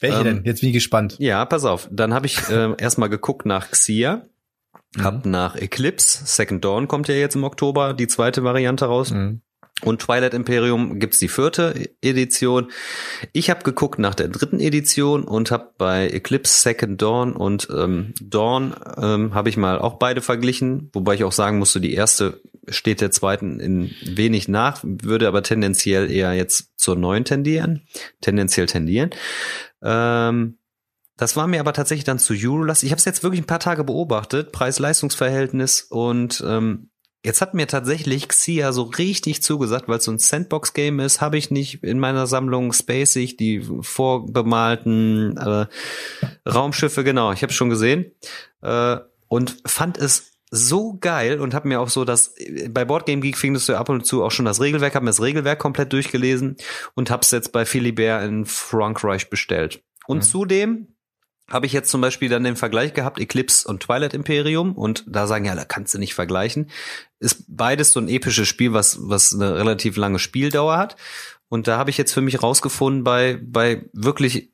welche ähm, denn? Jetzt bin ich gespannt. Ja, pass auf. Dann habe ich äh, erstmal geguckt nach Xia, mhm. hab nach Eclipse, Second Dawn kommt ja jetzt im Oktober, die zweite Variante raus. Mhm. Und Twilight Imperium gibt's die vierte Edition. Ich habe geguckt nach der dritten Edition und habe bei Eclipse, Second Dawn und ähm, Dawn ähm, habe ich mal auch beide verglichen, wobei ich auch sagen musste, die erste steht der zweiten in wenig nach, würde aber tendenziell eher jetzt zur neuen tendieren, tendenziell tendieren. Ähm, das war mir aber tatsächlich dann zu Eurolast. Ich habe es jetzt wirklich ein paar Tage beobachtet, Preis-Leistungs-Verhältnis und ähm, jetzt hat mir tatsächlich Xia so richtig zugesagt, weil es so ein Sandbox-Game ist, habe ich nicht in meiner Sammlung Spacig die vorbemalten äh, Raumschiffe, genau, ich habe schon gesehen äh, und fand es so geil und habe mir auch so das bei Boardgame Geek findest du ab und zu auch schon das Regelwerk, habe mir das Regelwerk komplett durchgelesen und hab's jetzt bei Philibert in Frankreich bestellt. Und mhm. zudem habe ich jetzt zum Beispiel dann den Vergleich gehabt, Eclipse und Twilight Imperium und da sagen ja, da kannst du nicht vergleichen. Ist beides so ein episches Spiel, was, was eine relativ lange Spieldauer hat. Und da habe ich jetzt für mich rausgefunden, bei, bei wirklich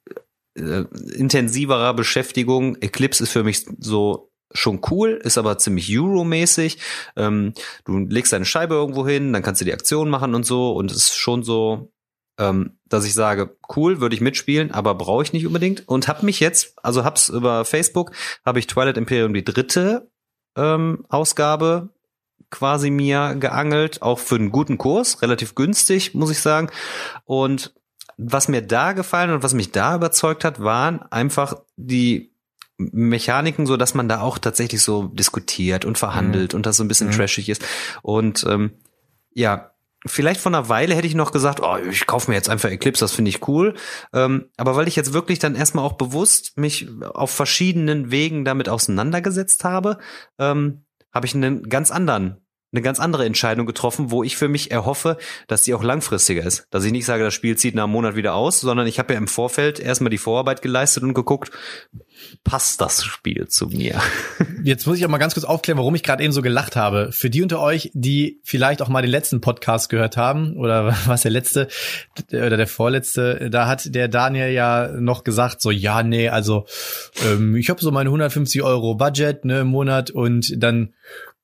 äh, intensiverer Beschäftigung, Eclipse ist für mich so schon cool, ist aber ziemlich Euro-mäßig. Ähm, du legst deine Scheibe irgendwo hin, dann kannst du die Aktion machen und so und es ist schon so, ähm, dass ich sage, cool, würde ich mitspielen, aber brauche ich nicht unbedingt. Und hab mich jetzt, also hab's über Facebook, habe ich Twilight Imperium die dritte ähm, Ausgabe quasi mir geangelt, auch für einen guten Kurs, relativ günstig, muss ich sagen. Und was mir da gefallen und was mich da überzeugt hat, waren einfach die Mechaniken, so dass man da auch tatsächlich so diskutiert und verhandelt mhm. und das so ein bisschen mhm. trashig ist. Und ähm, ja, vielleicht vor einer Weile hätte ich noch gesagt, oh, ich kaufe mir jetzt einfach Eclipse, das finde ich cool. Ähm, aber weil ich jetzt wirklich dann erstmal auch bewusst mich auf verschiedenen Wegen damit auseinandergesetzt habe, ähm, habe ich einen ganz anderen eine ganz andere Entscheidung getroffen, wo ich für mich erhoffe, dass die auch langfristiger ist. Dass ich nicht sage, das Spiel zieht nach einem Monat wieder aus, sondern ich habe ja im Vorfeld erstmal die Vorarbeit geleistet und geguckt, passt das Spiel zu mir? Jetzt muss ich auch mal ganz kurz aufklären, warum ich gerade eben so gelacht habe. Für die unter euch, die vielleicht auch mal den letzten Podcast gehört haben, oder was der letzte oder der vorletzte, da hat der Daniel ja noch gesagt, so ja, nee, also ähm, ich habe so meine 150 Euro Budget ne, im Monat und dann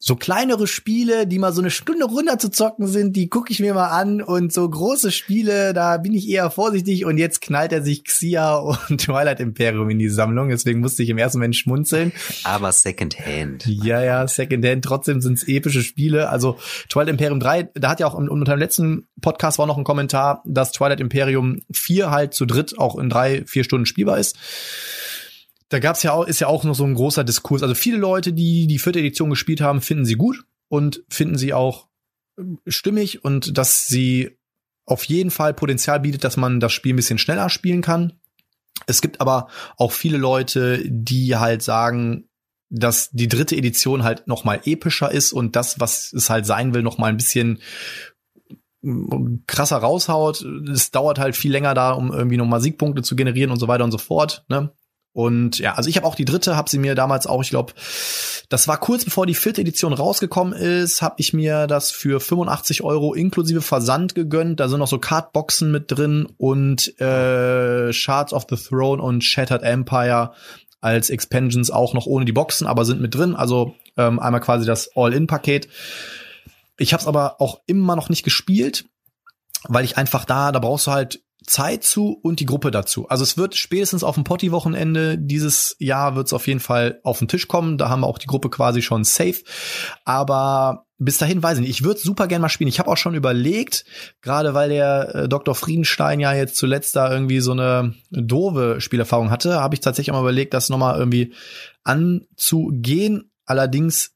so kleinere Spiele, die mal so eine Stunde runter zu zocken sind, die gucke ich mir mal an und so große Spiele, da bin ich eher vorsichtig und jetzt knallt er sich Xia und Twilight Imperium in die Sammlung, deswegen musste ich im ersten Moment schmunzeln. Aber Secondhand. Ja, ja, Secondhand, trotzdem sind es epische Spiele. Also Twilight Imperium 3, da hat ja auch unter dem letzten Podcast war noch ein Kommentar, dass Twilight Imperium 4 halt zu dritt auch in drei, vier Stunden spielbar ist da gab's ja auch, ist ja auch noch so ein großer Diskurs. Also viele Leute, die die vierte Edition gespielt haben, finden sie gut und finden sie auch ähm, stimmig und dass sie auf jeden Fall Potenzial bietet, dass man das Spiel ein bisschen schneller spielen kann. Es gibt aber auch viele Leute, die halt sagen, dass die dritte Edition halt noch mal epischer ist und das, was es halt sein will, noch mal ein bisschen mm, krasser raushaut. Es dauert halt viel länger da, um irgendwie noch mal Siegpunkte zu generieren und so weiter und so fort. Ne? Und ja, also ich habe auch die dritte, habe sie mir damals auch, ich glaube, das war kurz bevor die vierte Edition rausgekommen ist, habe ich mir das für 85 Euro inklusive Versand gegönnt. Da sind noch so Cardboxen mit drin und äh, Shards of the Throne und Shattered Empire als Expansions auch noch ohne die Boxen, aber sind mit drin. Also ähm, einmal quasi das All-In-Paket. Ich habe es aber auch immer noch nicht gespielt, weil ich einfach da, da brauchst du halt Zeit zu und die Gruppe dazu. Also es wird spätestens auf dem Potti-Wochenende dieses Jahr wird es auf jeden Fall auf den Tisch kommen. Da haben wir auch die Gruppe quasi schon safe. Aber bis dahin weiß ich nicht. Ich würde super gern mal spielen. Ich habe auch schon überlegt, gerade weil der äh, Dr. Friedenstein ja jetzt zuletzt da irgendwie so eine doofe Spielerfahrung hatte, habe ich tatsächlich auch mal überlegt, das nochmal irgendwie anzugehen. Allerdings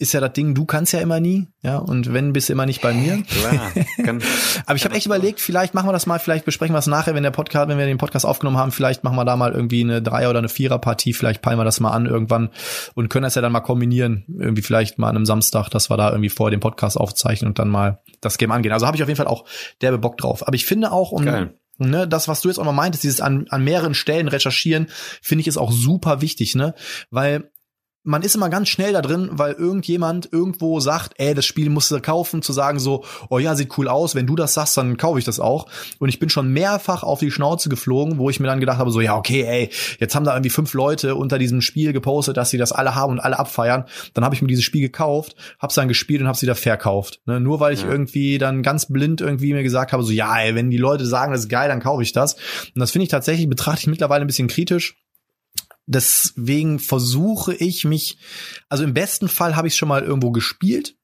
ist ja das Ding, du kannst ja immer nie, ja, und wenn bist du immer nicht bei mir. Klar. Kann, Aber ich habe echt überlegt, vielleicht machen wir das mal, vielleicht besprechen wir es nachher, wenn der Podcast, wenn wir den Podcast aufgenommen haben, vielleicht machen wir da mal irgendwie eine Dreier- oder eine Vierer-Partie, vielleicht peilen wir das mal an irgendwann und können das ja dann mal kombinieren, irgendwie vielleicht mal an einem Samstag, dass wir da irgendwie vor dem Podcast aufzeichnen und dann mal das Game angehen. Also habe ich auf jeden Fall auch derbe Bock drauf. Aber ich finde auch, um Geil. Ne, das, was du jetzt auch noch meintest, dieses an, an mehreren Stellen recherchieren, finde ich ist auch super wichtig, ne? Weil man ist immer ganz schnell da drin, weil irgendjemand irgendwo sagt, ey, das Spiel musst du kaufen, zu sagen so, oh ja, sieht cool aus, wenn du das sagst, dann kaufe ich das auch. Und ich bin schon mehrfach auf die Schnauze geflogen, wo ich mir dann gedacht habe, so, ja, okay, ey, jetzt haben da irgendwie fünf Leute unter diesem Spiel gepostet, dass sie das alle haben und alle abfeiern. Dann habe ich mir dieses Spiel gekauft, hab's dann gespielt und hab's wieder verkauft. Ne? Nur weil ich ja. irgendwie dann ganz blind irgendwie mir gesagt habe, so, ja, ey, wenn die Leute sagen, das ist geil, dann kaufe ich das. Und das finde ich tatsächlich, betrachte ich mittlerweile ein bisschen kritisch Deswegen versuche ich mich, also im besten Fall habe ich schon mal irgendwo gespielt.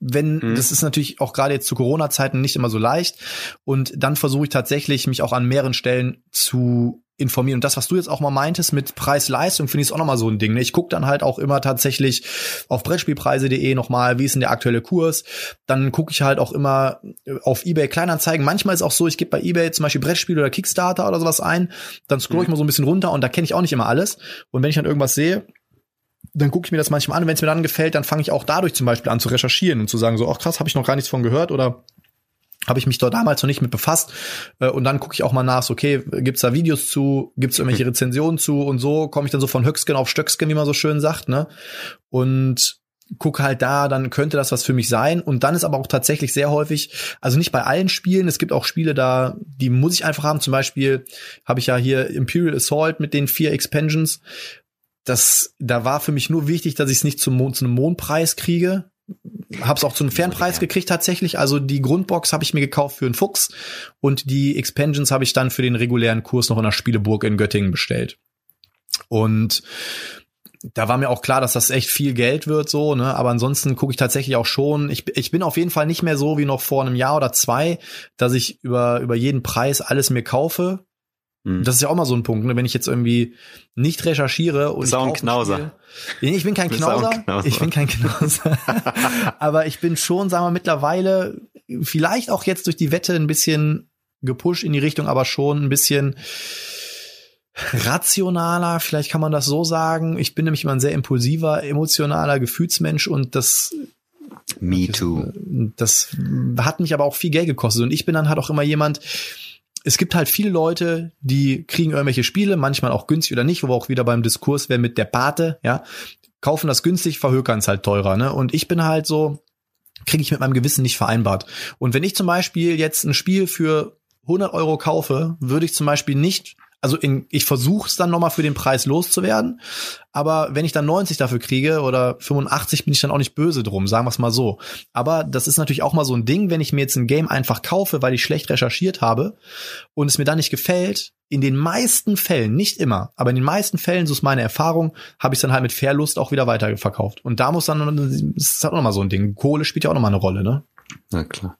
Wenn, mhm. das ist natürlich auch gerade jetzt zu Corona-Zeiten nicht immer so leicht. Und dann versuche ich tatsächlich, mich auch an mehreren Stellen zu informieren. Und das, was du jetzt auch mal meintest mit Preis-Leistung, finde ich auch nochmal so ein Ding. Ne? Ich gucke dann halt auch immer tatsächlich auf Brettspielpreise.de nochmal, wie ist denn der aktuelle Kurs. Dann gucke ich halt auch immer auf Ebay Kleinanzeigen. Manchmal ist auch so, ich gebe bei Ebay zum Beispiel Brettspiel oder Kickstarter oder sowas ein. Dann scroll ich mhm. mal so ein bisschen runter und da kenne ich auch nicht immer alles. Und wenn ich dann irgendwas sehe, dann gucke ich mir das manchmal an. Wenn es mir dann gefällt, dann fange ich auch dadurch zum Beispiel an zu recherchieren und zu sagen, so, ach krass, habe ich noch gar nichts von gehört oder habe ich mich dort damals noch nicht mit befasst äh, und dann gucke ich auch mal nach, so, okay, gibt's da Videos zu, gibt's irgendwelche Rezensionen zu und so komme ich dann so von Höcksken auf Stöcksken, wie man so schön sagt, ne? Und gucke halt da, dann könnte das was für mich sein. Und dann ist aber auch tatsächlich sehr häufig, also nicht bei allen Spielen, es gibt auch Spiele da, die muss ich einfach haben. Zum Beispiel habe ich ja hier Imperial Assault mit den vier Expansions. Das, da war für mich nur wichtig, dass ich es nicht zum, zu einem Mondpreis kriege, Hab's auch zu einem Fernpreis gekriegt tatsächlich. Also die Grundbox habe ich mir gekauft für einen Fuchs und die Expansions habe ich dann für den regulären Kurs noch in der Spieleburg in Göttingen bestellt. Und da war mir auch klar, dass das echt viel Geld wird, so, ne? Aber ansonsten gucke ich tatsächlich auch schon. Ich, ich bin auf jeden Fall nicht mehr so wie noch vor einem Jahr oder zwei, dass ich über, über jeden Preis alles mir kaufe. Mhm. Das ist ja auch mal so ein Punkt, ne? wenn ich jetzt irgendwie nicht recherchiere und ist auch ein Knauser. Spiel, ich bin kein Knauser, Knauser, ich bin kein Knauser, aber ich bin schon, sagen wir mittlerweile vielleicht auch jetzt durch die Wette ein bisschen gepusht in die Richtung, aber schon ein bisschen rationaler, vielleicht kann man das so sagen. Ich bin nämlich immer ein sehr impulsiver, emotionaler Gefühlsmensch und das Me too. Das hat mich aber auch viel Geld gekostet und ich bin dann halt auch immer jemand, es gibt halt viele Leute, die kriegen irgendwelche Spiele, manchmal auch günstig oder nicht, wo wir auch wieder beim Diskurs wären mit der Pate, ja, kaufen das günstig, verhökern es halt teurer, ne? Und ich bin halt so, kriege ich mit meinem Gewissen nicht vereinbart. Und wenn ich zum Beispiel jetzt ein Spiel für 100 Euro kaufe, würde ich zum Beispiel nicht also in, ich versuche es dann nochmal für den Preis loszuwerden, aber wenn ich dann 90 dafür kriege oder 85, bin ich dann auch nicht böse drum, sagen wir es mal so. Aber das ist natürlich auch mal so ein Ding, wenn ich mir jetzt ein Game einfach kaufe, weil ich schlecht recherchiert habe und es mir dann nicht gefällt, in den meisten Fällen, nicht immer, aber in den meisten Fällen, so ist meine Erfahrung, habe ich dann halt mit Verlust auch wieder weiterverkauft. Und da muss dann, das ist halt auch nochmal so ein Ding. Kohle spielt ja auch nochmal eine Rolle, ne? Na klar.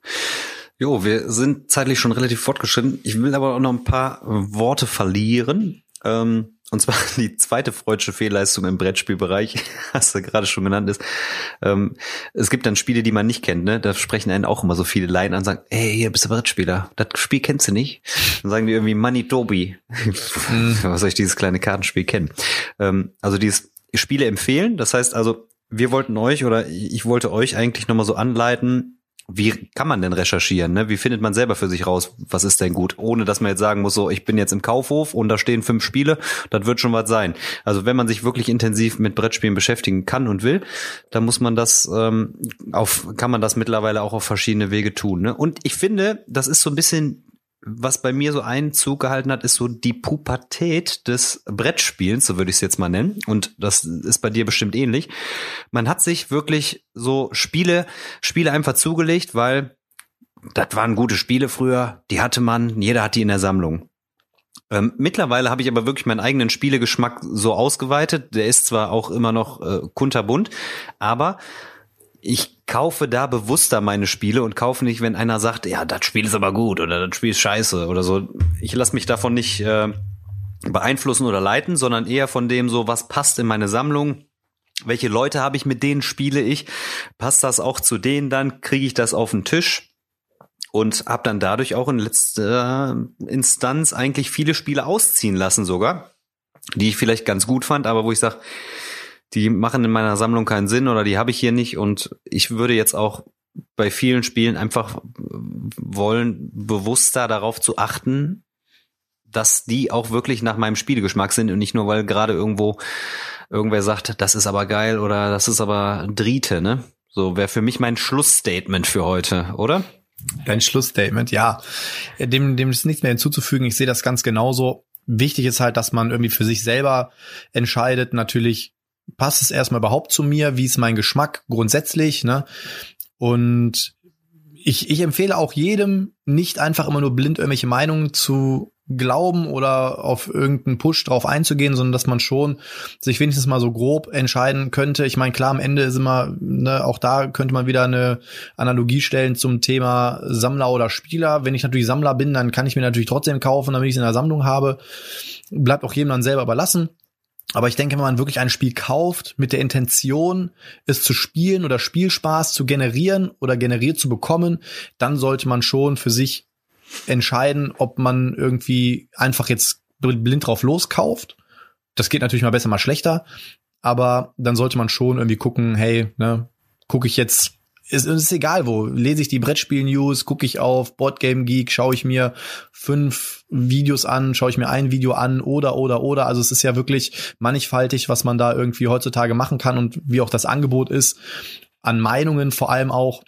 Jo, wir sind zeitlich schon relativ fortgeschritten. Ich will aber auch noch ein paar Worte verlieren. Ähm, und zwar die zweite freudsche Fehlleistung im Brettspielbereich, hast du gerade schon genannt ist. Ähm, es gibt dann Spiele, die man nicht kennt, ne? Da sprechen einen auch immer so viele Laien an und sagen, ey, hier bist du Brettspieler. Das Spiel kennst du nicht. Dann sagen die irgendwie Money Dobi. Was soll ich dieses kleine Kartenspiel kennen? Ähm, also dieses Spiele empfehlen. Das heißt also, wir wollten euch oder ich wollte euch eigentlich nochmal so anleiten, wie kann man denn recherchieren? Ne? Wie findet man selber für sich raus, was ist denn gut, ohne dass man jetzt sagen muss, so ich bin jetzt im Kaufhof und da stehen fünf Spiele, das wird schon was sein. Also wenn man sich wirklich intensiv mit Brettspielen beschäftigen kann und will, dann muss man das ähm, auf, kann man das mittlerweile auch auf verschiedene Wege tun. Ne? Und ich finde, das ist so ein bisschen was bei mir so Einzug gehalten hat, ist so die Pubertät des Brettspielens, so würde ich es jetzt mal nennen. Und das ist bei dir bestimmt ähnlich. Man hat sich wirklich so Spiele, Spiele einfach zugelegt, weil das waren gute Spiele früher, die hatte man, jeder hat die in der Sammlung. Ähm, mittlerweile habe ich aber wirklich meinen eigenen Spielegeschmack so ausgeweitet. Der ist zwar auch immer noch äh, kunterbunt, aber ich kaufe da bewusster meine Spiele und kaufe nicht, wenn einer sagt, ja, das Spiel ist aber gut oder das Spiel ist scheiße oder so. Ich lasse mich davon nicht äh, beeinflussen oder leiten, sondern eher von dem so, was passt in meine Sammlung. Welche Leute habe ich, mit denen spiele ich? Passt das auch zu denen dann? Kriege ich das auf den Tisch? Und habe dann dadurch auch in letzter Instanz eigentlich viele Spiele ausziehen lassen sogar, die ich vielleicht ganz gut fand, aber wo ich sage, die machen in meiner Sammlung keinen Sinn oder die habe ich hier nicht und ich würde jetzt auch bei vielen Spielen einfach wollen, bewusster darauf zu achten, dass die auch wirklich nach meinem Spielegeschmack sind und nicht nur, weil gerade irgendwo irgendwer sagt, das ist aber geil oder das ist aber Driete, ne? So wäre für mich mein Schlussstatement für heute, oder? Dein Schlussstatement, ja. Dem, dem ist nichts mehr hinzuzufügen. Ich sehe das ganz genauso. Wichtig ist halt, dass man irgendwie für sich selber entscheidet, natürlich, passt es erstmal überhaupt zu mir, wie ist mein Geschmack grundsätzlich, ne? Und ich, ich empfehle auch jedem, nicht einfach immer nur blind irgendwelche Meinungen zu glauben oder auf irgendeinen Push drauf einzugehen, sondern dass man schon sich wenigstens mal so grob entscheiden könnte. Ich meine, klar, am Ende ist immer, ne, auch da könnte man wieder eine Analogie stellen zum Thema Sammler oder Spieler. Wenn ich natürlich Sammler bin, dann kann ich mir natürlich trotzdem kaufen, damit ich es in der Sammlung habe. Bleibt auch jedem dann selber überlassen. Aber ich denke, wenn man wirklich ein Spiel kauft mit der Intention, es zu spielen oder Spielspaß zu generieren oder generiert zu bekommen, dann sollte man schon für sich entscheiden, ob man irgendwie einfach jetzt blind drauf loskauft. Das geht natürlich mal besser, mal schlechter. Aber dann sollte man schon irgendwie gucken, hey, ne, gucke ich jetzt ist, ist egal wo. Lese ich die Brettspiel-News, gucke ich auf Boardgame Geek, schaue ich mir fünf Videos an, schaue ich mir ein Video an oder oder oder. Also es ist ja wirklich mannigfaltig, was man da irgendwie heutzutage machen kann und wie auch das Angebot ist an Meinungen vor allem auch.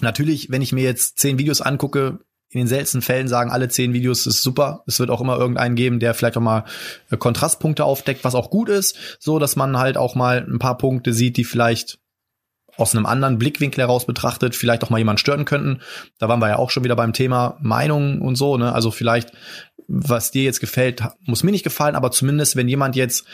Natürlich, wenn ich mir jetzt zehn Videos angucke, in den seltensten Fällen sagen alle zehn Videos ist super. Es wird auch immer irgendeinen geben, der vielleicht auch mal äh, Kontrastpunkte aufdeckt, was auch gut ist, so dass man halt auch mal ein paar Punkte sieht, die vielleicht aus einem anderen Blickwinkel heraus betrachtet vielleicht auch mal jemand stören könnten. Da waren wir ja auch schon wieder beim Thema Meinung und so, ne? Also vielleicht, was dir jetzt gefällt, muss mir nicht gefallen, aber zumindest, wenn jemand jetzt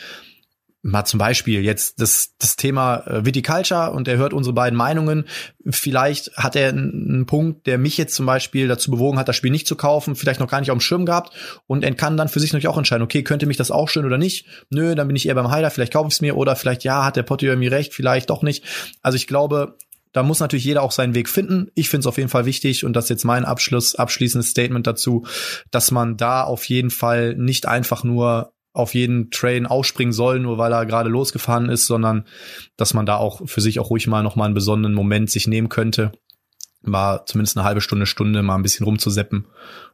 mal zum Beispiel jetzt das, das Thema äh, Viticulture und er hört unsere beiden Meinungen. Vielleicht hat er einen Punkt, der mich jetzt zum Beispiel dazu bewogen hat, das Spiel nicht zu kaufen, vielleicht noch gar nicht auf dem Schirm gehabt und er kann dann für sich natürlich auch entscheiden, okay, könnte mich das auch schön oder nicht? Nö, dann bin ich eher beim Heiler, vielleicht kaufe ich es mir oder vielleicht ja, hat der Potti irgendwie recht, vielleicht doch nicht. Also ich glaube, da muss natürlich jeder auch seinen Weg finden. Ich finde es auf jeden Fall wichtig und das ist jetzt mein Abschluss, abschließendes Statement dazu, dass man da auf jeden Fall nicht einfach nur auf jeden Train ausspringen soll, nur weil er gerade losgefahren ist, sondern dass man da auch für sich auch ruhig mal noch mal einen besonderen Moment sich nehmen könnte, mal zumindest eine halbe Stunde, Stunde mal ein bisschen rumzuseppen,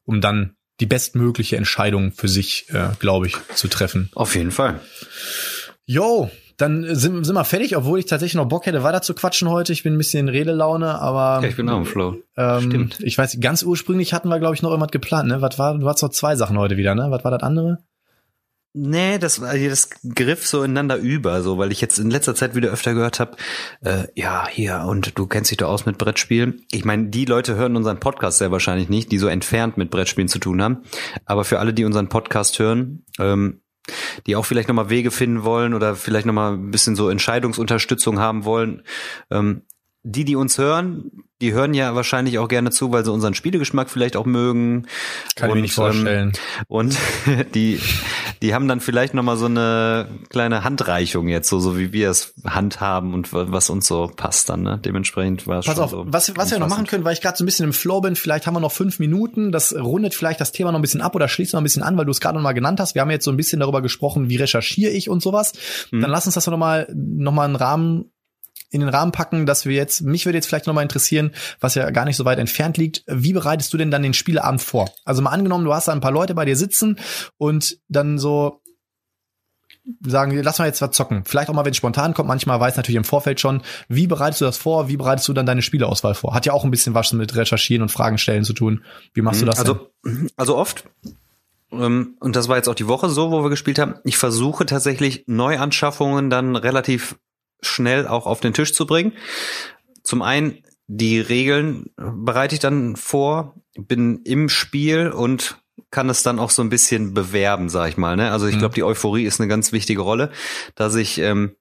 um dann die bestmögliche Entscheidung für sich, äh, glaube ich, zu treffen. Auf jeden Fall. Jo, dann sind, sind wir fertig, obwohl ich tatsächlich noch Bock hätte, weiter zu quatschen heute. Ich bin ein bisschen in Redelaune, aber. Ja, ich bin auch im Flow. Ähm, Stimmt. Ich weiß, ganz ursprünglich hatten wir, glaube ich, noch irgendwas geplant, ne? Was war, du hast noch zwei Sachen heute wieder, ne? Was war das andere? Nee, das war das griff so ineinander über, so weil ich jetzt in letzter Zeit wieder öfter gehört habe, äh, ja, hier, und du kennst dich doch aus mit Brettspielen. Ich meine, die Leute hören unseren Podcast sehr wahrscheinlich nicht, die so entfernt mit Brettspielen zu tun haben. Aber für alle, die unseren Podcast hören, ähm, die auch vielleicht nochmal Wege finden wollen oder vielleicht nochmal ein bisschen so Entscheidungsunterstützung haben wollen, ähm, die, die uns hören, die hören ja wahrscheinlich auch gerne zu, weil sie unseren Spielegeschmack vielleicht auch mögen. Kann und, ich mir nicht vorstellen. Ähm, und die, die haben dann vielleicht noch mal so eine kleine Handreichung jetzt, so, so wie wir es handhaben und was uns so passt dann. Ne? Dementsprechend war es Pass schon auf, so. was, was wir noch machen können, weil ich gerade so ein bisschen im Flow bin, vielleicht haben wir noch fünf Minuten. Das rundet vielleicht das Thema noch ein bisschen ab oder schließt noch ein bisschen an, weil du es gerade noch mal genannt hast. Wir haben jetzt so ein bisschen darüber gesprochen, wie recherchiere ich und sowas. Mhm. Dann lass uns das noch mal, noch mal einen Rahmen in den Rahmen packen, dass wir jetzt, mich würde jetzt vielleicht nochmal interessieren, was ja gar nicht so weit entfernt liegt, wie bereitest du denn dann den Spieleabend vor? Also mal angenommen, du hast da ein paar Leute bei dir sitzen und dann so sagen, lass mal jetzt was zocken. Vielleicht auch mal, wenn es spontan kommt, manchmal weiß natürlich im Vorfeld schon, wie bereitest du das vor, wie bereitest du dann deine Spieleauswahl vor? Hat ja auch ein bisschen was mit Recherchieren und Fragen stellen zu tun. Wie machst du das? Also, denn? also oft ähm, und das war jetzt auch die Woche so, wo wir gespielt haben. Ich versuche tatsächlich Neuanschaffungen dann relativ schnell auch auf den Tisch zu bringen. Zum einen die Regeln bereite ich dann vor, bin im Spiel und kann es dann auch so ein bisschen bewerben, sag ich mal. Ne? Also ich mhm. glaube, die Euphorie ist eine ganz wichtige Rolle, dass ich ähm,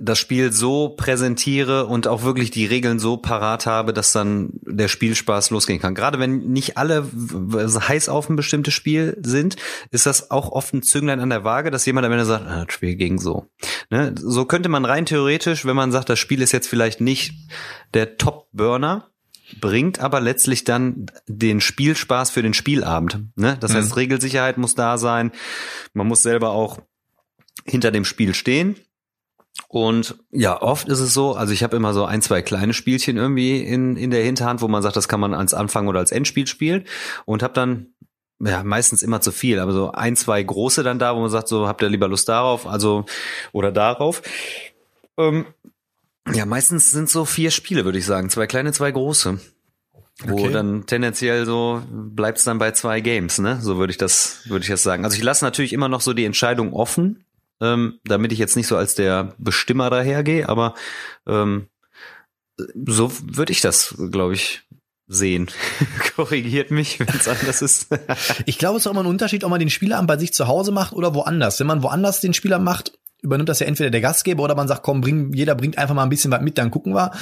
das Spiel so präsentiere und auch wirklich die Regeln so parat habe, dass dann der Spielspaß losgehen kann. Gerade wenn nicht alle heiß auf ein bestimmtes Spiel sind, ist das auch oft ein Zünglein an der Waage, dass jemand am Ende sagt, ah, das Spiel ging so. Ne? So könnte man rein theoretisch, wenn man sagt, das Spiel ist jetzt vielleicht nicht der Top-Burner, bringt aber letztlich dann den Spielspaß für den Spielabend. Ne? Das mhm. heißt, Regelsicherheit muss da sein. Man muss selber auch hinter dem Spiel stehen und ja, oft ist es so, also ich habe immer so ein, zwei kleine Spielchen irgendwie in, in der Hinterhand, wo man sagt, das kann man als Anfang oder als Endspiel spielen und habe dann ja, meistens immer zu viel, aber so ein, zwei große dann da, wo man sagt, so habt ihr lieber Lust darauf, also oder darauf. Ähm, ja, meistens sind so vier Spiele, würde ich sagen, zwei kleine, zwei große. Wo okay. dann tendenziell so bleibt es dann bei zwei Games, ne? So würde ich das, würde ich das sagen. Also ich lasse natürlich immer noch so die Entscheidung offen, ähm, damit ich jetzt nicht so als der Bestimmer dahergehe, aber ähm, so würde ich das, glaube ich, sehen. Korrigiert mich, wenn es anders ist. ich glaube, es ist auch immer ein Unterschied, ob man den Spielabend bei sich zu Hause macht oder woanders. Wenn man woanders den Spieler macht, übernimmt das ja entweder der Gastgeber oder man sagt, komm, bring, jeder bringt einfach mal ein bisschen was mit, dann gucken wir.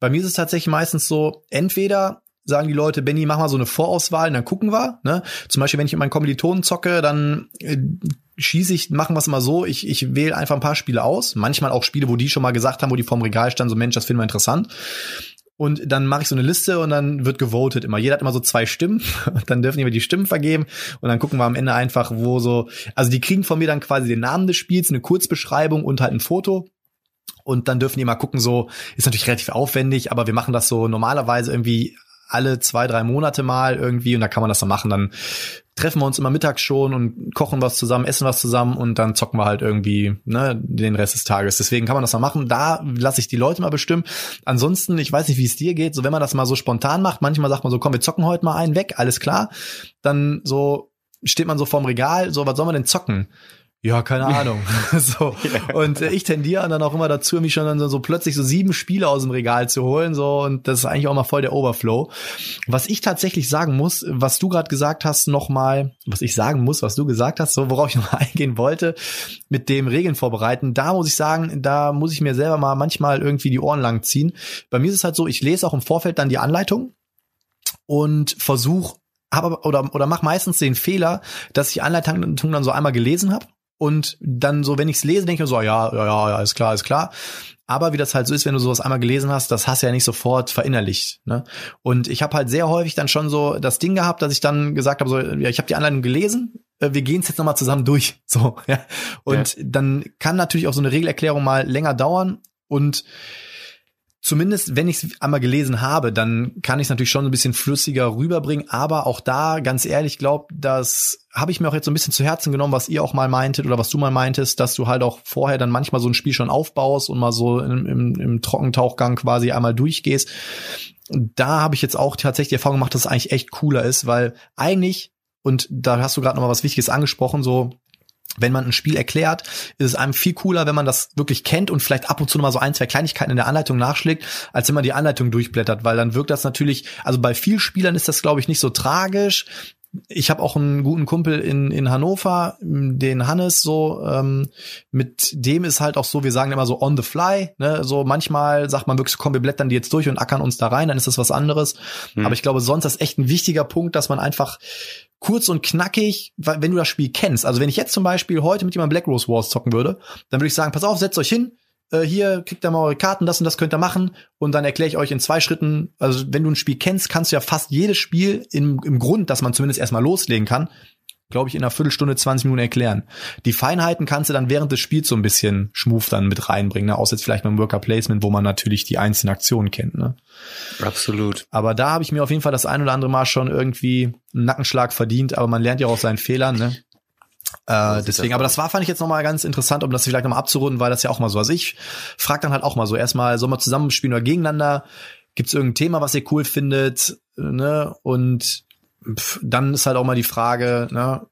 Bei mir ist es tatsächlich meistens so, entweder sagen die Leute, Benny, mach mal so eine Vorauswahl, und dann gucken wir. Ne? Zum Beispiel, wenn ich mit meinen Kommilitonen zocke, dann äh, schieße ich, machen wir es mal so, ich, ich wähle einfach ein paar Spiele aus. Manchmal auch Spiele, wo die schon mal gesagt haben, wo die vorm Regal standen, so Mensch, das finden wir interessant. Und dann mache ich so eine Liste und dann wird gewotet immer. Jeder hat immer so zwei Stimmen und dann dürfen die die Stimmen vergeben und dann gucken wir am Ende einfach, wo so, also die kriegen von mir dann quasi den Namen des Spiels, eine Kurzbeschreibung und halt ein Foto und dann dürfen die mal gucken, so, ist natürlich relativ aufwendig, aber wir machen das so normalerweise irgendwie alle zwei, drei Monate mal irgendwie und da kann man das dann machen. Dann treffen wir uns immer mittags schon und kochen was zusammen, essen was zusammen und dann zocken wir halt irgendwie ne, den Rest des Tages. Deswegen kann man das mal machen. Da lasse ich die Leute mal bestimmen. Ansonsten, ich weiß nicht, wie es dir geht, so wenn man das mal so spontan macht, manchmal sagt man so, komm, wir zocken heute mal einen weg, alles klar. Dann so steht man so vorm Regal, so, was soll man denn zocken? Ja, keine Ahnung. so. Ja. Und äh, ich tendiere dann auch immer dazu, mich schon dann so, so, plötzlich so sieben Spiele aus dem Regal zu holen. So, und das ist eigentlich auch mal voll der Overflow. Was ich tatsächlich sagen muss, was du gerade gesagt hast, nochmal, was ich sagen muss, was du gesagt hast, so worauf ich noch eingehen wollte, mit dem Regeln vorbereiten, da muss ich sagen, da muss ich mir selber mal manchmal irgendwie die Ohren lang ziehen. Bei mir ist es halt so, ich lese auch im Vorfeld dann die Anleitung und versuche aber oder oder mach meistens den Fehler, dass ich die Anleitung dann so einmal gelesen habe und dann so, wenn ich es lese, denke ich so, ja, ja, ja, ja, ist klar, ist klar. Aber wie das halt so ist, wenn du sowas einmal gelesen hast, das hast du ja nicht sofort verinnerlicht. Ne? Und ich habe halt sehr häufig dann schon so das Ding gehabt, dass ich dann gesagt habe, so, ja, ich habe die Anleitung gelesen, äh, wir gehen es jetzt nochmal zusammen durch. So, ja. Und ja. dann kann natürlich auch so eine Regelerklärung mal länger dauern. Und zumindest, wenn ich es einmal gelesen habe, dann kann ich es natürlich schon ein bisschen flüssiger rüberbringen. Aber auch da, ganz ehrlich, glaube, das habe ich mir auch jetzt so ein bisschen zu Herzen genommen, was ihr auch mal meintet oder was du mal meintest, dass du halt auch vorher dann manchmal so ein Spiel schon aufbaust und mal so im, im, im Trockentauchgang quasi einmal durchgehst. Da habe ich jetzt auch tatsächlich die Erfahrung gemacht, dass es eigentlich echt cooler ist, weil eigentlich, und da hast du gerade noch mal was Wichtiges angesprochen, so wenn man ein Spiel erklärt, ist es einem viel cooler, wenn man das wirklich kennt und vielleicht ab und zu noch mal so ein, zwei Kleinigkeiten in der Anleitung nachschlägt, als wenn man die Anleitung durchblättert, weil dann wirkt das natürlich, also bei vielen Spielern ist das, glaube ich, nicht so tragisch. Ich habe auch einen guten Kumpel in, in Hannover, den Hannes, so, ähm, mit dem ist halt auch so, wir sagen immer so on the fly, ne? So manchmal sagt man wirklich komm, wir blättern die jetzt durch und ackern uns da rein, dann ist das was anderes. Hm. Aber ich glaube, sonst ist echt ein wichtiger Punkt, dass man einfach kurz und knackig, wenn du das Spiel kennst. Also wenn ich jetzt zum Beispiel heute mit jemandem Black Rose Wars zocken würde, dann würde ich sagen, pass auf, setzt euch hin, äh, hier kriegt ihr mal eure Karten, das und das könnt ihr machen und dann erkläre ich euch in zwei Schritten, also wenn du ein Spiel kennst, kannst du ja fast jedes Spiel im, im Grund, dass man zumindest erstmal loslegen kann, glaube ich, in einer Viertelstunde, 20 Minuten erklären. Die Feinheiten kannst du dann während des Spiels so ein bisschen schmuf dann mit reinbringen, ne? außer jetzt vielleicht beim Worker Placement, wo man natürlich die einzelnen Aktionen kennt. Ne? Absolut. Aber da habe ich mir auf jeden Fall das ein oder andere Mal schon irgendwie einen Nackenschlag verdient, aber man lernt ja auch aus seinen Fehlern. Ne? Äh, deswegen, aber das war, fand ich jetzt nochmal ganz interessant, um das vielleicht nochmal abzurunden, weil das ja auch mal so. Also ich frage dann halt auch mal so, erstmal, sollen wir zusammenspielen oder gegeneinander? Gibt es irgendein Thema, was ihr cool findet? Ne? Und pff, dann ist halt auch mal die Frage, ne?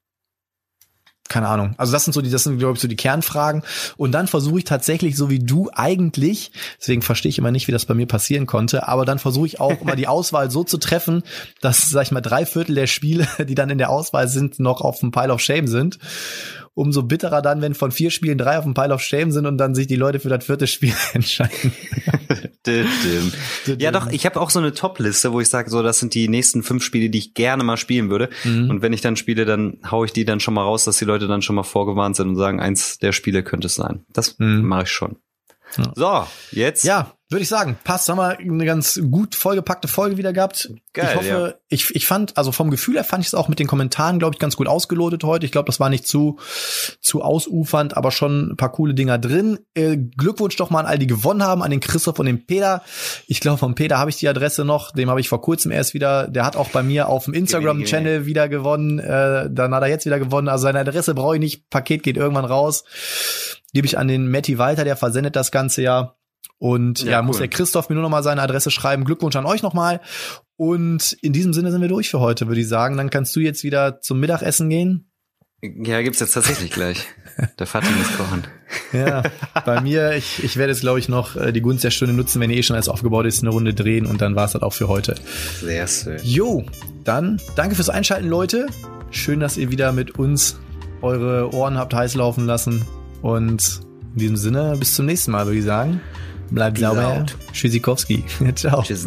keine Ahnung. Also das sind so die, das sind glaube ich so die Kernfragen. Und dann versuche ich tatsächlich, so wie du eigentlich, deswegen verstehe ich immer nicht, wie das bei mir passieren konnte, aber dann versuche ich auch immer die Auswahl so zu treffen, dass, sag ich mal, drei Viertel der Spiele, die dann in der Auswahl sind, noch auf dem Pile of Shame sind umso bitterer dann, wenn von vier Spielen drei auf dem Pile of Shame sind und dann sich die Leute für das vierte Spiel entscheiden. ja, doch, ich habe auch so eine Top-Liste, wo ich sage, so, das sind die nächsten fünf Spiele, die ich gerne mal spielen würde. Mhm. Und wenn ich dann spiele, dann hau ich die dann schon mal raus, dass die Leute dann schon mal vorgewarnt sind und sagen, eins der Spiele könnte es sein. Das mhm. mache ich schon. Ja. So, jetzt. Ja, würde ich sagen, passt. Haben wir eine ganz gut vollgepackte Folge wieder gehabt. Geil, ich hoffe, ja. ich, ich fand, also vom Gefühl her fand ich es auch mit den Kommentaren, glaube ich, ganz gut ausgelotet heute. Ich glaube, das war nicht zu, zu ausufernd, aber schon ein paar coole Dinger drin. Äh, Glückwunsch doch mal an all die gewonnen haben, an den Christoph und den Peter. Ich glaube, vom Peter habe ich die Adresse noch. Dem habe ich vor kurzem erst wieder, der hat auch bei mir auf dem Instagram-Channel wieder gewonnen. Äh, dann hat er jetzt wieder gewonnen. Also seine Adresse brauche ich nicht. Paket geht irgendwann raus gebe ich an den Matti weiter, der versendet das ganze ja. Und ja, ja muss der Christoph mir nur noch mal seine Adresse schreiben. Glückwunsch an euch nochmal. Und in diesem Sinne sind wir durch für heute, würde ich sagen. Dann kannst du jetzt wieder zum Mittagessen gehen. Ja, gibt's jetzt tatsächlich gleich. Der Vater muss kochen. Ja, bei mir, ich, ich werde jetzt, glaube ich, noch äh, die Gunst der Stunde nutzen, wenn ihr eh schon alles aufgebaut ist, eine Runde drehen und dann war's das auch für heute. Sehr schön. Jo, dann danke fürs Einschalten, Leute. Schön, dass ihr wieder mit uns eure Ohren habt heiß laufen lassen. Und in diesem Sinne, bis zum nächsten Mal, würde ich sagen. Bleibt sauber. Tschüssikowski. Ciao. Tschüss.